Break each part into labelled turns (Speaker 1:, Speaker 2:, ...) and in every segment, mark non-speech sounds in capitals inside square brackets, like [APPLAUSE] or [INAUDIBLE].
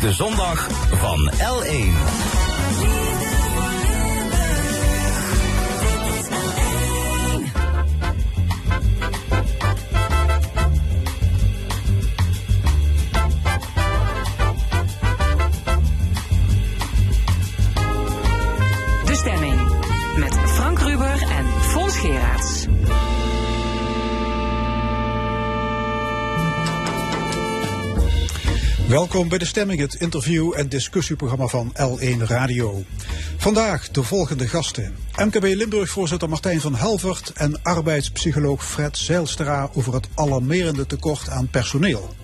Speaker 1: de zondag van L1.
Speaker 2: Welkom bij De Stemming, het interview- en discussieprogramma van L1 Radio. Vandaag de volgende gasten. MKB Limburg-voorzitter Martijn van Helvert en arbeidspsycholoog Fred Zeilstra over het alarmerende tekort aan personeel.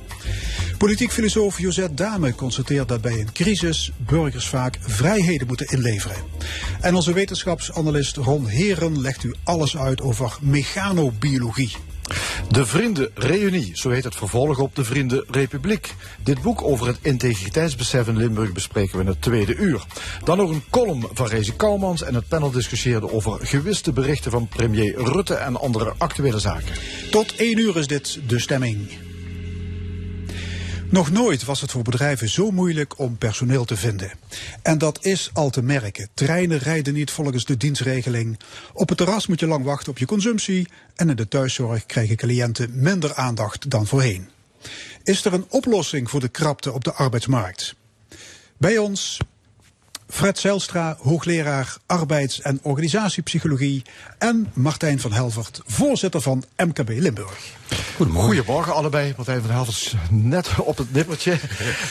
Speaker 2: Politiek filosoof Josette Dame constateert dat bij een crisis burgers vaak vrijheden moeten inleveren. En onze wetenschapsanalist Ron Heren legt u alles uit over mechanobiologie.
Speaker 3: De Vriendenreunie, zo heet het vervolg op de Vriendenrepubliek. Dit boek over het integriteitsbesef in Limburg bespreken we in het tweede uur. Dan nog een column van Rezi Kouwmans en het panel discussieerde over gewiste berichten van premier Rutte en andere actuele zaken.
Speaker 2: Tot één uur is dit de stemming. Nog nooit was het voor bedrijven zo moeilijk om personeel te vinden. En dat is al te merken. Treinen rijden niet volgens de dienstregeling. Op het terras moet je lang wachten op je consumptie. En in de thuiszorg krijgen cliënten minder aandacht dan voorheen. Is er een oplossing voor de krapte op de arbeidsmarkt? Bij ons Fred Zijlstra, hoogleraar arbeids- en organisatiepsychologie. En Martijn van Helvert, voorzitter van MKB Limburg.
Speaker 3: Goedemorgen. Goedemorgen allebei. Martijn van Helvert is net [LAUGHS] op het nippertje.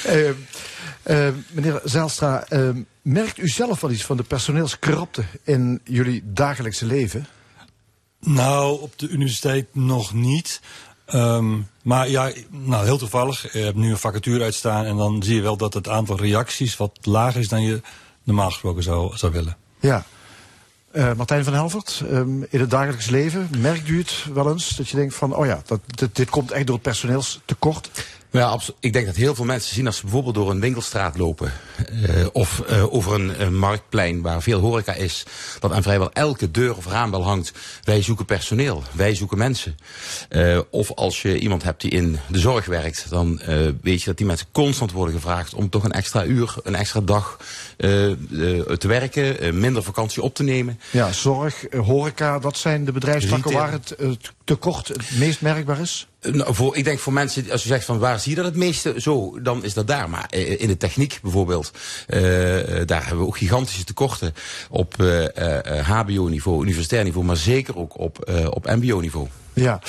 Speaker 3: uh, [LAUGHS] uh, meneer Zijlstra, uh, merkt u zelf wel iets van de personeelskrapte in jullie dagelijkse leven?
Speaker 4: Nou, op de universiteit nog niet. Um, maar ja, nou, heel toevallig. Je hebt nu een vacature uitstaan en dan zie je wel dat het aantal reacties wat lager is dan je normaal gesproken zou, zou willen.
Speaker 3: Ja. Uh, Martijn van Helvert, um, in het dagelijks leven, merkt u het wel eens dat je denkt van, oh ja, dat, dit komt echt door het personeelstekort?
Speaker 5: Ja, ik denk dat heel veel mensen zien als ze bijvoorbeeld door een winkelstraat lopen. Uh, of uh, over een, een, marktplein waar veel horeca is. Dat aan vrijwel elke deur of raam wel hangt. Wij zoeken personeel. Wij zoeken mensen. Uh, of als je iemand hebt die in de zorg werkt. Dan weet je dat die mensen constant worden gevraagd om toch een extra uur, een extra dag te werken. minder vakantie op te nemen.
Speaker 3: Ja, zorg, horeca, dat zijn de bedrijfstakken waar het, het tekort het meest merkbaar is?
Speaker 5: Nou, voor, ik denk voor mensen, als je zegt van waar zie je dat het meeste zo, dan is dat daar. Maar in de techniek bijvoorbeeld, uh, daar hebben we ook gigantische tekorten op hbo-niveau, universitair niveau, maar zeker ook op, op mbo-niveau.
Speaker 3: Ja,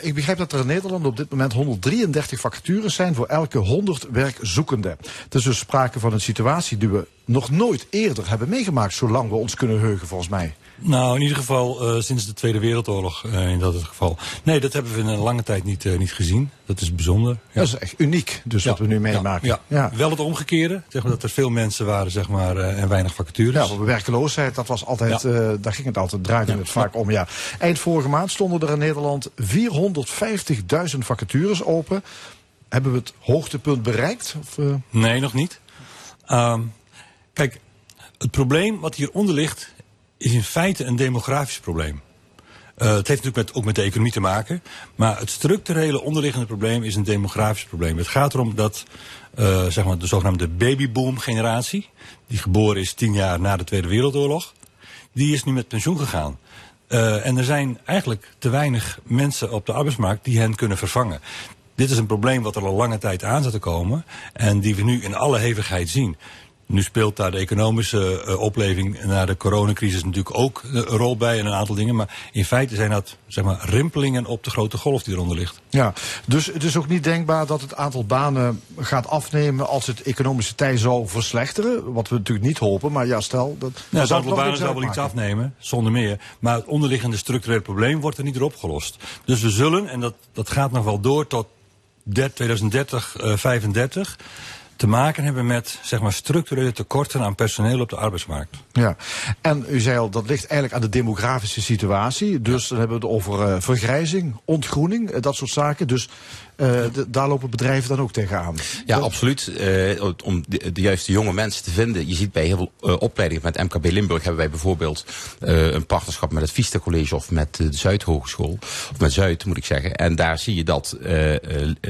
Speaker 3: ik begrijp dat er in Nederland op dit moment 133 vacatures zijn voor elke 100 werkzoekenden. Het is dus sprake van een situatie die we nog nooit eerder hebben meegemaakt, zolang we ons kunnen heugen volgens mij.
Speaker 4: Nou, in ieder geval uh, sinds de Tweede Wereldoorlog uh, in dat geval. Nee, dat hebben we in een lange tijd niet, uh, niet gezien. Dat is bijzonder. Ja.
Speaker 3: Dat is echt uniek, dus ja. wat we nu meemaken.
Speaker 4: Ja, ja. Wel het omgekeerde, zeg maar, dat er veel mensen waren zeg maar, en weinig vacatures.
Speaker 3: Ja, werkeloosheid, dat was altijd, daar ging het altijd, draaide het vaak om. Ja. Eind vorige maand stonden er in Nederland 450.000 vacatures open. Hebben we het hoogtepunt bereikt? Of,
Speaker 4: Nee, nog niet. Um, kijk, het probleem wat hieronder ligt is in feite een demografisch probleem. Uh, het heeft natuurlijk met, ook met de economie te maken. Maar het structurele onderliggende probleem is een demografisch probleem. Het gaat erom dat uh, zeg maar de zogenaamde babyboom-generatie... die geboren is tien jaar na de Tweede Wereldoorlog... die is nu met pensioen gegaan. Uh, en er zijn eigenlijk te weinig mensen op de arbeidsmarkt die hen kunnen vervangen. Dit is een probleem wat er al lange tijd aan zat te komen... en die we nu in alle hevigheid zien. Nu speelt daar de economische uh, opleving na de coronacrisis natuurlijk ook een rol bij en een aantal dingen. Maar in feite zijn dat zeg maar, rimpelingen op de grote golf die eronder ligt.
Speaker 3: Ja, dus het is ook niet denkbaar dat het aantal banen gaat afnemen als het economische tij zou verslechteren. Wat we natuurlijk niet hopen, maar ja, stel dat.
Speaker 4: Nou, het aantal banen zou wel iets afnemen, zonder meer. Maar het onderliggende structurele probleem wordt er niet door opgelost. Dus we zullen, en dat, dat gaat nog wel door tot 2030, uh, 35 te maken hebben met zeg maar, structurele tekorten aan personeel op de arbeidsmarkt.
Speaker 3: Ja, en u zei al, dat ligt eigenlijk aan de demografische situatie. Dus dan hebben we het over uh, vergrijzing, ontgroening, uh, dat soort zaken. Dus daar lopen bedrijven dan ook tegenaan.
Speaker 5: Ja, absoluut. om de, de, juiste jonge mensen te vinden. Je ziet bij heel veel opleidingen met MKB Limburg hebben wij bijvoorbeeld een partnerschap met het Vista College of met de Zuidhogeschool. Of met Zuid moet ik zeggen. En daar zie je dat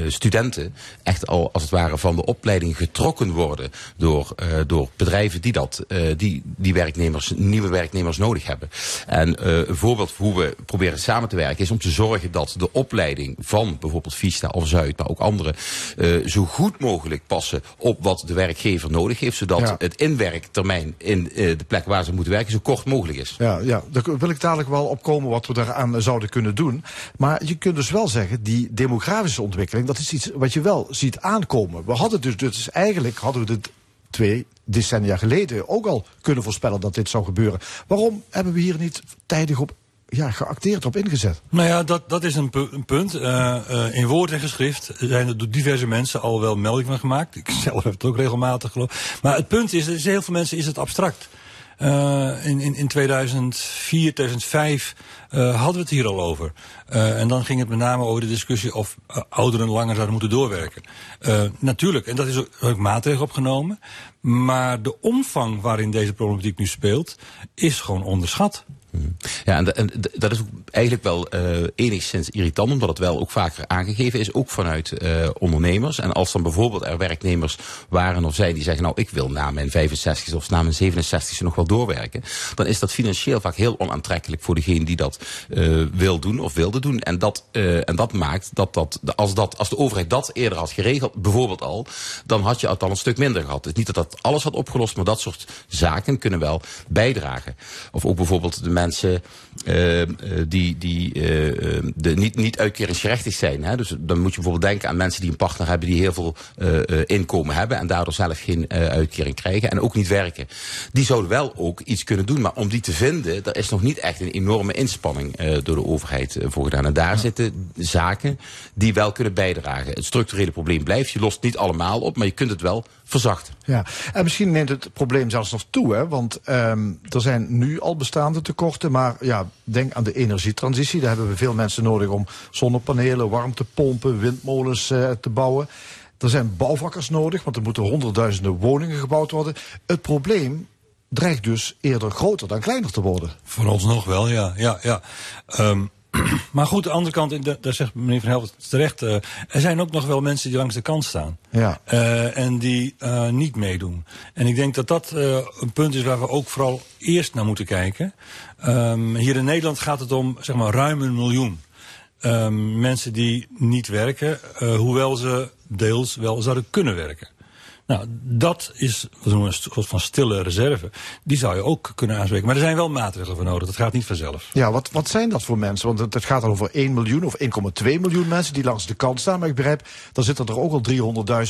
Speaker 5: studenten echt al als het ware van de opleiding getrokken worden door, door bedrijven die dat, die, die werknemers, nieuwe werknemers nodig hebben. En een voorbeeld hoe we proberen samen te werken is om te zorgen dat de opleiding van bijvoorbeeld Vista of Zuid, maar ook andere, uh, zo goed mogelijk passen op wat de werkgever nodig heeft, zodat het inwerktermijn in uh, de plek waar ze moeten werken zo kort mogelijk is.
Speaker 3: Ja, ja, daar wil ik dadelijk wel opkomen wat we daaraan zouden kunnen doen. Maar je kunt dus wel zeggen, die demografische ontwikkeling, dat is iets wat je wel ziet aankomen. We hadden dus, dus eigenlijk hadden we dit twee decennia geleden ook al kunnen voorspellen dat dit zou gebeuren. Waarom hebben we hier niet tijdig op ja, geacteerd op ingezet.
Speaker 4: Nou ja, dat, dat is een, punt. Uh, uh, in woord en geschrift zijn er door diverse mensen al wel melding van gemaakt. Ik [LAUGHS] zelf heb het ook regelmatig geloofd. Maar het punt is, is heel veel mensen is het abstract. Uh, in, in, in 2004, 2005 uh, hadden we het hier al over. En dan ging het met name over de discussie of ouderen langer zouden moeten doorwerken. natuurlijk, en dat is ook maatregel opgenomen. Maar de omvang waarin deze problematiek nu speelt, is gewoon onderschat.
Speaker 5: Ja, en, dat is eigenlijk wel uh, enigszins irritant, omdat het wel ook vaker aangegeven is, ook vanuit uh, ondernemers. En als dan bijvoorbeeld er werknemers waren of zijn die zeggen, nou ik wil na mijn 65 of na mijn 67 nog wel doorwerken, dan is dat financieel vaak heel onaantrekkelijk voor degene die dat uh, wil doen of wilde doen. En dat, en dat maakt dat, dat, als dat als de overheid dat eerder had geregeld, bijvoorbeeld al, dan had je het al een stuk minder gehad. Dus niet dat dat alles had opgelost, maar dat soort zaken kunnen wel bijdragen. Of ook bijvoorbeeld de mensen mensen uh, die, die uh, de niet, niet uitkeringsgerechtig zijn. Hè? Dus dan moet je bijvoorbeeld denken aan mensen die een partner hebben die heel veel inkomen hebben en daardoor zelf geen uitkering krijgen en ook niet werken. Die zouden wel ook iets kunnen doen, maar om die te vinden, daar is nog niet echt een enorme inspanning door de overheid voor gedaan. En daar ja. zitten zaken die wel kunnen bijdragen. Het structurele probleem blijft, je lost niet allemaal op, maar je kunt het wel verzachten.
Speaker 3: Ja, en misschien neemt het probleem zelfs nog toe, hè? want um, er zijn nu al bestaande tekorten, maar ja, denk aan de energietransitie. Daar hebben we veel mensen nodig om zonnepanelen, warmtepompen, windmolens uh, te bouwen. Er zijn bouwvakkers nodig, want er moeten honderdduizenden woningen gebouwd worden. Het probleem dreigt dus eerder groter dan kleiner te worden.
Speaker 4: Voor ons nog wel, ja. ja, ja. Um, [CLEARS THROAT] maar goed, de andere kant, daar zegt meneer Van Helft terecht... Uh, er zijn ook nog wel mensen die langs de kant staan. Ja. Uh, en die uh, niet meedoen. En ik denk dat dat een punt is waar we ook vooral eerst naar moeten kijken. Um, hier in Nederland gaat het om zeg maar, ruim een miljoen. Um, mensen die niet werken, hoewel ze deels wel zouden kunnen werken. Nou, dat is een soort van stille reserve. Die zou je ook kunnen aanspreken. Maar er zijn wel maatregelen voor nodig. Dat gaat niet vanzelf.
Speaker 3: Ja, wat, wat zijn dat voor mensen? Want het, het gaat al over 1 miljoen of 1,2 miljoen mensen die langs de kant staan. Maar ik begrijp, dan zitten er ook al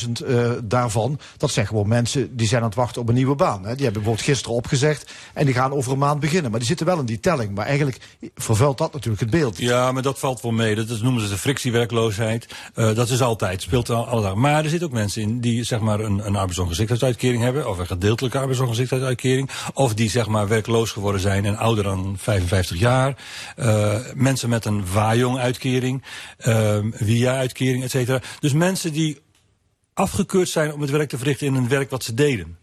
Speaker 3: 300.000 uh, daarvan. Dat zijn gewoon mensen die zijn aan het wachten op een nieuwe baan. Hè. Die hebben bijvoorbeeld gisteren opgezegd en die gaan over een maand beginnen. Maar die zitten wel in die telling. Maar eigenlijk vervuilt dat natuurlijk het beeld.
Speaker 4: Ja, maar dat valt wel mee. Dat noemen ze de frictiewerkloosheid. Uh, dat is altijd, speelt al alle Maar er zitten ook mensen in die zeg maar een een arbeidsongeschiktheidsuitkering hebben, of een gedeeltelijke arbeidsongeschiktheidsuitkering, of die zeg maar werkloos geworden zijn en ouder dan 55 jaar, uh, mensen met een WAJONG-uitkering, uh, WIA-uitkering, et cetera. Dus mensen die afgekeurd zijn om het werk te verrichten in een werk wat ze deden.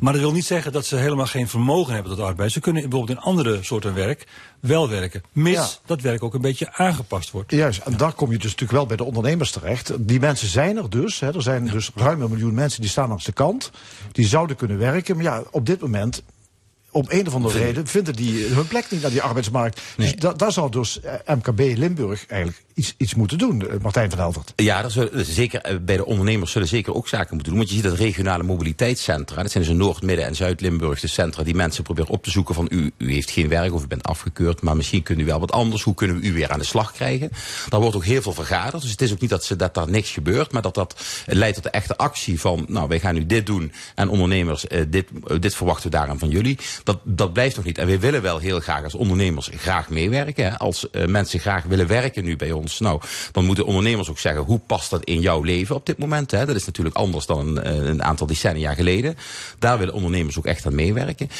Speaker 4: Maar dat wil niet zeggen dat ze helemaal geen vermogen hebben tot arbeid. Ze kunnen bijvoorbeeld in andere soorten werk wel werken. Mis ja. dat werk ook een beetje aangepast wordt.
Speaker 3: Juist, en daar kom je dus natuurlijk wel bij de ondernemers terecht. Die mensen zijn er dus. Hè. Er zijn ja. dus ruim een miljoen mensen die staan langs de kant. Die zouden kunnen werken. Maar ja, op dit moment om een of andere reden vinden die hun plek niet naar die arbeidsmarkt. Nee. Dus da, daar zou dus eh, MKB Limburg eigenlijk iets, iets moeten doen, eh, Martijn van Helvert.
Speaker 5: Ja, zullen, zeker, eh, bij de ondernemers zullen zeker ook zaken moeten doen. Want je ziet dat regionale mobiliteitscentra, dat zijn dus Noord, Midden en Zuid-Limburg, de centra die mensen proberen op te zoeken van u, u heeft geen werk of u bent afgekeurd, maar misschien kunt u wel wat anders. Hoe kunnen we u weer aan de slag krijgen? Daar wordt ook heel veel vergaderd, dus het is ook niet dat, ze, dat daar niks gebeurt, maar dat dat leidt tot de echte actie van, nou wij gaan nu dit doen en ondernemers, eh, dit, dit verwachten we daaraan van jullie. Dat, dat blijft nog niet. En wij willen wel heel graag als ondernemers graag meewerken. Als uh, mensen graag willen werken nu bij ons, nou, dan moeten ondernemers ook zeggen, hoe past dat in jouw leven op dit moment? Hè? Dat is natuurlijk anders dan een, een aantal decennia geleden. Daar willen ondernemers ook echt aan meewerken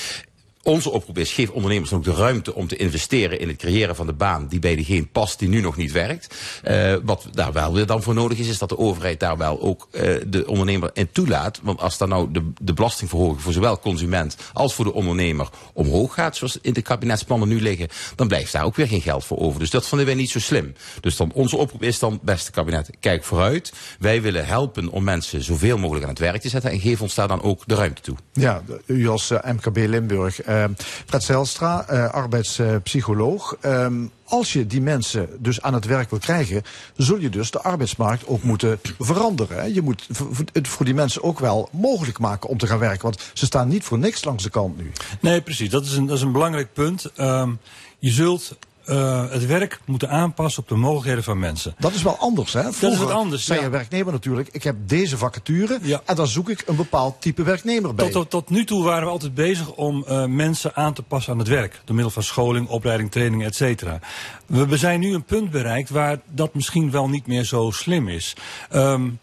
Speaker 5: onze oproep is, geef ondernemers ook de ruimte om te investeren in het creëren van de baan die bij degene past die nu nog niet werkt. Uh, wat daar wel weer dan voor nodig is, is dat de overheid daar wel ook uh, de ondernemer in toelaat. Want als dan nou de, de belastingverhoging voor zowel consument als voor de ondernemer omhoog gaat, zoals in de kabinetsplannen nu liggen, dan blijft daar ook weer geen geld voor over. Dus dat vinden wij niet zo slim. Dus dan onze oproep is dan, beste kabinet, kijk vooruit. Wij willen helpen om mensen zoveel mogelijk aan het werk te zetten en geef ons daar dan ook de ruimte toe.
Speaker 3: Ja, u als uh, MKB Limburg. Uh, Fred Zijlstra, uh, arbeidspsycholoog. Um, als je die mensen dus aan het werk wil krijgen, zul je dus de arbeidsmarkt ook moeten veranderen. Je moet het voor die mensen ook wel mogelijk maken om te gaan werken. Want ze staan niet voor niks langs de kant nu.
Speaker 4: Nee, precies. Dat is een, dat is een belangrijk punt. Um, je zult uh, het werk moeten aanpassen op de mogelijkheden van mensen.
Speaker 3: Dat is wel anders, hè? Vroeger
Speaker 4: dat is wat anders.
Speaker 3: zei
Speaker 4: ja.
Speaker 3: je werknemer natuurlijk, ik heb deze vacature ja. en dan zoek ik een bepaald type werknemer bij.
Speaker 4: Tot, tot, tot nu toe waren we altijd bezig om uh, mensen aan te passen aan het werk. Door middel van scholing, opleiding, training, et cetera. We zijn nu een punt bereikt waar dat misschien wel niet meer zo slim is. Um,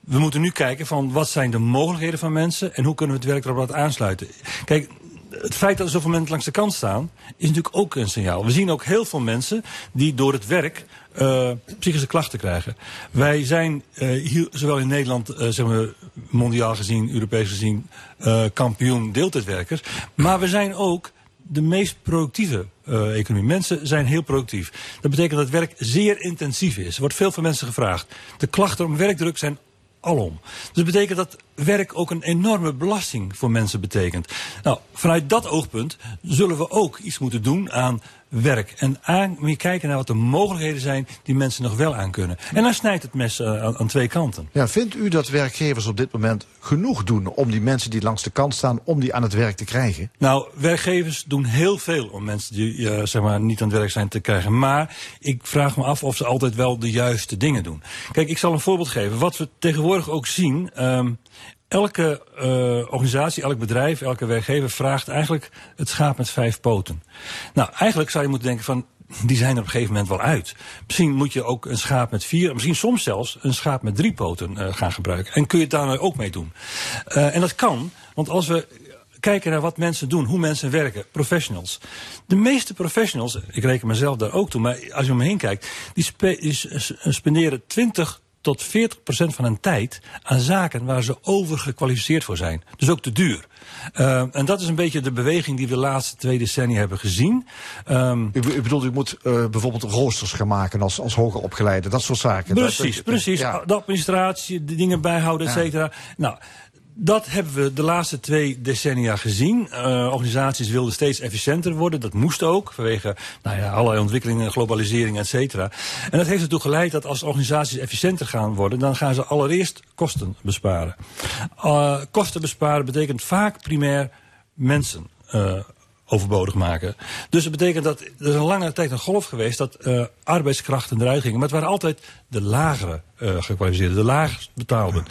Speaker 4: we moeten nu kijken van wat zijn de mogelijkheden van mensen en hoe kunnen we het werk erop laten aansluiten. Kijk, het feit dat er zoveel mensen langs de kant staan, is natuurlijk ook een signaal. We zien ook heel veel mensen die door het werk uh, psychische klachten krijgen. Wij zijn uh, hier, zowel in Nederland, uh, zeg maar, mondiaal gezien, Europees gezien, kampioen deeltijdwerkers. Maar we zijn ook de meest productieve economie. Mensen zijn heel productief. Dat betekent dat het werk zeer intensief is. Er wordt veel van mensen gevraagd. De klachten om werkdruk zijn alom. Dus dat betekent dat werk ook een enorme belasting voor mensen betekent. Nou, vanuit dat oogpunt zullen we ook iets moeten doen aan werk. En aan, meer kijken naar wat de mogelijkheden zijn die mensen nog wel aan kunnen. En dan snijdt het mes uh, aan, aan, twee kanten.
Speaker 3: Ja, vindt u dat werkgevers op dit moment genoeg doen om die mensen die langs de kant staan, om die aan het werk te krijgen?
Speaker 4: Nou, werkgevers doen heel veel om mensen die uh, zeg maar niet aan het werk zijn te krijgen. Maar ik vraag me af of ze altijd wel de juiste dingen doen. Kijk, ik zal een voorbeeld geven. Wat we tegenwoordig ook zien. Um, elke uh, organisatie, elk bedrijf, elke werkgever vraagt eigenlijk het schaap met vijf poten. Nou, eigenlijk zou je moeten denken van, die zijn er op een gegeven moment wel uit. Misschien moet je ook een schaap met vier, misschien soms zelfs een schaap met drie poten uh, gaan gebruiken. En kun je het daar nou ook mee doen. Uh, en dat kan, want als we kijken naar wat mensen doen, hoe mensen werken, professionals. De meeste professionals, ik reken mezelf daar ook toe, maar als je om me heen kijkt, die, spe, die spenderen 20 tot 40% van hun tijd aan zaken waar ze overgekwalificeerd voor zijn. Dus ook te duur. Uh, en dat is een beetje de beweging die we de laatste twee decennia hebben gezien.
Speaker 3: Um, u, u bedoelt, u moet uh, bijvoorbeeld roosters gaan maken als, als hoger opgeleide, dat soort zaken.
Speaker 4: Precies,
Speaker 3: dat,
Speaker 4: precies. Ja. De administratie, de dingen bijhouden, et cetera. Ja. Nou, dat hebben we de laatste twee decennia gezien. Uh, organisaties wilden steeds efficiënter worden. Dat moest ook, vanwege nou ja, allerlei ontwikkelingen, globalisering, et cetera. En dat heeft ertoe geleid dat als organisaties efficiënter gaan worden... dan gaan ze allereerst kosten besparen. Uh, kosten besparen betekent vaak primair mensen uh, overbodig maken. Dus het betekent dat er is een lange tijd een golf geweest dat arbeidskrachten eruit gingen. Maar het waren altijd de lagere uh, gekwalificeerden, de laagst betaalden.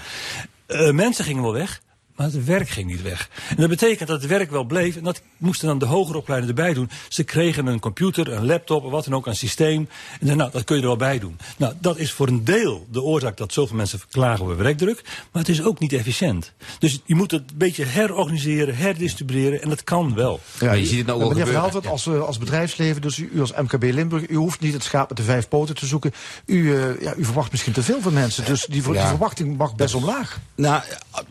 Speaker 4: Uh, mensen gingen wel weg, maar het werk ging niet weg. En dat betekent dat het werk wel bleef. En dat moesten dan de hoger opleidenden erbij doen. Ze kregen een computer, een laptop, wat dan ook, een systeem. En dan, nou, dat kun je er wel bij doen. Nou, dat is voor een deel de oorzaak dat zoveel mensen klagen over werkdruk. Maar het is ook niet efficiënt. Dus je moet het een beetje herorganiseren, herdistribueren. En dat kan wel.
Speaker 5: Ja, je ziet het nou ook
Speaker 3: meneer Verhaalt het als, uh, als bedrijfsleven, dus u, als MKB Limburg, u hoeft niet het schaap met de vijf poten te zoeken. U, uh, ja, u verwacht misschien te veel van mensen. Dus die, ja. die verwachting mag best omlaag.
Speaker 5: Nou,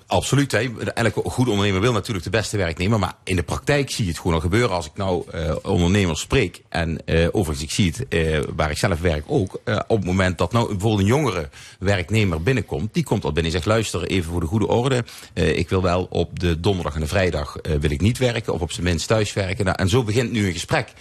Speaker 5: absoluut. Hè elke goede ondernemer wil natuurlijk de beste werknemer. Maar in de praktijk zie je het gewoon al gebeuren. Als ik nou uh, ondernemers spreek. En uh, overigens, ik zie het uh, waar ik zelf werk ook. op het moment dat nou bijvoorbeeld een jongere werknemer binnenkomt. Die komt al binnen en zegt luister even voor de goede orde. ik wil wel op de donderdag en de vrijdag wil ik niet werken. Of op zijn minst thuis werken. Nou, en zo begint nu een gesprek.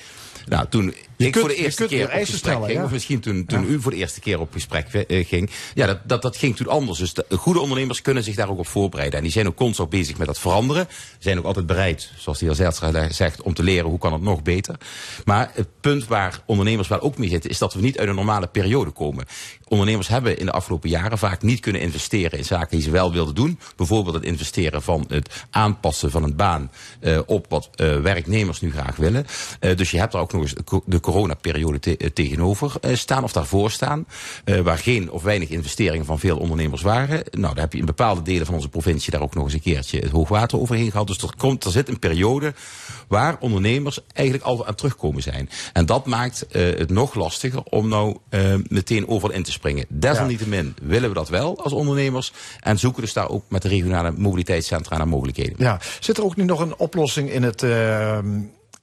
Speaker 5: Nou, toen
Speaker 3: je
Speaker 5: ik
Speaker 3: kunt,
Speaker 5: voor de eerste keer op gesprek
Speaker 3: stellen,
Speaker 5: ging,
Speaker 3: ja.
Speaker 5: of misschien toen, toen
Speaker 3: Ja.
Speaker 5: u voor de eerste keer op gesprek uh, ging, ja, dat, dat, dat ging toen anders. Dus de, goede ondernemers kunnen zich daar ook op voorbereiden. En die zijn ook constant bezig met dat veranderen. Zijn ook altijd bereid, zoals de heer Zijlstra zegt, om te leren hoe kan het nog beter. Maar het punt waar ondernemers wel ook mee zitten, is dat we niet uit een normale periode komen. Ondernemers hebben in de afgelopen jaren vaak niet kunnen investeren in zaken die ze wel wilden doen. Bijvoorbeeld het investeren van het aanpassen van een baan uh, op wat uh, werknemers nu graag willen. Dus je hebt daar ook nog eens de coronaperiode te, eh, tegenover uh, staan of daarvoor staan. Uh, waar geen of weinig investeringen van veel ondernemers waren. Nou, daar heb je in bepaalde delen van onze provincie daar ook nog eens een keertje het hoogwater overheen gehad. Dus er, komt, er zit een periode waar ondernemers eigenlijk al aan terugkomen zijn. En dat maakt het nog lastiger om nou meteen overal in te springen. Desalniettemin willen we dat wel als ondernemers. En zoeken dus daar ook met de regionale mobiliteitscentra naar mogelijkheden.
Speaker 3: Ja, zit er ook nu nog een oplossing in het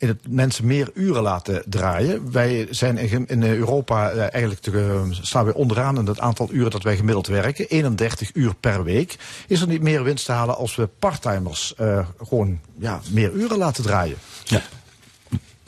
Speaker 3: in het mensen meer uren laten draaien. Wij zijn in, Europa uh, eigenlijk te, uh, staan we onderaan in het aantal uren dat wij gemiddeld werken. 31 uur per week. Is er niet meer winst te halen als we parttimers uh, gewoon ja, meer uren laten draaien?
Speaker 5: Ja.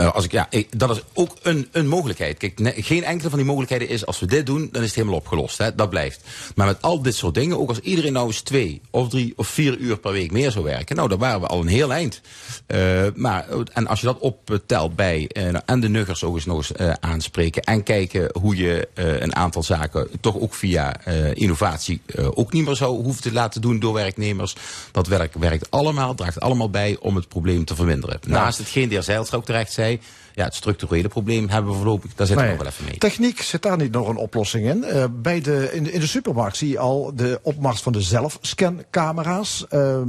Speaker 5: Uh, als ik, ja, ik, dat is ook een, een mogelijkheid. Kijk, ne, geen enkele van die mogelijkheden is, als we dit doen, dan is het helemaal opgelost. Hè? Dat blijft. Maar met al dit soort dingen, ook als iedereen nou eens twee of drie of vier uur per week meer zou werken, nou, dan waren we al een heel eind. Uh, maar, en als je dat optelt bij, uh, en de nuggers ook eens nog eens aanspreken en kijken hoe je een aantal zaken toch ook via innovatie ook niet meer zou hoeven te laten doen door werknemers. Dat werk, werkt allemaal, draagt allemaal bij om het probleem te verminderen. Ja. Naast hetgeen de heer ook terecht zei, ja, het structurele probleem hebben we voorlopig. Daar zitten nee, we nog wel even mee.
Speaker 3: Techniek, zit daar niet nog een oplossing in? Uh, bij de, in, de, in de supermarkt zie je al de opmars van de zelfscancamera's. Uh,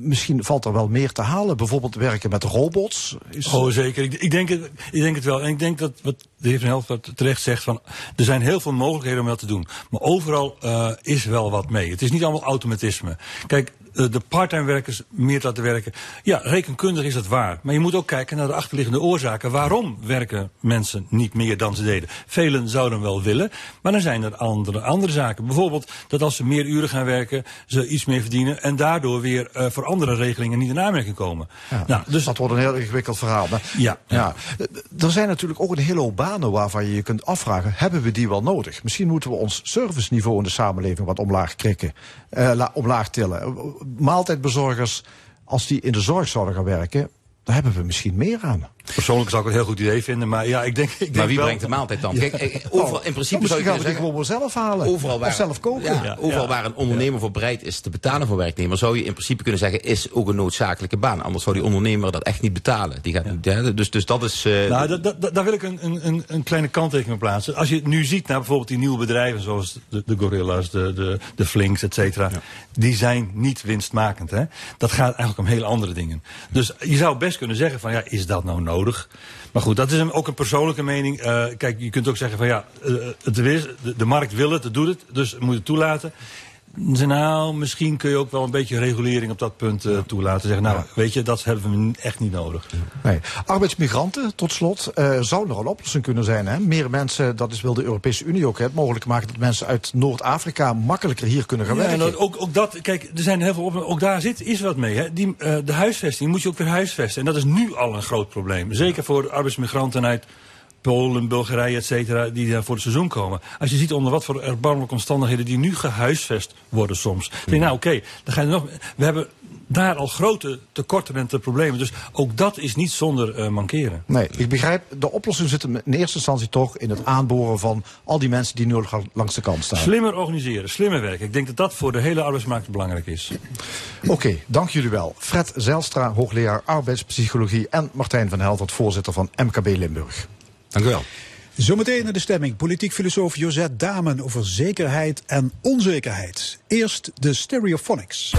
Speaker 3: misschien valt er wel meer te halen. Bijvoorbeeld werken met robots.
Speaker 4: Is... Oh, zeker. Ik, ik, denk het, ik denk het wel. En ik denk dat wat de heer Van Helft terecht zegt van... er zijn heel veel mogelijkheden om dat te doen. Maar overal uh, is wel wat mee. Het is niet allemaal automatisme. Kijk, eh, de parttime werkers meer laten werken. Ja, rekenkundig is dat waar. Maar je moet ook kijken naar de achterliggende oorzaken. Waarom werken mensen niet meer dan ze deden? Velen zouden wel willen, maar dan zijn er andere, andere zaken. Bijvoorbeeld dat als ze meer uren gaan werken, ze iets meer verdienen... en daardoor weer uh, voor andere regelingen niet in aanmerking komen.
Speaker 3: Ja, nou, dus, dat wordt een heel ingewikkeld verhaal. Maar,
Speaker 4: ja,
Speaker 3: ja. ja. Er zijn natuurlijk ook een hele hoop banen waarvan je je kunt afvragen... hebben we die wel nodig? Misschien moeten we ons serviceniveau in de samenleving wat omlaag krikken. Uh, omlaag tillen maaltijdbezorgers, als die in de zorg zouden gaan werken, daar hebben we misschien meer aan.
Speaker 4: Persoonlijk zou ik het een heel goed idee vinden, maar ja, ik denk. Ik denk
Speaker 5: maar wie
Speaker 4: wel...
Speaker 5: brengt de maaltijd dan? Kijk, eh, overal, in principe zou je
Speaker 3: gaan we die gewoon zelf halen. Overal waar, of zelf koken.
Speaker 5: Ja, ja, overal waar een ondernemer voor bereid is te betalen voor werknemer, zou je in principe kunnen zeggen, is ook een noodzakelijke baan. Anders zou die ondernemer dat echt niet betalen. Die gaat, dus, dus dat is. Uh,
Speaker 4: nou, daar wil ik een, een, een kleine kanttekening plaatsen. Als je het nu ziet naar bijvoorbeeld die nieuwe bedrijven, zoals de, de Gorilla's, de, de, de Flinks, et cetera, die zijn niet winstmakend. Hè? Dat gaat eigenlijk om hele andere dingen. Dus je zou best kunnen zeggen van ja, is dat nou nodig? Maar goed, dat is een, ook een persoonlijke mening. Uh, kijk, je kunt ook zeggen van ja, uh, het is, de, de, markt wil het, het doet het, dus we moeten het toelaten. Nou, misschien kun je ook wel een beetje regulering op dat punt uh, toelaten. Zeggen, nou, weet je, dat hebben we echt niet nodig.
Speaker 3: Nee. Arbeidsmigranten, tot slot, uh, zou nog een oplossing kunnen zijn. Hè? Meer mensen, dat is, wil de Europese Unie ook, het mogelijk maken dat mensen uit Noord-Afrika makkelijker hier kunnen gaan
Speaker 4: ja,
Speaker 3: werken.
Speaker 4: Ook, ook dat, kijk, er zijn heel veel op, ook daar zit is wat mee. Hè? Die, uh, de huisvesting moet je ook weer huisvesten. En dat is nu al een groot probleem. Zeker voor arbeidsmigranten uit Polen, Bulgarije, et cetera, die daar voor het seizoen komen. Als je ziet onder wat voor erbarmelijke omstandigheden die nu gehuisvest worden soms. Dan denk nou oké, okay, dan ga je nog. We hebben daar al grote tekorten en te problemen. Dus ook dat is niet zonder uh, mankeren.
Speaker 3: Nee, ik begrijp, de oplossing zit in eerste instantie toch in het aanboren van al die mensen die nu langs de kant staan.
Speaker 4: Slimmer organiseren, slimmer werken. Ik denk dat dat voor de hele arbeidsmarkt belangrijk is.
Speaker 3: Oké, okay, dank jullie wel. Fred Zijlstra, hoogleraar arbeidspsychologie en Martijn van Helvert, voorzitter van MKB Limburg.
Speaker 5: Dank u wel.
Speaker 6: Zometeen naar de stemming. Politiek filosoof Josette Damen over zekerheid en onzekerheid. Eerst de Stereophonics.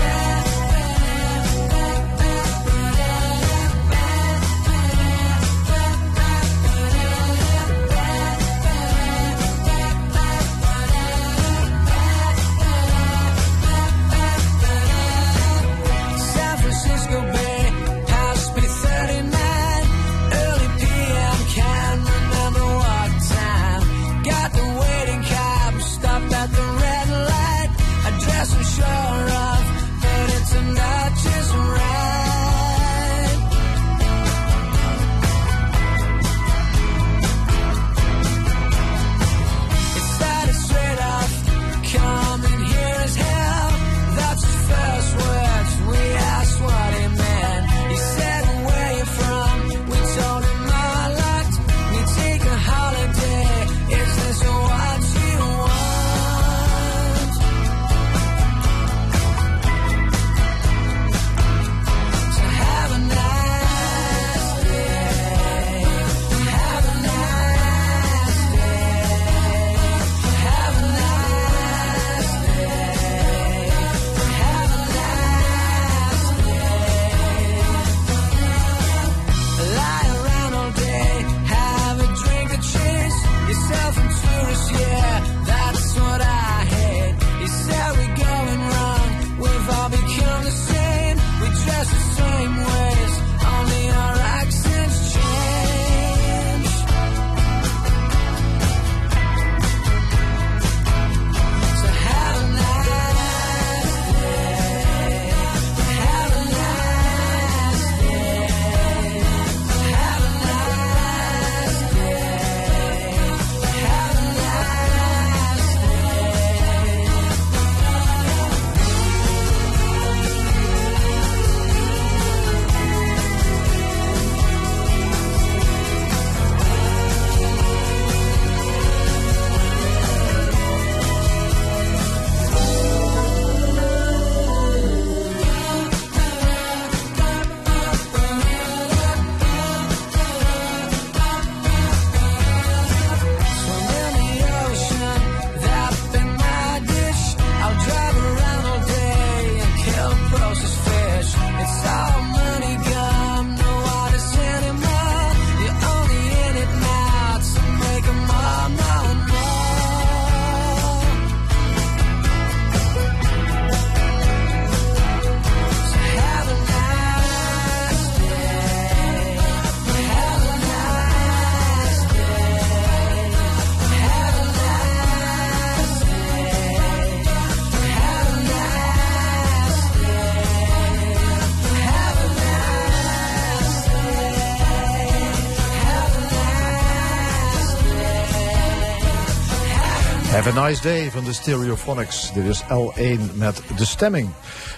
Speaker 3: Have a nice day van de Stereophonics. Dit is L1 met de stemming.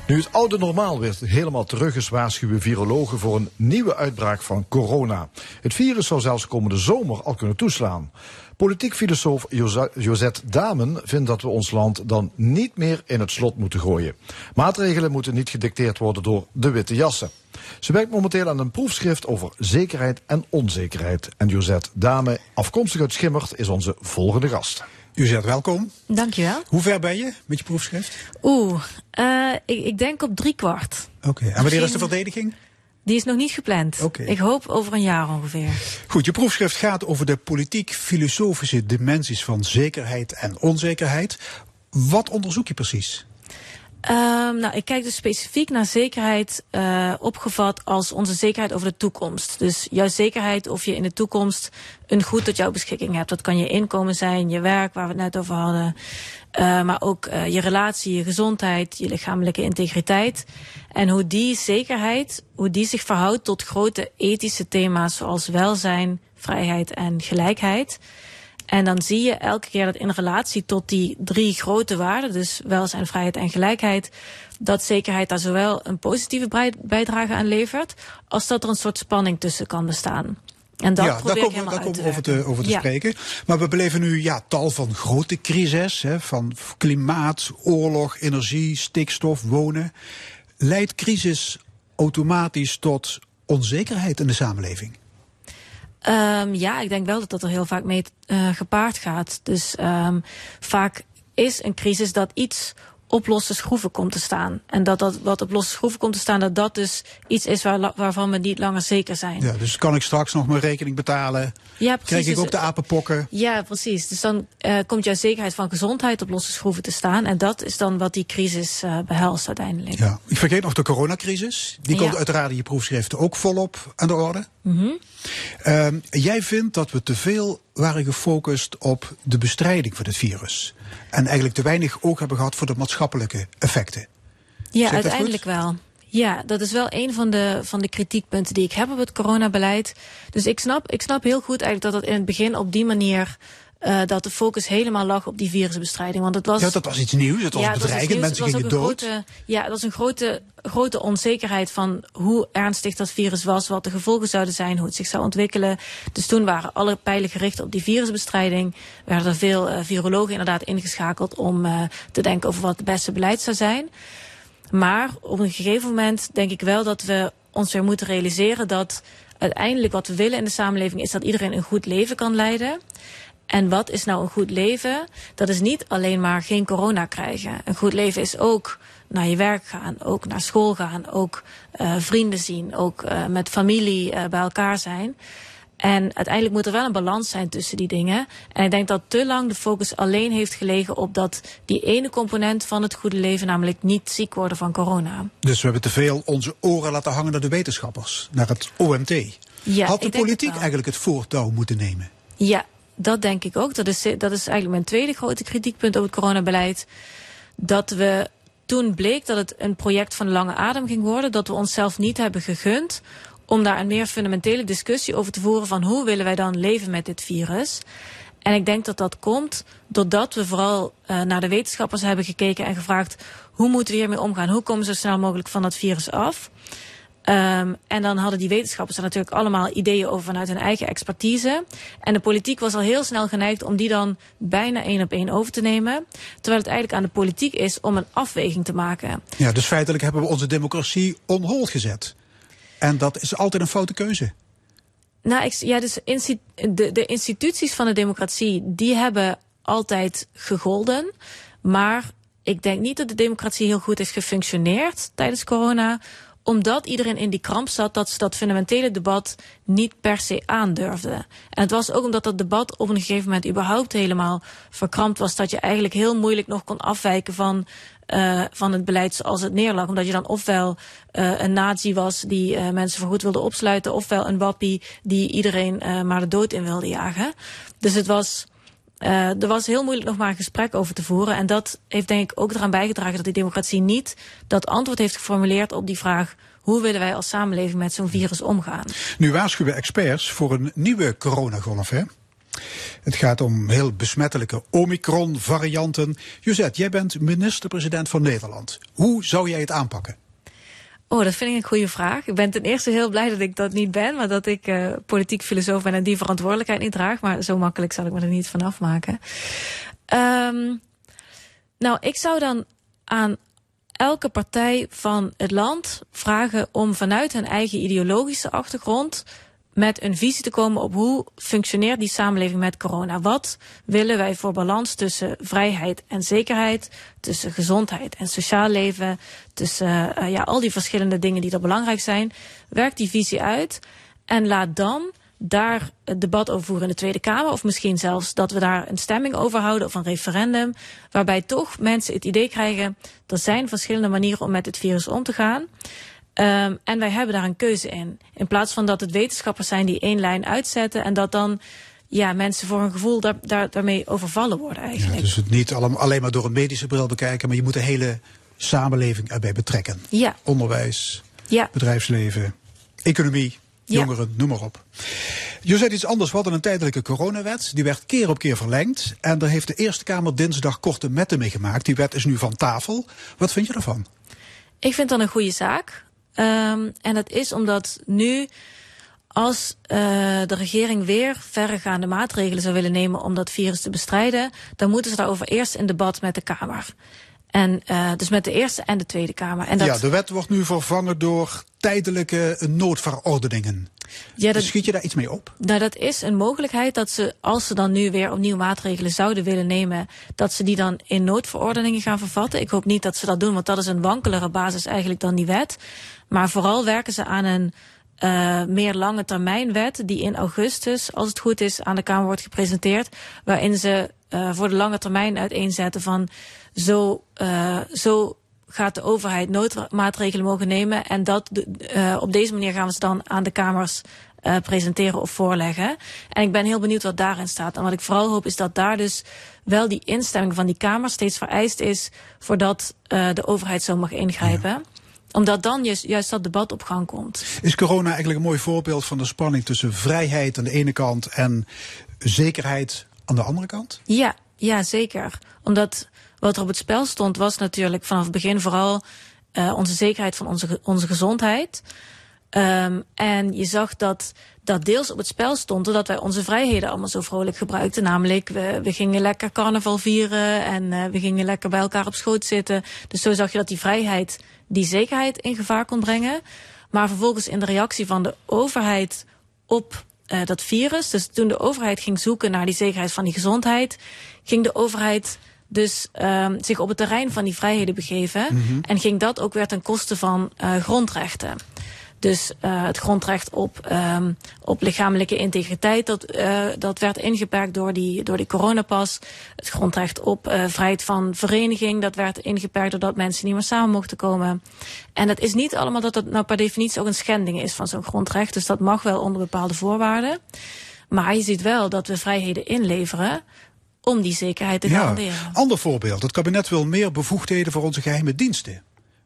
Speaker 3: Nu het oude normaal weer helemaal terug is, waarschuwen virologen voor een nieuwe uitbraak van corona. Het virus zou zelfs komende zomer al kunnen toeslaan. Politiek filosoof Josette Damen vindt dat we ons land dan niet meer in het slot moeten gooien. Maatregelen moeten niet gedicteerd worden door de witte jassen. Ze werkt momenteel aan een proefschrift over zekerheid en onzekerheid. En Josette Dame, afkomstig uit Schimmert, is onze volgende gast.
Speaker 2: Josette, welkom.
Speaker 7: Dankjewel.
Speaker 2: Hoe ver ben je met je proefschrift?
Speaker 7: Oeh, uh, ik, ik, denk op drie kwart.
Speaker 2: Oké, en wanneer is de verdediging?
Speaker 7: Die is nog niet gepland.
Speaker 2: Okay.
Speaker 7: Ik hoop over een jaar ongeveer.
Speaker 2: Goed, je proefschrift gaat over de politiek-filosofische dimensies van zekerheid en onzekerheid. Wat onderzoek je precies?
Speaker 7: Um, nou, ik kijk dus specifiek naar zekerheid uh, opgevat als onze zekerheid over de toekomst. Dus jouw zekerheid of je in de toekomst een goed tot jouw beschikking hebt. Dat kan je inkomen zijn, je werk, waar we het net over hadden. Uh, maar ook uh, je relatie, je gezondheid, je lichamelijke integriteit. En hoe die zekerheid, hoe die zich verhoudt tot grote ethische thema's zoals welzijn, vrijheid en gelijkheid. En dan zie je elke keer dat in relatie tot die drie grote waarden, dus welzijn, vrijheid en gelijkheid, dat zekerheid daar zowel een positieve bijdrage aan levert, als dat er een soort spanning tussen kan bestaan. En dat
Speaker 2: ja, daar komen, daar komen we over te, over te ja. spreken. Maar we beleven nu ja, tal van grote crises, hè, van klimaat, oorlog, energie, stikstof, wonen. Leidt crisis automatisch tot onzekerheid in de samenleving?
Speaker 7: Um, ja, ik denk wel dat dat er heel vaak mee uh, gepaard gaat. Dus um, vaak is een crisis dat iets op losse schroeven komt te staan. En dat dat wat op losse schroeven komt te staan, dat dat dus iets is waar, waarvan we niet langer zeker zijn.
Speaker 2: Ja, dus kan ik straks nog mijn rekening betalen?
Speaker 7: Ja, precies.
Speaker 2: Krijg ik
Speaker 7: dus,
Speaker 2: ook de apenpokken?
Speaker 7: Ja, precies. Dus dan uh, komt jouw zekerheid van gezondheid op losse schroeven te staan. En dat is dan wat die crisis uh, behelst uiteindelijk.
Speaker 2: Ja, ik vergeet nog de coronacrisis. Die komt uiteraard in je proefschriften ook volop aan de orde.
Speaker 7: Mm -hmm.
Speaker 2: uh, jij vindt dat we te veel waren gefocust op de bestrijding van het virus. En eigenlijk te weinig oog hebben gehad voor de maatschappelijke effecten.
Speaker 7: Ja, uiteindelijk wel. Ja, dat is wel een van de, van de kritiekpunten die ik heb op het coronabeleid. Dus ik snap, ik snap heel goed eigenlijk dat het in het begin op die manier uh, dat de focus helemaal lag op die virusbestrijding. Want het was,
Speaker 2: ja, dat was iets nieuws. Het was
Speaker 7: ja,
Speaker 2: bedreigend. Mensen gingen dood.
Speaker 7: Grote, ja, dat was een grote, grote onzekerheid van hoe ernstig dat virus was, wat de gevolgen zouden zijn, hoe het zich zou ontwikkelen. Dus toen waren alle pijlen gericht op die virusbestrijding. Werden er veel uh, virologen inderdaad ingeschakeld om uh, te denken over wat het beste beleid zou zijn. Maar op een gegeven moment denk ik wel dat we ons weer moeten realiseren dat uiteindelijk wat we willen in de samenleving is dat iedereen een goed leven kan leiden. En wat is nou een goed leven? Dat is niet alleen maar geen corona krijgen. Een goed leven is ook naar je werk gaan, ook naar school gaan, ook uh, vrienden zien, ook uh, met familie uh, bij elkaar zijn. En uiteindelijk moet er wel een balans zijn tussen die dingen. En ik denk dat te lang de focus alleen heeft gelegen op dat die ene component van het goede leven, namelijk niet ziek worden van corona.
Speaker 2: Dus we hebben te veel onze oren laten hangen naar de wetenschappers, naar het OMT.
Speaker 7: Ja,
Speaker 2: Had de politiek eigenlijk het voortouw moeten nemen?
Speaker 7: Ja, dat denk ik ook. Dat is, dat is eigenlijk mijn tweede grote kritiekpunt op het coronabeleid. Dat we toen bleek dat het een project van lange adem ging worden, dat we onszelf niet hebben gegund om daar een meer fundamentele discussie over te voeren van hoe willen wij dan leven met dit virus. En ik denk dat dat komt doordat we vooral uh, naar de wetenschappers hebben gekeken en gevraagd hoe moeten we hiermee omgaan? Hoe komen we zo snel mogelijk van dat virus af? Um, en dan hadden die wetenschappers er natuurlijk allemaal ideeën over vanuit hun eigen expertise. En de politiek was al heel snel geneigd om die dan bijna één op één over te nemen. Terwijl het eigenlijk aan de politiek is om een afweging te maken.
Speaker 2: Ja, dus feitelijk hebben we onze democratie on hold gezet. En dat is altijd een foute keuze.
Speaker 7: Nou, ik, ja, dus de, de instituties van de democratie, die hebben altijd gegolden. Maar ik denk niet dat de democratie heel goed heeft gefunctioneerd tijdens corona omdat iedereen in die kramp zat dat ze dat fundamentele debat niet per se aandurfden. En het was ook omdat dat debat op een gegeven moment überhaupt helemaal verkrampt was, dat je eigenlijk heel moeilijk nog kon afwijken van, uh, van het beleid zoals het neerlag. Omdat je dan ofwel uh, een nazi was die uh, mensen voorgoed wilde opsluiten, ofwel een wappie die iedereen maar de dood in wilde jagen. Dus het was. Uh, er was heel moeilijk nog maar een gesprek over te voeren. En dat heeft denk ik ook eraan bijgedragen dat die democratie niet dat antwoord heeft geformuleerd op die vraag. Hoe willen wij als samenleving met zo'n virus omgaan?
Speaker 2: Nu waarschuwen experts voor een nieuwe coronagolf, hè? Het gaat om heel besmettelijke Omicron-varianten. Josette, jij bent minister-president van Nederland. Hoe zou jij het aanpakken?
Speaker 7: Oh, dat vind ik een goede vraag. Ik ben ten eerste heel blij dat ik dat niet ben, maar dat ik uh, politiek filosoof ben en die verantwoordelijkheid niet draag. Maar zo makkelijk zal ik me er niet van afmaken. Um, nou, ik zou dan aan elke partij van het land vragen om vanuit hun eigen ideologische achtergrond met een visie te komen op hoe functioneert die samenleving met corona. Wat willen wij voor balans tussen vrijheid en zekerheid, tussen gezondheid en sociaal leven, tussen uh, ja, al die verschillende dingen die er belangrijk zijn. Werk die visie uit en laat dan daar het debat over voeren in de Tweede Kamer. Of misschien zelfs dat we daar een stemming over houden of een referendum. Waarbij toch mensen het idee krijgen, er zijn verschillende manieren om met het virus om te gaan. Um, en wij hebben daar een keuze in. In plaats van dat het wetenschappers zijn die één lijn uitzetten en dat dan ja, mensen voor een gevoel daar, daar, daarmee overvallen worden eigenlijk.
Speaker 2: Ja, dus het niet alleen maar door een medische bril bekijken, maar je moet de hele samenleving erbij betrekken.
Speaker 7: Ja.
Speaker 2: Onderwijs,
Speaker 7: ja.
Speaker 2: bedrijfsleven, economie, jongeren, ja. noem maar op. Je zei iets anders. We hadden een tijdelijke coronawet. Die werd keer op keer verlengd. En daar heeft de Eerste Kamer dinsdag korte metten mee gemaakt. Die wet is nu van tafel. Wat vind je ervan?
Speaker 7: Ik vind dat een goede zaak. Um, en dat is omdat nu, als uh, de regering weer verregaande maatregelen zou willen nemen om dat virus te bestrijden, dan moeten ze daarover eerst in debat met de Kamer. En uh, dus met de Eerste en de Tweede Kamer. En dat...
Speaker 2: Ja, de wet wordt nu vervangen door tijdelijke noodverordeningen. Ja, dat, dus schiet je daar iets mee op?
Speaker 7: Nou, dat is een mogelijkheid dat ze, als ze dan nu weer opnieuw maatregelen zouden willen nemen, dat ze die dan in noodverordeningen gaan vervatten. Ik hoop niet dat ze dat doen, want dat is een wankelere basis eigenlijk dan die wet. Maar vooral werken ze aan een uh, meer lange termijn wet die in augustus, als het goed is, aan de Kamer wordt gepresenteerd. Waarin ze uh, voor de lange termijn uiteenzetten van zo, uh, zo gaat de overheid noodmaatregelen mogen nemen. En dat, op deze manier gaan we ze dan aan de Kamers uh, presenteren of voorleggen. En ik ben heel benieuwd wat daarin staat. En wat ik vooral hoop is dat daar dus wel die instemming van die Kamer steeds vereist is voordat uh, de overheid zo mag ingrijpen. Omdat dan juist, juist dat debat op gang komt.
Speaker 2: Is corona eigenlijk een mooi voorbeeld van de spanning tussen vrijheid aan de ene kant en zekerheid aan de andere kant?
Speaker 7: Ja, ja zeker. Omdat wat er op het spel stond was natuurlijk vanaf het begin vooral uh, onze zekerheid van onze, onze gezondheid. Um, en je zag dat dat deels op het spel stond doordat wij onze vrijheden allemaal zo vrolijk gebruikten. Namelijk, we, we gingen lekker carnaval vieren en uh, we gingen lekker bij elkaar op schoot zitten. Dus zo zag je dat die vrijheid die zekerheid in gevaar kon brengen. Maar vervolgens in de reactie van de overheid op uh, dat virus, dus toen de overheid ging zoeken naar die zekerheid van die gezondheid, ging de overheid dus um, zich op het terrein van die vrijheden begeven. Mm -hmm. En ging dat ook weer ten koste van uh, grondrechten. Dus uh, het grondrecht op, um, op lichamelijke integriteit, dat, uh, dat werd ingeperkt door die, door die coronapas. Het grondrecht op uh, vrijheid van vereniging, dat werd ingeperkt doordat mensen niet meer samen mochten komen. En het is niet allemaal dat het nou per definitie ook een schending is van zo'n grondrecht. Dus dat mag wel onder bepaalde voorwaarden. Maar je ziet wel dat we vrijheden inleveren om die zekerheid te garanderen.
Speaker 2: Ja, ander voorbeeld. Het kabinet wil meer bevoegdheden voor onze geheime diensten.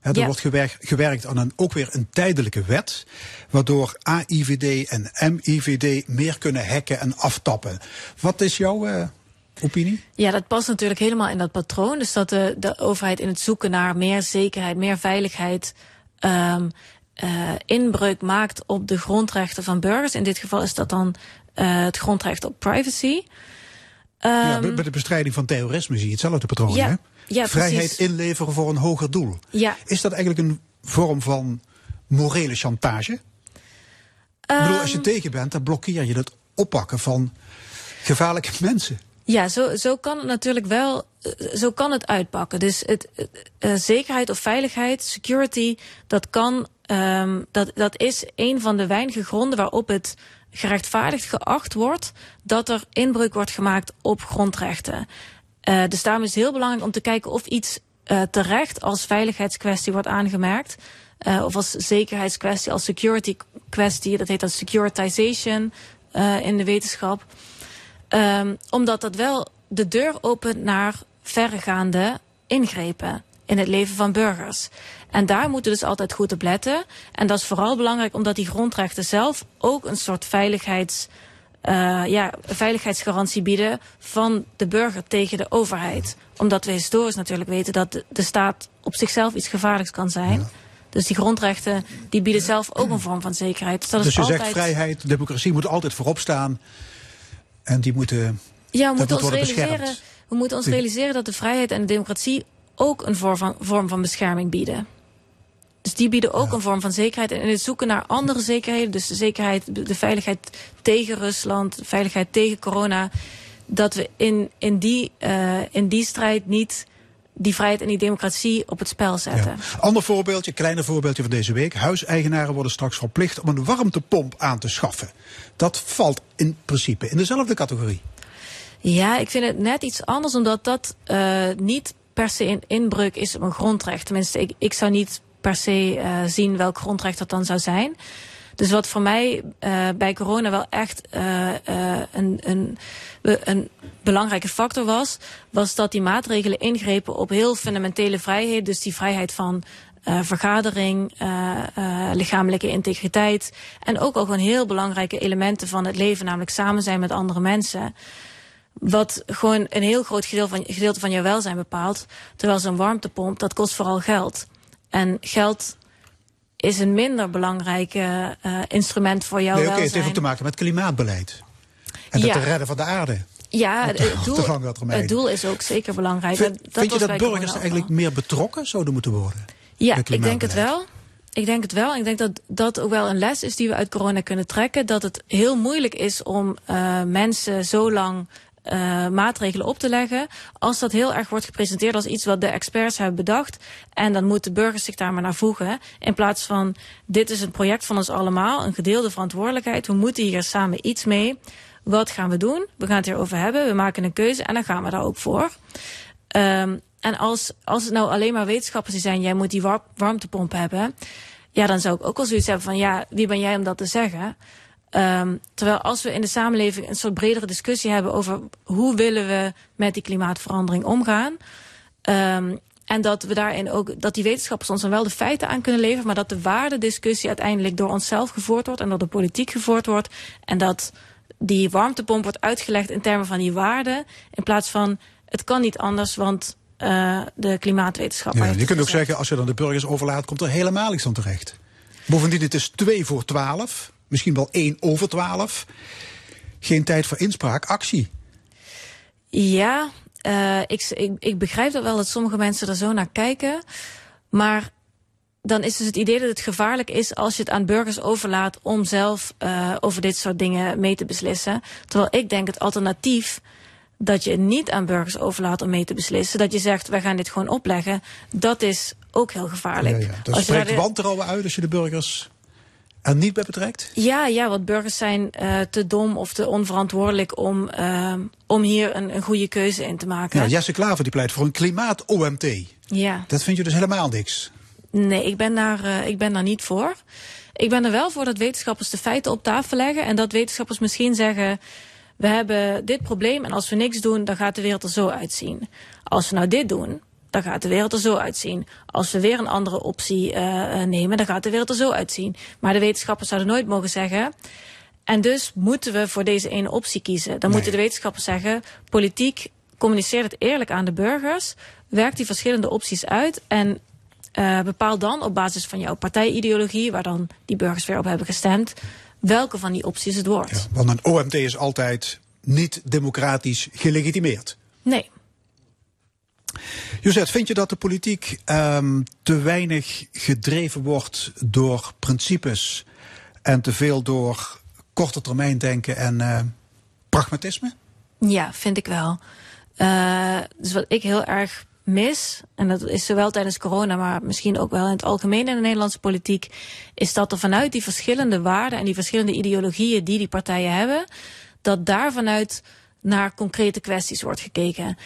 Speaker 2: He, er ja. wordt gewerkt, gewerkt aan een, ook weer een tijdelijke wet, waardoor AIVD en MIVD meer kunnen hacken en aftappen. Wat is jouw uh, opinie?
Speaker 7: Ja, dat past natuurlijk helemaal in dat patroon. Dus dat de, de overheid in het zoeken naar meer zekerheid, meer veiligheid, um, uh, inbreuk maakt op de grondrechten van burgers. In dit geval is dat dan uh, het grondrecht op privacy.
Speaker 2: Um, ja, bij de bestrijding van terrorisme zie je hetzelfde patroon,
Speaker 7: ja.
Speaker 2: hè?
Speaker 7: Ja,
Speaker 2: Vrijheid inleveren voor een hoger doel.
Speaker 7: Ja.
Speaker 2: Is dat eigenlijk een vorm van morele chantage? Um, ik bedoel, als je tegen bent, dan blokkeer je het oppakken van gevaarlijke [LAUGHS] mensen.
Speaker 7: Ja, zo, zo kan het natuurlijk wel, zo kan het uitpakken. Dus het, uh, zekerheid of veiligheid, security, dat kan, um, dat, dat is een van de weinige gronden waarop het gerechtvaardigd geacht wordt dat er inbreuk wordt gemaakt op grondrechten. Uh, dus daarom is het heel belangrijk om te kijken of iets uh, terecht als veiligheidskwestie wordt aangemerkt. Uh, of als zekerheidskwestie, als security kwestie. Dat heet dan securitization in de wetenschap. Um, omdat dat wel de deur opent naar verregaande ingrepen in het leven van burgers. En daar moeten we dus altijd goed op letten. En dat is vooral belangrijk omdat die grondrechten zelf ook een soort veiligheids uh, ja, veiligheidsgarantie bieden van de burger tegen de overheid. Omdat we historisch natuurlijk weten dat de, de staat op zichzelf iets gevaarlijks kan zijn. Ja. Dus die grondrechten die bieden zelf ook een vorm van zekerheid. Dus, dat
Speaker 2: dus
Speaker 7: is
Speaker 2: je
Speaker 7: altijd...
Speaker 2: zegt vrijheid, democratie moet altijd voorop staan. En die moeten,
Speaker 7: ja, we moeten
Speaker 2: moet
Speaker 7: ons realiseren,
Speaker 2: beschermd.
Speaker 7: We moeten ons realiseren dat de vrijheid en de democratie ook een vorm van, vorm van bescherming bieden. Dus die bieden ook een vorm van zekerheid. En in het zoeken naar andere zekerheden, dus de zekerheid, de veiligheid tegen Rusland, de veiligheid tegen corona, dat we in, in, die, uh, in die strijd niet die vrijheid en die democratie op het spel zetten.
Speaker 2: Ja. Ander voorbeeldje, kleiner voorbeeldje van deze week. Huiseigenaren worden straks verplicht om een warmtepomp aan te schaffen. Dat valt in principe in dezelfde categorie.
Speaker 7: Ja, ik vind het net iets anders, omdat dat uh, niet per se een inbreuk is op een grondrecht. Tenminste, ik, ik zou niet per se uh, zien welk grondrecht dat dan zou zijn. Dus wat voor mij uh, bij corona wel echt uh, een, een, een belangrijke factor was, was dat die maatregelen ingrepen op heel fundamentele vrijheden. Dus die vrijheid van uh, vergadering, lichamelijke integriteit. En ook al gewoon heel belangrijke elementen van het leven, namelijk samen zijn met andere mensen. Wat gewoon een heel groot gedeelte van, gedeelte van je welzijn bepaalt. Terwijl zo'n warmtepomp, dat kost vooral geld. En geld is een minder belangrijk uh, instrument voor jouw
Speaker 2: nee. Oké, het heeft ook te maken met klimaatbeleid. En
Speaker 7: Ja.
Speaker 2: het redden van de aarde.
Speaker 7: Ja, het,
Speaker 2: de-
Speaker 7: doel, het is ook zeker belangrijk.
Speaker 2: Vind,
Speaker 7: dat
Speaker 2: vind je dat burgers eigenlijk meer betrokken zouden moeten worden?
Speaker 7: Ja, ik denk het wel. Ik denk het wel. Ik denk dat dat ook wel een les is die we uit corona kunnen trekken. Dat het heel moeilijk is om uh, mensen zo lang uh, maatregelen op te leggen. Als dat heel erg wordt gepresenteerd als iets wat de experts hebben bedacht. En dan moeten burgers zich daar maar naar voegen. In plaats van, dit is een project van ons allemaal. Een gedeelde verantwoordelijkheid. We moeten hier samen iets mee. Wat gaan we doen? We gaan het hierover hebben. We maken een keuze en dan gaan we daar ook voor. Um, en als, als het nou alleen maar wetenschappers zijn, jij moet die war warmtepomp hebben. Ja, dan zou ik ook wel zoiets hebben van, ja, wie ben jij om dat te zeggen? Um, terwijl als we in de samenleving een soort bredere discussie hebben over hoe willen we met die klimaatverandering omgaan. Um, en dat we daarin ook, dat die wetenschappers ons dan wel de feiten aan kunnen leveren, maar dat de waardediscussie uiteindelijk door onszelf gevoerd wordt en door de politiek gevoerd wordt. En dat die warmtepomp wordt uitgelegd in termen van die waarden, in plaats van het kan niet anders, want uh, de klimaatwetenschap.
Speaker 2: Ja, je kunt ook zeggen, als je dan de burgers overlaat, komt er helemaal niks aan terecht. Bovendien, het is twee voor twaalf, misschien wel één over twaalf. Geen tijd voor inspraak, actie.
Speaker 7: Ja, uh, ik, ik, ik begrijp dat wel dat sommige mensen er zo naar kijken. Maar dan is dus het idee dat het gevaarlijk is als je het aan burgers overlaat om zelf uh, over dit soort dingen mee te beslissen. Terwijl ik denk het alternatief dat je het niet aan burgers overlaat om mee te beslissen. Dat je zegt, wij gaan dit gewoon opleggen. Dat is ook heel gevaarlijk.
Speaker 2: Ja, ja. Dat
Speaker 7: Als je
Speaker 2: spreekt wantrouwen uit als je de burgers er niet bij betrekt.
Speaker 7: Ja, ja, want burgers zijn uh, te dom of te onverantwoordelijk om, uh, om hier een, een goede keuze in te maken.
Speaker 2: Ja, Jesse Klaver die pleit voor een klimaat-OMT.
Speaker 7: ja.
Speaker 2: Dat vind je dus helemaal niks.
Speaker 7: Nee, ik ben, daar, uh, ik ben daar niet voor. Ik ben er wel voor dat wetenschappers de feiten op tafel leggen. En dat wetenschappers misschien zeggen... we hebben dit probleem en als we niks doen... dan gaat de wereld er zo uitzien. Als we nou dit doen, dan gaat de wereld er zo uitzien. Als we weer een andere optie uh, nemen... dan gaat de wereld er zo uitzien. Maar de wetenschappers zouden nooit mogen zeggen... en dus moeten we voor deze ene optie kiezen. Dan
Speaker 2: Nee.
Speaker 7: moeten de wetenschappers zeggen... politiek communiceert het eerlijk aan de burgers... werkt die verschillende opties uit... en uh, bepaal dan op basis van jouw partijideologie, waar dan die burgers weer op hebben gestemd, welke van die opties het wordt.
Speaker 2: Ja, want een OMT is altijd niet democratisch gelegitimeerd.
Speaker 7: Nee.
Speaker 2: Josette, vind je dat de politiek um, te weinig gedreven wordt door principes en te veel door korte termijn denken en uh, pragmatisme?
Speaker 7: Ja, vind ik wel. Uh, dus wat ik heel erg mis, en dat is zowel tijdens corona, maar misschien ook wel in het algemeen in de Nederlandse politiek, is dat er vanuit die verschillende waarden en die verschillende ideologieën die die partijen hebben, dat daar vanuit naar concrete kwesties wordt gekeken.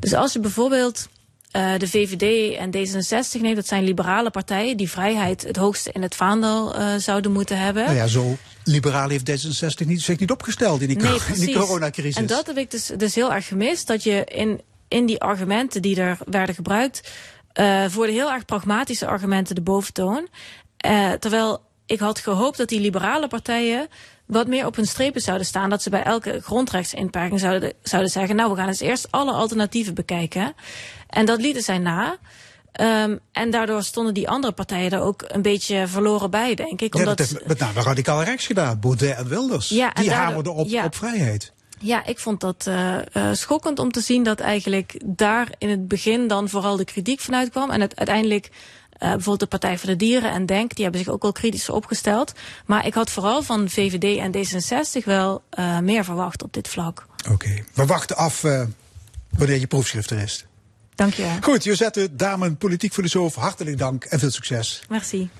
Speaker 7: Dus als je bijvoorbeeld uh, de VVD en D66 neemt, dat zijn liberale partijen die vrijheid het hoogste in het vaandel uh, zouden moeten hebben.
Speaker 2: Nou ja, zo liberaal heeft D66 niet, zich niet opgesteld in die,
Speaker 7: nee,
Speaker 2: in die coronacrisis.
Speaker 7: En dat heb ik dus, dus heel erg gemist, dat je in in die argumenten die er werden gebruikt, uh, voor de heel erg pragmatische argumenten de boventoon. Terwijl ik had gehoopt dat die liberale partijen wat meer op hun strepen zouden staan. Dat ze bij elke grondrechtsinperking zouden, zouden zeggen... nou, we gaan eens eerst alle alternatieven bekijken. En dat lieten zij na. Um, en daardoor stonden die andere partijen er ook een beetje verloren bij, denk ik.
Speaker 6: Omdat... Ja, dat heeft met name radicaal rechts gedaan. Baudet en Wilders. Ja, en die daardoor, hamerden op, ja. op vrijheid.
Speaker 7: Ja, ik vond dat uh, uh, schokkend om te zien dat eigenlijk daar in het begin dan vooral de kritiek vanuit kwam. En het uiteindelijk bijvoorbeeld de Partij voor de Dieren en Denk, die hebben zich ook wel kritisch opgesteld. Maar ik had vooral van VVD en D66 wel meer verwacht op dit vlak.
Speaker 6: Oké, okay. we wachten af wanneer je proefschrift er is.
Speaker 7: Dank je wel.
Speaker 6: Goed, Josette Damen, politiek filosoof, hartelijk dank en veel succes.
Speaker 7: Merci.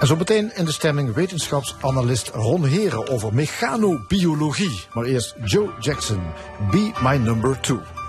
Speaker 3: En zo meteen in de stemming wetenschapsanalist Ron Heren over mechanobiologie. Maar eerst Joe Jackson, Be My Number Two.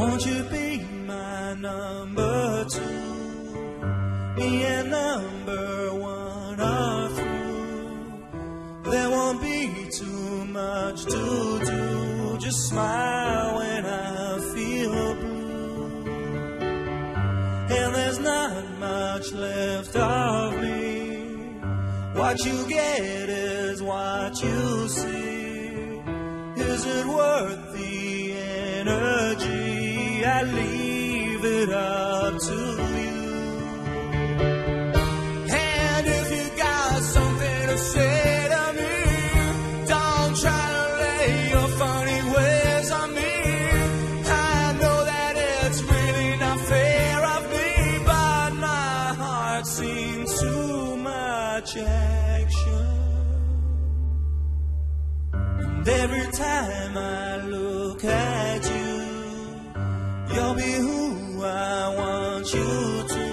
Speaker 8: Won't you be my number two? Be a number one or through. There won't be too much to do. Just smile when I feel blue. And there's not much left of me. What you get is what you see. Is it worth the energy? I leave it up to you. And if you got something to say to me, don't try to lay your funny ways on me. I know that it's really not fair of me, but my heart's seen too much action. And every time I look at you, you'll be who I want you to.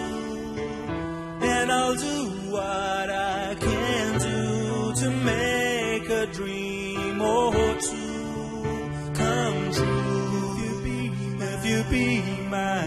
Speaker 8: And I'll do what I can do to make a dream or two come true. If you be, if you be my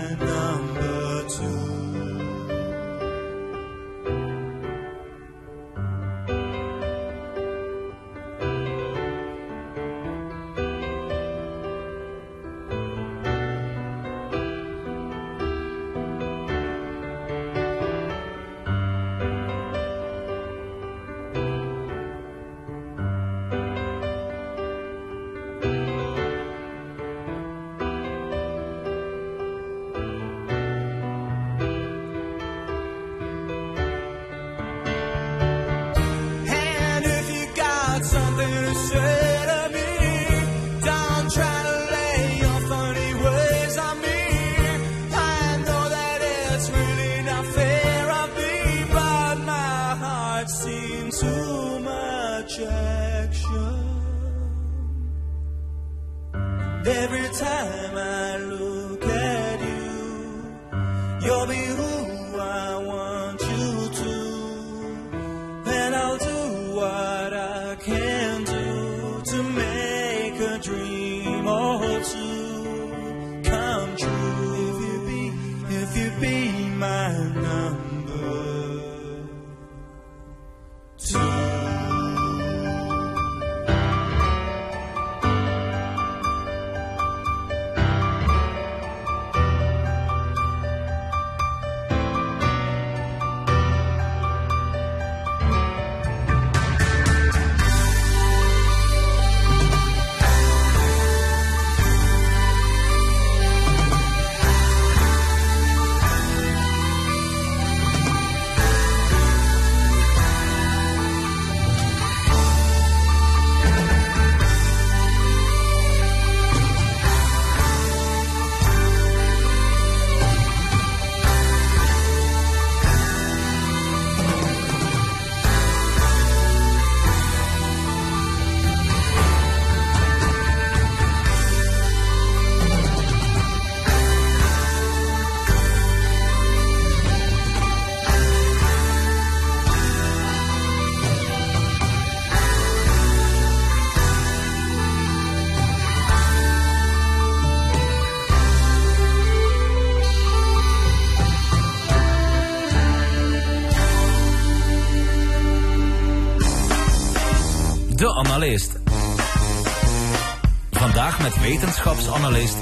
Speaker 1: Vandaag met wetenschapsanalist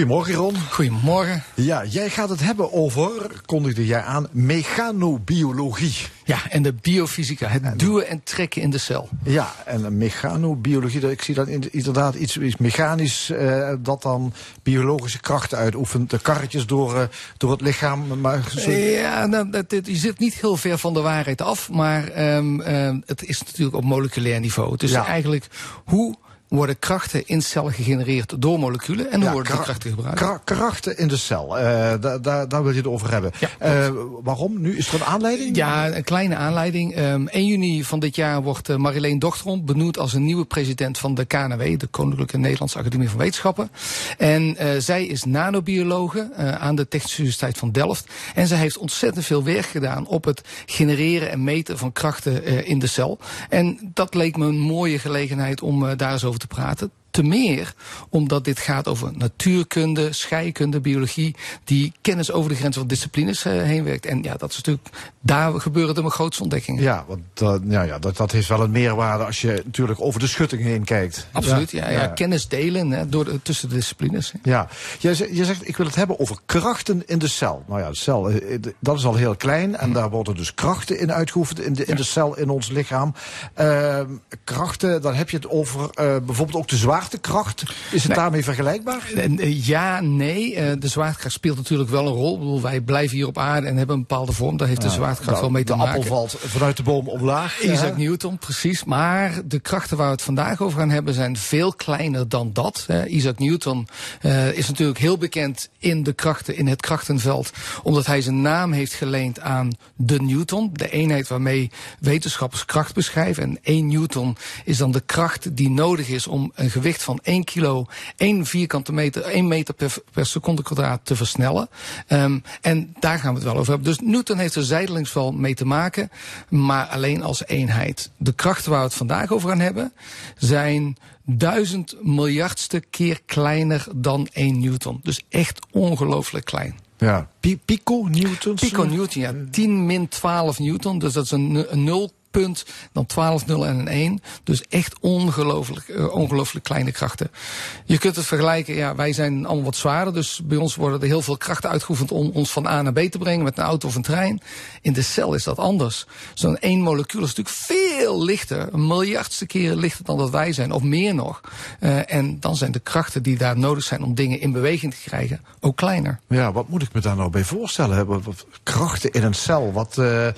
Speaker 3: Goedemorgen Ron.
Speaker 9: Goedemorgen.
Speaker 3: Ja, jij gaat het hebben over, kondigde jij aan, mechanobiologie.
Speaker 9: Ja, en de biofysica, het duwen en trekken in de cel.
Speaker 3: Ja, en mechanobiologie, ik zie dat in- inderdaad iets, iets mechanisch eh, dat dan biologische krachten uitoefent. De karretjes door, eh, door het lichaam. Maar zo-
Speaker 9: Ja, nou, dat, dit- je zit niet heel ver van de waarheid af, maar ehm, ehm, het is natuurlijk op moleculair niveau. Dus
Speaker 3: Ja.
Speaker 9: eigenlijk, hoe worden krachten in cellen gegenereerd door moleculen en hoe
Speaker 3: Ja,
Speaker 9: worden die
Speaker 3: kra-
Speaker 9: krachten gebruikt?
Speaker 3: kra- krachten in de cel, eh, daar daar daar wil je het over hebben.
Speaker 9: Ja,
Speaker 3: Eh, waarom? Nu is er een aanleiding?
Speaker 9: Ja, een kleine aanleiding. Ehm 1 juni van dit jaar wordt eh, Marileen Dochterom benoemd als een nieuwe president van de KNW, de Koninklijke Nederlandse Academie van Wetenschappen. En zij is nanobiologe aan de Technische Universiteit van Delft. En zij heeft ontzettend veel werk gedaan op het genereren en meten van krachten in de cel. En dat leek me een mooie gelegenheid om daar eens over te praten. Te meer omdat dit gaat over natuurkunde, scheikunde, biologie, die kennis over de grenzen van disciplines eh, heen werkt. En ja, dat is natuurlijk, daar gebeuren de grootste ontdekkingen.
Speaker 3: Ja, want dat, ja, ja, dat, dat heeft wel een meerwaarde als je natuurlijk over de schutting heen kijkt.
Speaker 9: Absoluut, ja, ja, kennis delen hè, door de, tussen de disciplines.
Speaker 3: Ja, je, zegt- je zegt ik wil het hebben over krachten in de cel. Nou ja, de cel, eh, eh, dat is al heel klein en daar worden dus krachten in uitgeoefend in de, in de cel in ons lichaam. Ehm, krachten, dan heb je het over bijvoorbeeld ook de zwaartekracht. Is het
Speaker 9: Nee.
Speaker 3: daarmee vergelijkbaar?
Speaker 9: En, eh, ja, nee. eh, de zwaartekracht speelt natuurlijk wel een rol. Ik bedoel, wij blijven hier op aarde en hebben een bepaalde vorm. Daar heeft de zwaartekracht
Speaker 3: Nou,
Speaker 9: wel mee te
Speaker 3: de
Speaker 9: maken.
Speaker 3: appel valt vanuit de boom omlaag.
Speaker 9: Isaac? Newton, precies. Maar de krachten waar we het vandaag over gaan hebben zijn veel kleiner dan dat. Eh, Isaac Newton eh, is natuurlijk heel bekend in de krachten, in het krachtenveld. Omdat hij zijn naam heeft geleend aan de Newton. De eenheid waarmee wetenschappers kracht beschrijven. En 1 Newton is dan de kracht die nodig is om een gewicht van 1 kilo, 1 vierkante meter, 1 meter per, per seconde kwadraat te versnellen. Ehm, en daar gaan we het wel over hebben. Dus Newton heeft er zijdelings wel mee te maken, maar alleen als eenheid. De krachten waar we het vandaag over gaan hebben zijn duizend miljardste keer kleiner dan 1 Newton. Dus echt ongelooflijk klein.
Speaker 3: Ja. Pi- pico newtons?
Speaker 9: Pico Newton, ja, 10 min 12 Newton. Dus dat is een, een nulpunt, dan 12 0 en een 1. Dus echt ongelooflijk, eh, ongelooflijk kleine krachten. Je kunt het vergelijken, ja, wij zijn allemaal wat zwaarder. Dus bij ons worden er heel veel krachten uitgeoefend om ons van A naar B te brengen met een auto of een trein. In de cel is dat anders. Zo'n één molecuul is natuurlijk veel lichter, een miljardste keren lichter dan dat wij zijn, of meer nog. Eh, en dan zijn de krachten die daar nodig zijn om dingen in beweging te krijgen ook kleiner.
Speaker 3: Ja, wat moet ik me daar nou bij voorstellen? Krachten in een cel. Wat, eh,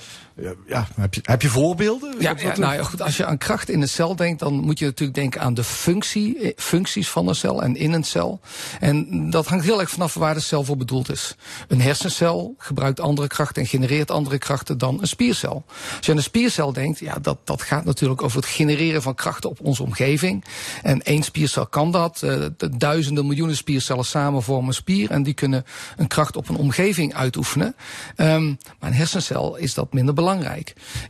Speaker 3: ja, heb, je, heb je voorbeelden?
Speaker 9: Ja, nou ja, goed, als je aan kracht in een cel denkt, dan moet je natuurlijk denken aan de functie, eh, functies van een cel en in een cel. En dat hangt heel erg vanaf waar de cel voor bedoeld is. Een hersencel gebruikt andere krachten en genereert andere krachten dan een spiercel. Als je aan een spiercel denkt, ja, dat, dat gaat natuurlijk over het genereren van krachten op onze omgeving. En één spiercel kan dat. Eh, de duizenden, miljoenen spiercellen samen vormen een spier en die kunnen een kracht op een omgeving uitoefenen. Ehm, maar een hersencel is dat minder belangrijk.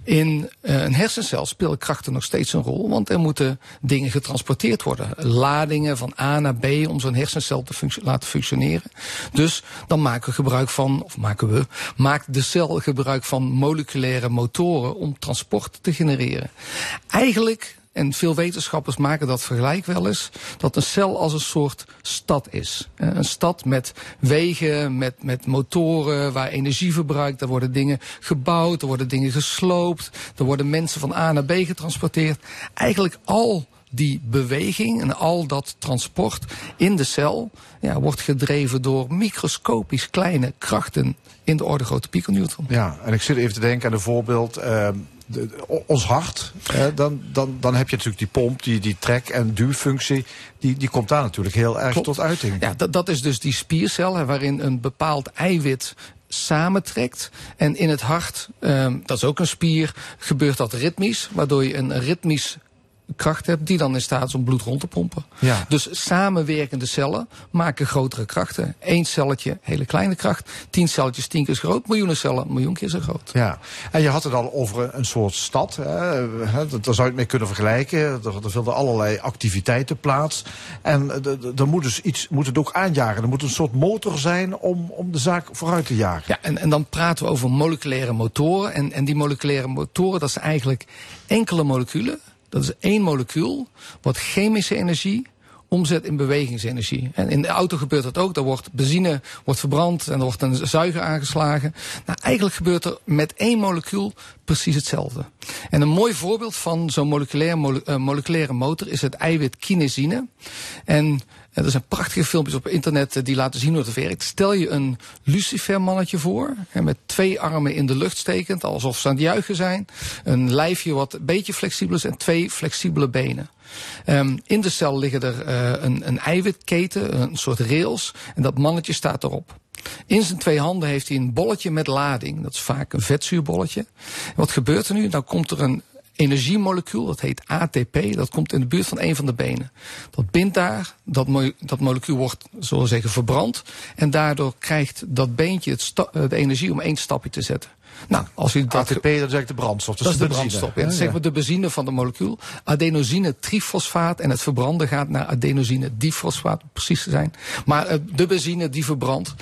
Speaker 9: In eh, een hersencel spelen krachten nog steeds een rol, want er moeten dingen getransporteerd worden. Ladingen van A naar B om zo'n hersencel te laten functioneren. Dus dan maken we gebruik van, of maken we, maakt de cel gebruik van moleculaire motoren om transport te genereren. Eigenlijk en veel wetenschappers maken dat vergelijk wel eens. Dat een cel als een soort stad is. Eh, Een stad met wegen, met, met motoren, waar energie verbruikt. Daar worden dingen gebouwd, er worden dingen gesloopt. Er worden mensen van A naar B getransporteerd. Eigenlijk al die beweging en al dat transport in de cel ja, wordt gedreven door microscopisch kleine krachten in de orde grote piconewton.
Speaker 3: Ja, en ik zit even te denken aan een voorbeeld. ehm, de- ons hart, hè, dan, dan, dan heb je natuurlijk die pomp, die, die trek- en duwfunctie. Die, die komt daar natuurlijk heel erg
Speaker 9: Klopt.
Speaker 3: tot uiting.
Speaker 9: Ja, dat, dat is dus die spiercel hè, waarin een bepaald eiwit samentrekt. En in het hart, ehm, dat is ook een spier, gebeurt dat ritmisch. Waardoor je een ritmisch kracht hebt die dan in staat is om bloed rond te pompen.
Speaker 3: Ja.
Speaker 9: Dus samenwerkende cellen maken grotere krachten. Eén celletje, hele kleine kracht. Tien celletjes, tien keer zo groot. Miljoenen cellen, miljoen keer zo groot.
Speaker 3: Ja, en je had het al over een, soort stad. Hè. Daar zou je het mee kunnen vergelijken. Er, er vinden allerlei activiteiten plaats. En eh, er moet dus iets moet het ook aanjagen. Er moet een soort motor zijn om, om de zaak vooruit te jagen.
Speaker 9: Ja, en, en dan praten we over moleculaire motoren. En, en die moleculaire motoren, dat zijn eigenlijk enkele moleculen. Dat is één molecuul wat chemische energie omzet in bewegingsenergie. En in de auto gebeurt dat ook. Daar wordt benzine wordt verbrand en er wordt een zuiger aangeslagen. Nou, eigenlijk gebeurt er met één molecuul precies hetzelfde. En een mooi voorbeeld van zo'n moleculaire, mole, uh, moleculaire motor is het eiwit kinesine. En er zijn prachtige filmpjes op internet die laten zien hoe het werkt. Stel je een lucifermannetje voor, met twee armen in de lucht stekend, alsof ze aan het juichen zijn. Een lijfje wat een beetje flexibel is en twee flexibele benen. Um, in de cel liggen er uh, een, een eiwitketen, een soort rails, en dat mannetje staat erop. In zijn twee handen heeft hij een bolletje met lading. Dat is vaak een vetzuurbolletje. Wat gebeurt er nu? Dan komt er een energiemolecuul, dat heet ATP, dat komt in de buurt van een van de benen. Dat bindt daar, dat, mo dat molecuul wordt, zullen we zeggen, verbrand. En daardoor krijgt dat beentje het de energie om één stapje te zetten. Nou, als u dat
Speaker 3: ATP, dat is eigenlijk de brandstof.
Speaker 9: Dat, dat is de, de brandstof. Ja, dat is zeg maar de benzine van de molecuul. Adenosine trifosfaat en het verbranden gaat naar adenosine difosfaat, precies te zijn. Maar uh, de benzine die verbrandt.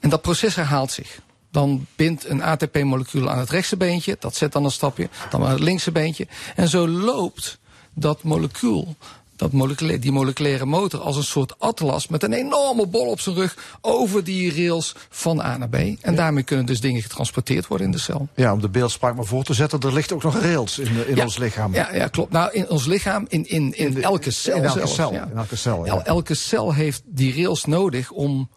Speaker 9: En dat proces herhaalt zich. Dan bindt een ATP-molecuul aan het rechtse beentje. Dat zet dan een stapje. Dan aan het linkse beentje. En zo loopt dat molecuul dat moleculaire, die moleculaire motor als een soort atlas met een enorme bol op zijn rug over die rails van A naar B. En ja. daarmee kunnen dus dingen getransporteerd worden in de cel.
Speaker 3: Ja, om de beeldspraak maar voor te zetten, er ligt ook nog rails in, in
Speaker 9: ja.
Speaker 3: ons lichaam.
Speaker 9: Ja, ja, klopt. Nou, in ons lichaam, in, in, in, in de, elke cel.
Speaker 3: In elke
Speaker 9: zelfs,
Speaker 3: cel.
Speaker 9: Ja.
Speaker 3: In elke cel.
Speaker 9: Elke cel heeft die rails nodig om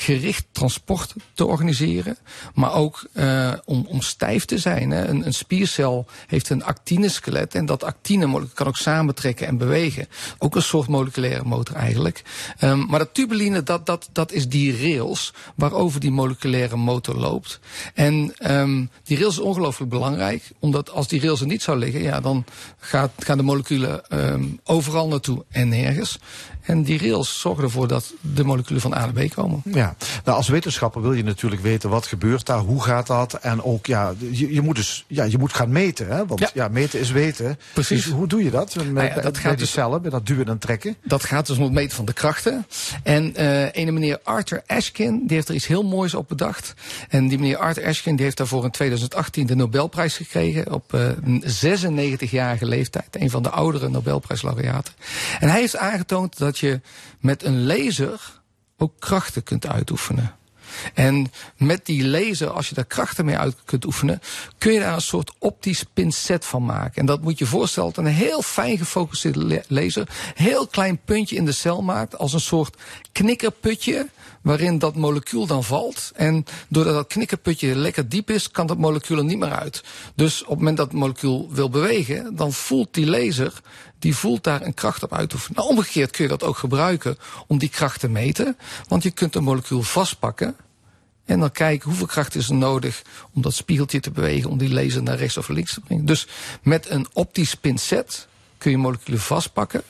Speaker 9: gericht transport te organiseren, maar ook uh, om, om stijf te zijn. Hè. Een, een spiercel heeft een actineskelet en dat actine kan ook samentrekken en bewegen. Ook een soort moleculaire motor eigenlijk. Um, maar dat tubuline, dat, dat, dat is die rails waarover die moleculaire motor loopt. En um, die rails is ongelooflijk belangrijk, omdat als die rails er niet zou liggen, ja, dan gaat, gaan de moleculen um, overal naartoe en nergens. En die rails zorgen ervoor dat de moleculen van A naar B komen.
Speaker 3: Ja, nou als wetenschapper wil je natuurlijk weten wat gebeurt daar, hoe gaat dat? En ook, ja, je, je moet dus, ja, je moet gaan meten, hè? Want ja, ja meten is weten.
Speaker 9: Precies.
Speaker 3: Dus hoe doe je dat? Met,
Speaker 9: Nou ja, dat gaat
Speaker 3: die
Speaker 9: dus-
Speaker 3: cellen, bij dat duwen en trekken?
Speaker 9: Dat gaat dus om het meten van de krachten. En uh, ene meneer Arthur Ashkin, die heeft er iets heel moois op bedacht. En die meneer Arthur Ashkin, die heeft daarvoor in 2018 de Nobelprijs gekregen. Op uh, 96-jarige leeftijd. Een van de oudere Nobelprijslaureaten. En hij heeft aangetoond dat je met een laser ook krachten kunt uitoefenen. En met die laser, als je daar krachten mee uit kunt oefenen, kun je daar een soort optisch pincet van maken. En dat moet je voorstellen dat een heel fijn gefocuseerde laser, heel klein puntje in de cel maakt, als een soort knikkerputje, waarin dat molecuul dan valt. En doordat dat knikkerputje lekker diep is, kan dat molecuul er niet meer uit. Dus op het moment dat het molecuul wil bewegen, dan voelt die laser die voelt daar een kracht op uitoefenen. Nou, omgekeerd kun je dat ook gebruiken om die kracht te meten. Want je kunt een molecuul vastpakken. En dan kijken hoeveel kracht is er nodig om dat spiegeltje te bewegen, om die laser naar rechts of links te brengen. Dus met een optisch pincet kun je moleculen vastpakken,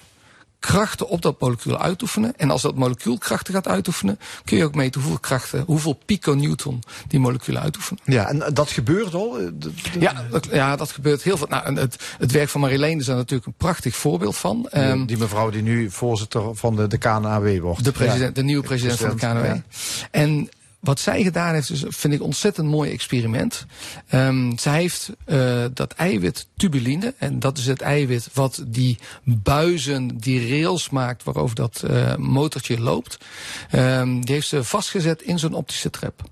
Speaker 9: krachten op dat molecuul uitoefenen. En als dat molecuul krachten gaat uitoefenen, kun je ook meten hoeveel krachten, hoeveel piconewton die moleculen uitoefenen.
Speaker 3: Ja, en dat gebeurt al? De-
Speaker 9: Ja, dat, ja, dat gebeurt heel veel. Nou, het, het werk van Marilene is daar natuurlijk een prachtig voorbeeld van.
Speaker 3: Die,
Speaker 9: Ehm,
Speaker 3: die mevrouw die nu voorzitter van de, de KNAW wordt.
Speaker 9: de, president,
Speaker 3: Ja.
Speaker 9: de nieuwe president, van de KNW.
Speaker 3: ja.
Speaker 9: En wat zij gedaan heeft, vind ik een ontzettend mooi experiment. Um, zij heeft uh, dat eiwit tubuline, en dat is het eiwit wat die buizen, die rails maakt waarover dat uh, motortje loopt. Um, die heeft ze vastgezet in zo'n optische trap.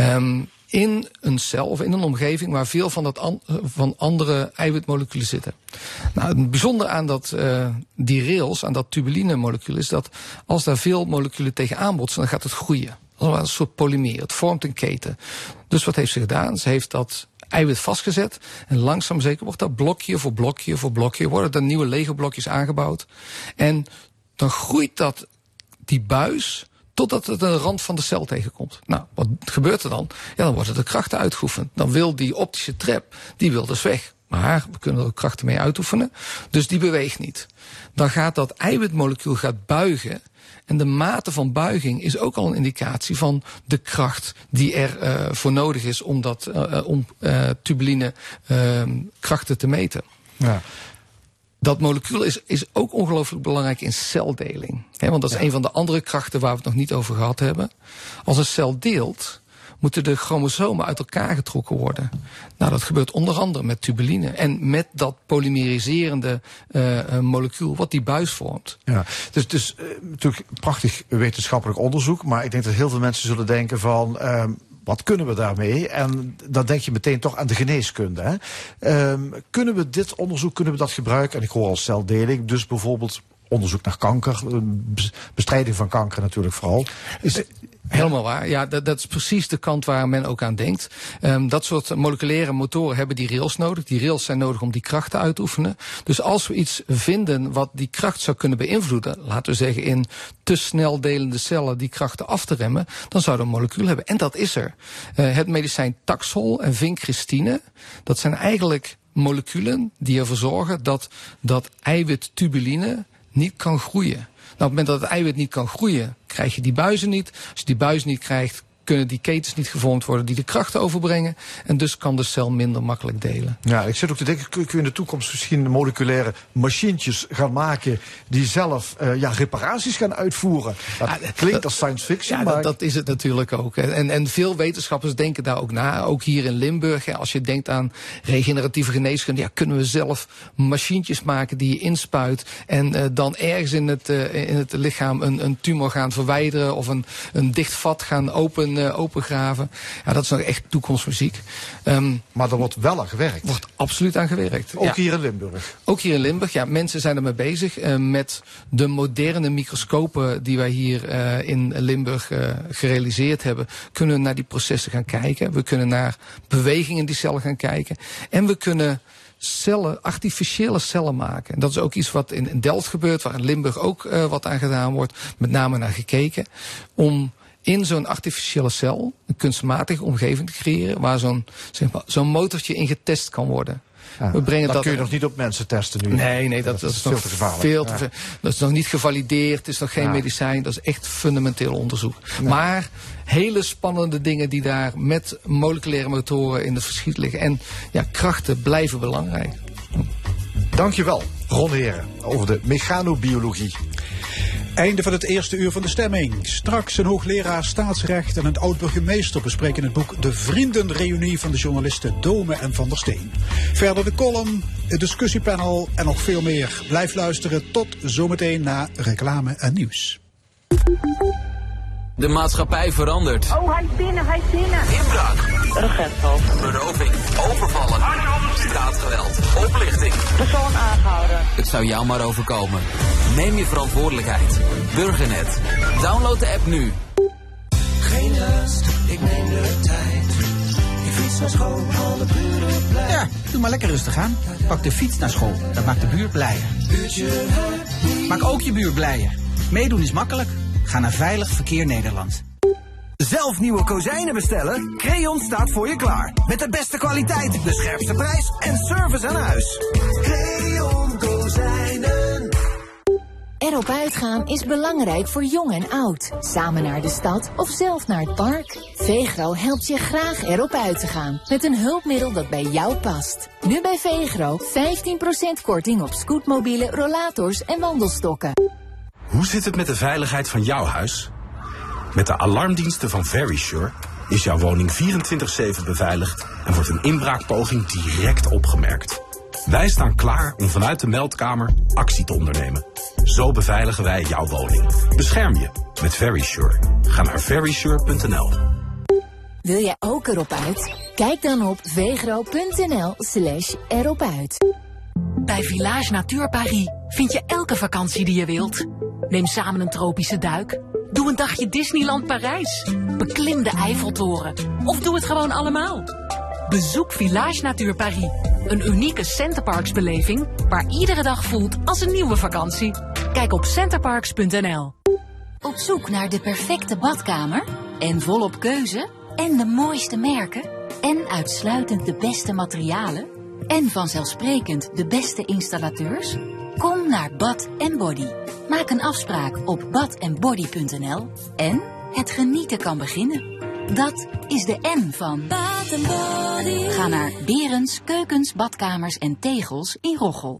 Speaker 9: Um, in een cel of in een omgeving waar veel van, dat an, van andere eiwitmoleculen zitten. Nou, het bijzondere aan dat, uh, die rails, aan dat tubuline molecuul, is dat als daar veel moleculen tegenaan botsen, dan gaat het groeien. Een soort polymeer. Het vormt een keten. Dus wat heeft ze gedaan? Ze heeft dat eiwit vastgezet. En langzaam zeker wordt dat blokje voor blokje voor blokje. Worden er nieuwe Lego-blokjes aangebouwd. En dan groeit dat, die buis totdat het een rand van de cel tegenkomt. Nou, wat gebeurt er dan? Ja, dan worden de krachten uitgeoefend. Dan wil die optische trap, die wil dus weg. Maar we kunnen er ook krachten mee uitoefenen. Dus die beweegt niet. Dan gaat dat eiwitmolecuul gaat buigen. En de mate van buiging is ook al een indicatie van de kracht die er uh, voor nodig is om, dat, uh, om uh, tubuline krachten te meten.
Speaker 3: Ja.
Speaker 9: Dat molecuul is, is ook ongelooflijk belangrijk in celdeling. He, want dat is ja. een van de andere krachten waar we het nog niet over gehad hebben. Als een cel deelt, moeten de chromosomen uit elkaar getrokken worden. Nou, dat gebeurt onder andere met tubuline en met dat polymeriserende uh, molecuul wat die buis vormt.
Speaker 3: Ja, dus, dus uh, natuurlijk prachtig wetenschappelijk onderzoek, maar ik denk dat heel veel mensen zullen denken van. Uh, wat kunnen we daarmee? En dan denk je meteen toch aan de geneeskunde. Hè? Um, kunnen we dit onderzoek kunnen we dat gebruiken? En ik hoor al celdeling, dus bijvoorbeeld onderzoek naar kanker, bestrijding van kanker natuurlijk vooral. Is,
Speaker 9: Helemaal waar. Ja, dat, dat, is precies de kant waar men ook aan denkt. Um, dat soort moleculaire motoren hebben die rails nodig. Die rails zijn nodig om die krachten uit te oefenen. Dus als we iets vinden wat die kracht zou kunnen beïnvloeden, laten we zeggen in te snel delende cellen die krachten af te remmen, dan zouden we een molecuul hebben. En dat is er. Uh, het medicijn Taxol en vincristine, dat zijn eigenlijk moleculen die ervoor zorgen dat dat eiwittubuline niet kan groeien. Nou, op het moment dat het eiwit niet kan groeien, krijg je die buizen niet. Als je die buis niet krijgt, kunnen die ketens niet gevormd worden die de krachten overbrengen. En dus kan de cel minder makkelijk delen.
Speaker 3: Ja, ik zit ook te denken, kun je in de toekomst misschien moleculaire machientjes gaan maken die zelf uh, ja, reparaties gaan uitvoeren? Dat ja, klinkt dat, als science fiction.
Speaker 9: Ja,
Speaker 3: maar...
Speaker 9: dat, dat, is het natuurlijk ook. En, en veel wetenschappers denken daar ook na. Ook hier in Limburg. Als je denkt aan regeneratieve geneeskunde, ja, kunnen we zelf machientjes maken die je inspuit en uh, dan ergens in het, uh, in het lichaam een, een tumor gaan verwijderen of een, een dicht vat gaan openen uh, opengraven. Ja, dat is nog echt toekomstmuziek.
Speaker 3: Um, maar er wordt wel aan gewerkt.
Speaker 9: wordt absoluut aan gewerkt.
Speaker 3: Ook
Speaker 9: ja.
Speaker 3: hier in Limburg?
Speaker 9: Ook hier in Limburg, ja. Mensen zijn ermee bezig uh, met de moderne microscopen die wij hier uh, in Limburg gerealiseerd hebben. Kunnen we naar die processen gaan kijken. We kunnen naar bewegingen in die cellen gaan kijken. En we kunnen cellen, artificiële cellen maken. En dat is ook iets wat in, in Delft gebeurt, waar in Limburg ook uh, wat aan gedaan wordt. Met name naar gekeken. Om in zo'n artificiële cel een kunstmatige omgeving te creëren waar zo'n zeg maar, zo'n motortje in getest kan worden.
Speaker 3: Ja, we brengen dat kun je nog niet op mensen testen nu.
Speaker 9: Nee, nee, dat, dat, is, veel te gevaarlijk. Veel te ja. Dat is nog niet gevalideerd, het is nog geen ja. medicijn, dat is echt fundamenteel onderzoek. Maar hele spannende dingen die daar met moleculaire motoren in het verschiet liggen. En ja, krachten blijven belangrijk.
Speaker 3: Dankjewel, Ron Heren, over de mechanobiologie.
Speaker 6: Einde van het eerste uur van de stemming. Straks een hoogleraar staatsrecht en een oud-burgemeester bespreken het boek De Vriendenreunie van de journalisten Dome en Van der Steen. Verder de column, het discussiepanel en nog veel meer. Blijf luisteren tot zometeen na reclame en nieuws.
Speaker 10: De maatschappij verandert.
Speaker 11: Oh, hij is binnen, hij is binnen.
Speaker 10: Inbraak.
Speaker 11: Urgentval.
Speaker 10: Beroving. Overvallen. Straatgeweld. Oplichting.
Speaker 11: Persoon aangehouden.
Speaker 10: Het zou jou maar overkomen. Neem je verantwoordelijkheid. Burgernet. Download de app nu.
Speaker 8: Geen haast, ik neem de tijd. Ik fiets naar school, alle buren blij.
Speaker 12: Ja, doe maar lekker rustig aan. Pak de fiets naar school, dat maakt de buurt blijer. Maak ook je buurt blijer. Meedoen is makkelijk. Ga naar Veilig Verkeer Nederland.
Speaker 13: Zelf nieuwe kozijnen bestellen? Creon staat voor je klaar. Met de beste kwaliteit, de scherpste prijs en service aan huis.
Speaker 8: Creon Kozijnen.
Speaker 14: Erop uitgaan is belangrijk voor jong en oud. Samen naar de stad of zelf naar het park. Vegro helpt je graag erop uit te gaan. Met een hulpmiddel dat bij jou past. Nu bij Vegro 15% korting op scootmobielen, rollators en wandelstokken.
Speaker 15: Hoe zit het met de veiligheid van jouw huis? Met de alarmdiensten van Verisure is jouw woning 24-7 beveiligd en wordt een inbraakpoging direct opgemerkt. Wij staan klaar om vanuit de meldkamer actie te ondernemen. Zo beveiligen wij jouw woning. Bescherm je met Verisure. Ga naar verisure.nl.
Speaker 14: Wil jij ook erop uit? Kijk dan op vegro.nl slash erop uit.
Speaker 16: Bij Village Natuur Paris vind je elke vakantie die je wilt. Neem samen een tropische duik. Doe een dagje Disneyland Parijs. Beklim de Eiffeltoren. Of doe het gewoon allemaal. Bezoek Village Natuur Paris. Een unieke Centerparks-beleving waar iedere dag voelt als een nieuwe vakantie. Kijk op centerparks.nl.
Speaker 17: Op zoek naar de perfecte badkamer? En volop keuze? En de mooiste merken? En uitsluitend de beste materialen? En vanzelfsprekend de beste installateurs? Kom naar Bad Body. Maak een afspraak op badandbody.nl en het genieten kan beginnen. Dat is de N van Bath Body. Ga naar Berens, Keukens, Badkamers en Tegels in Roggel.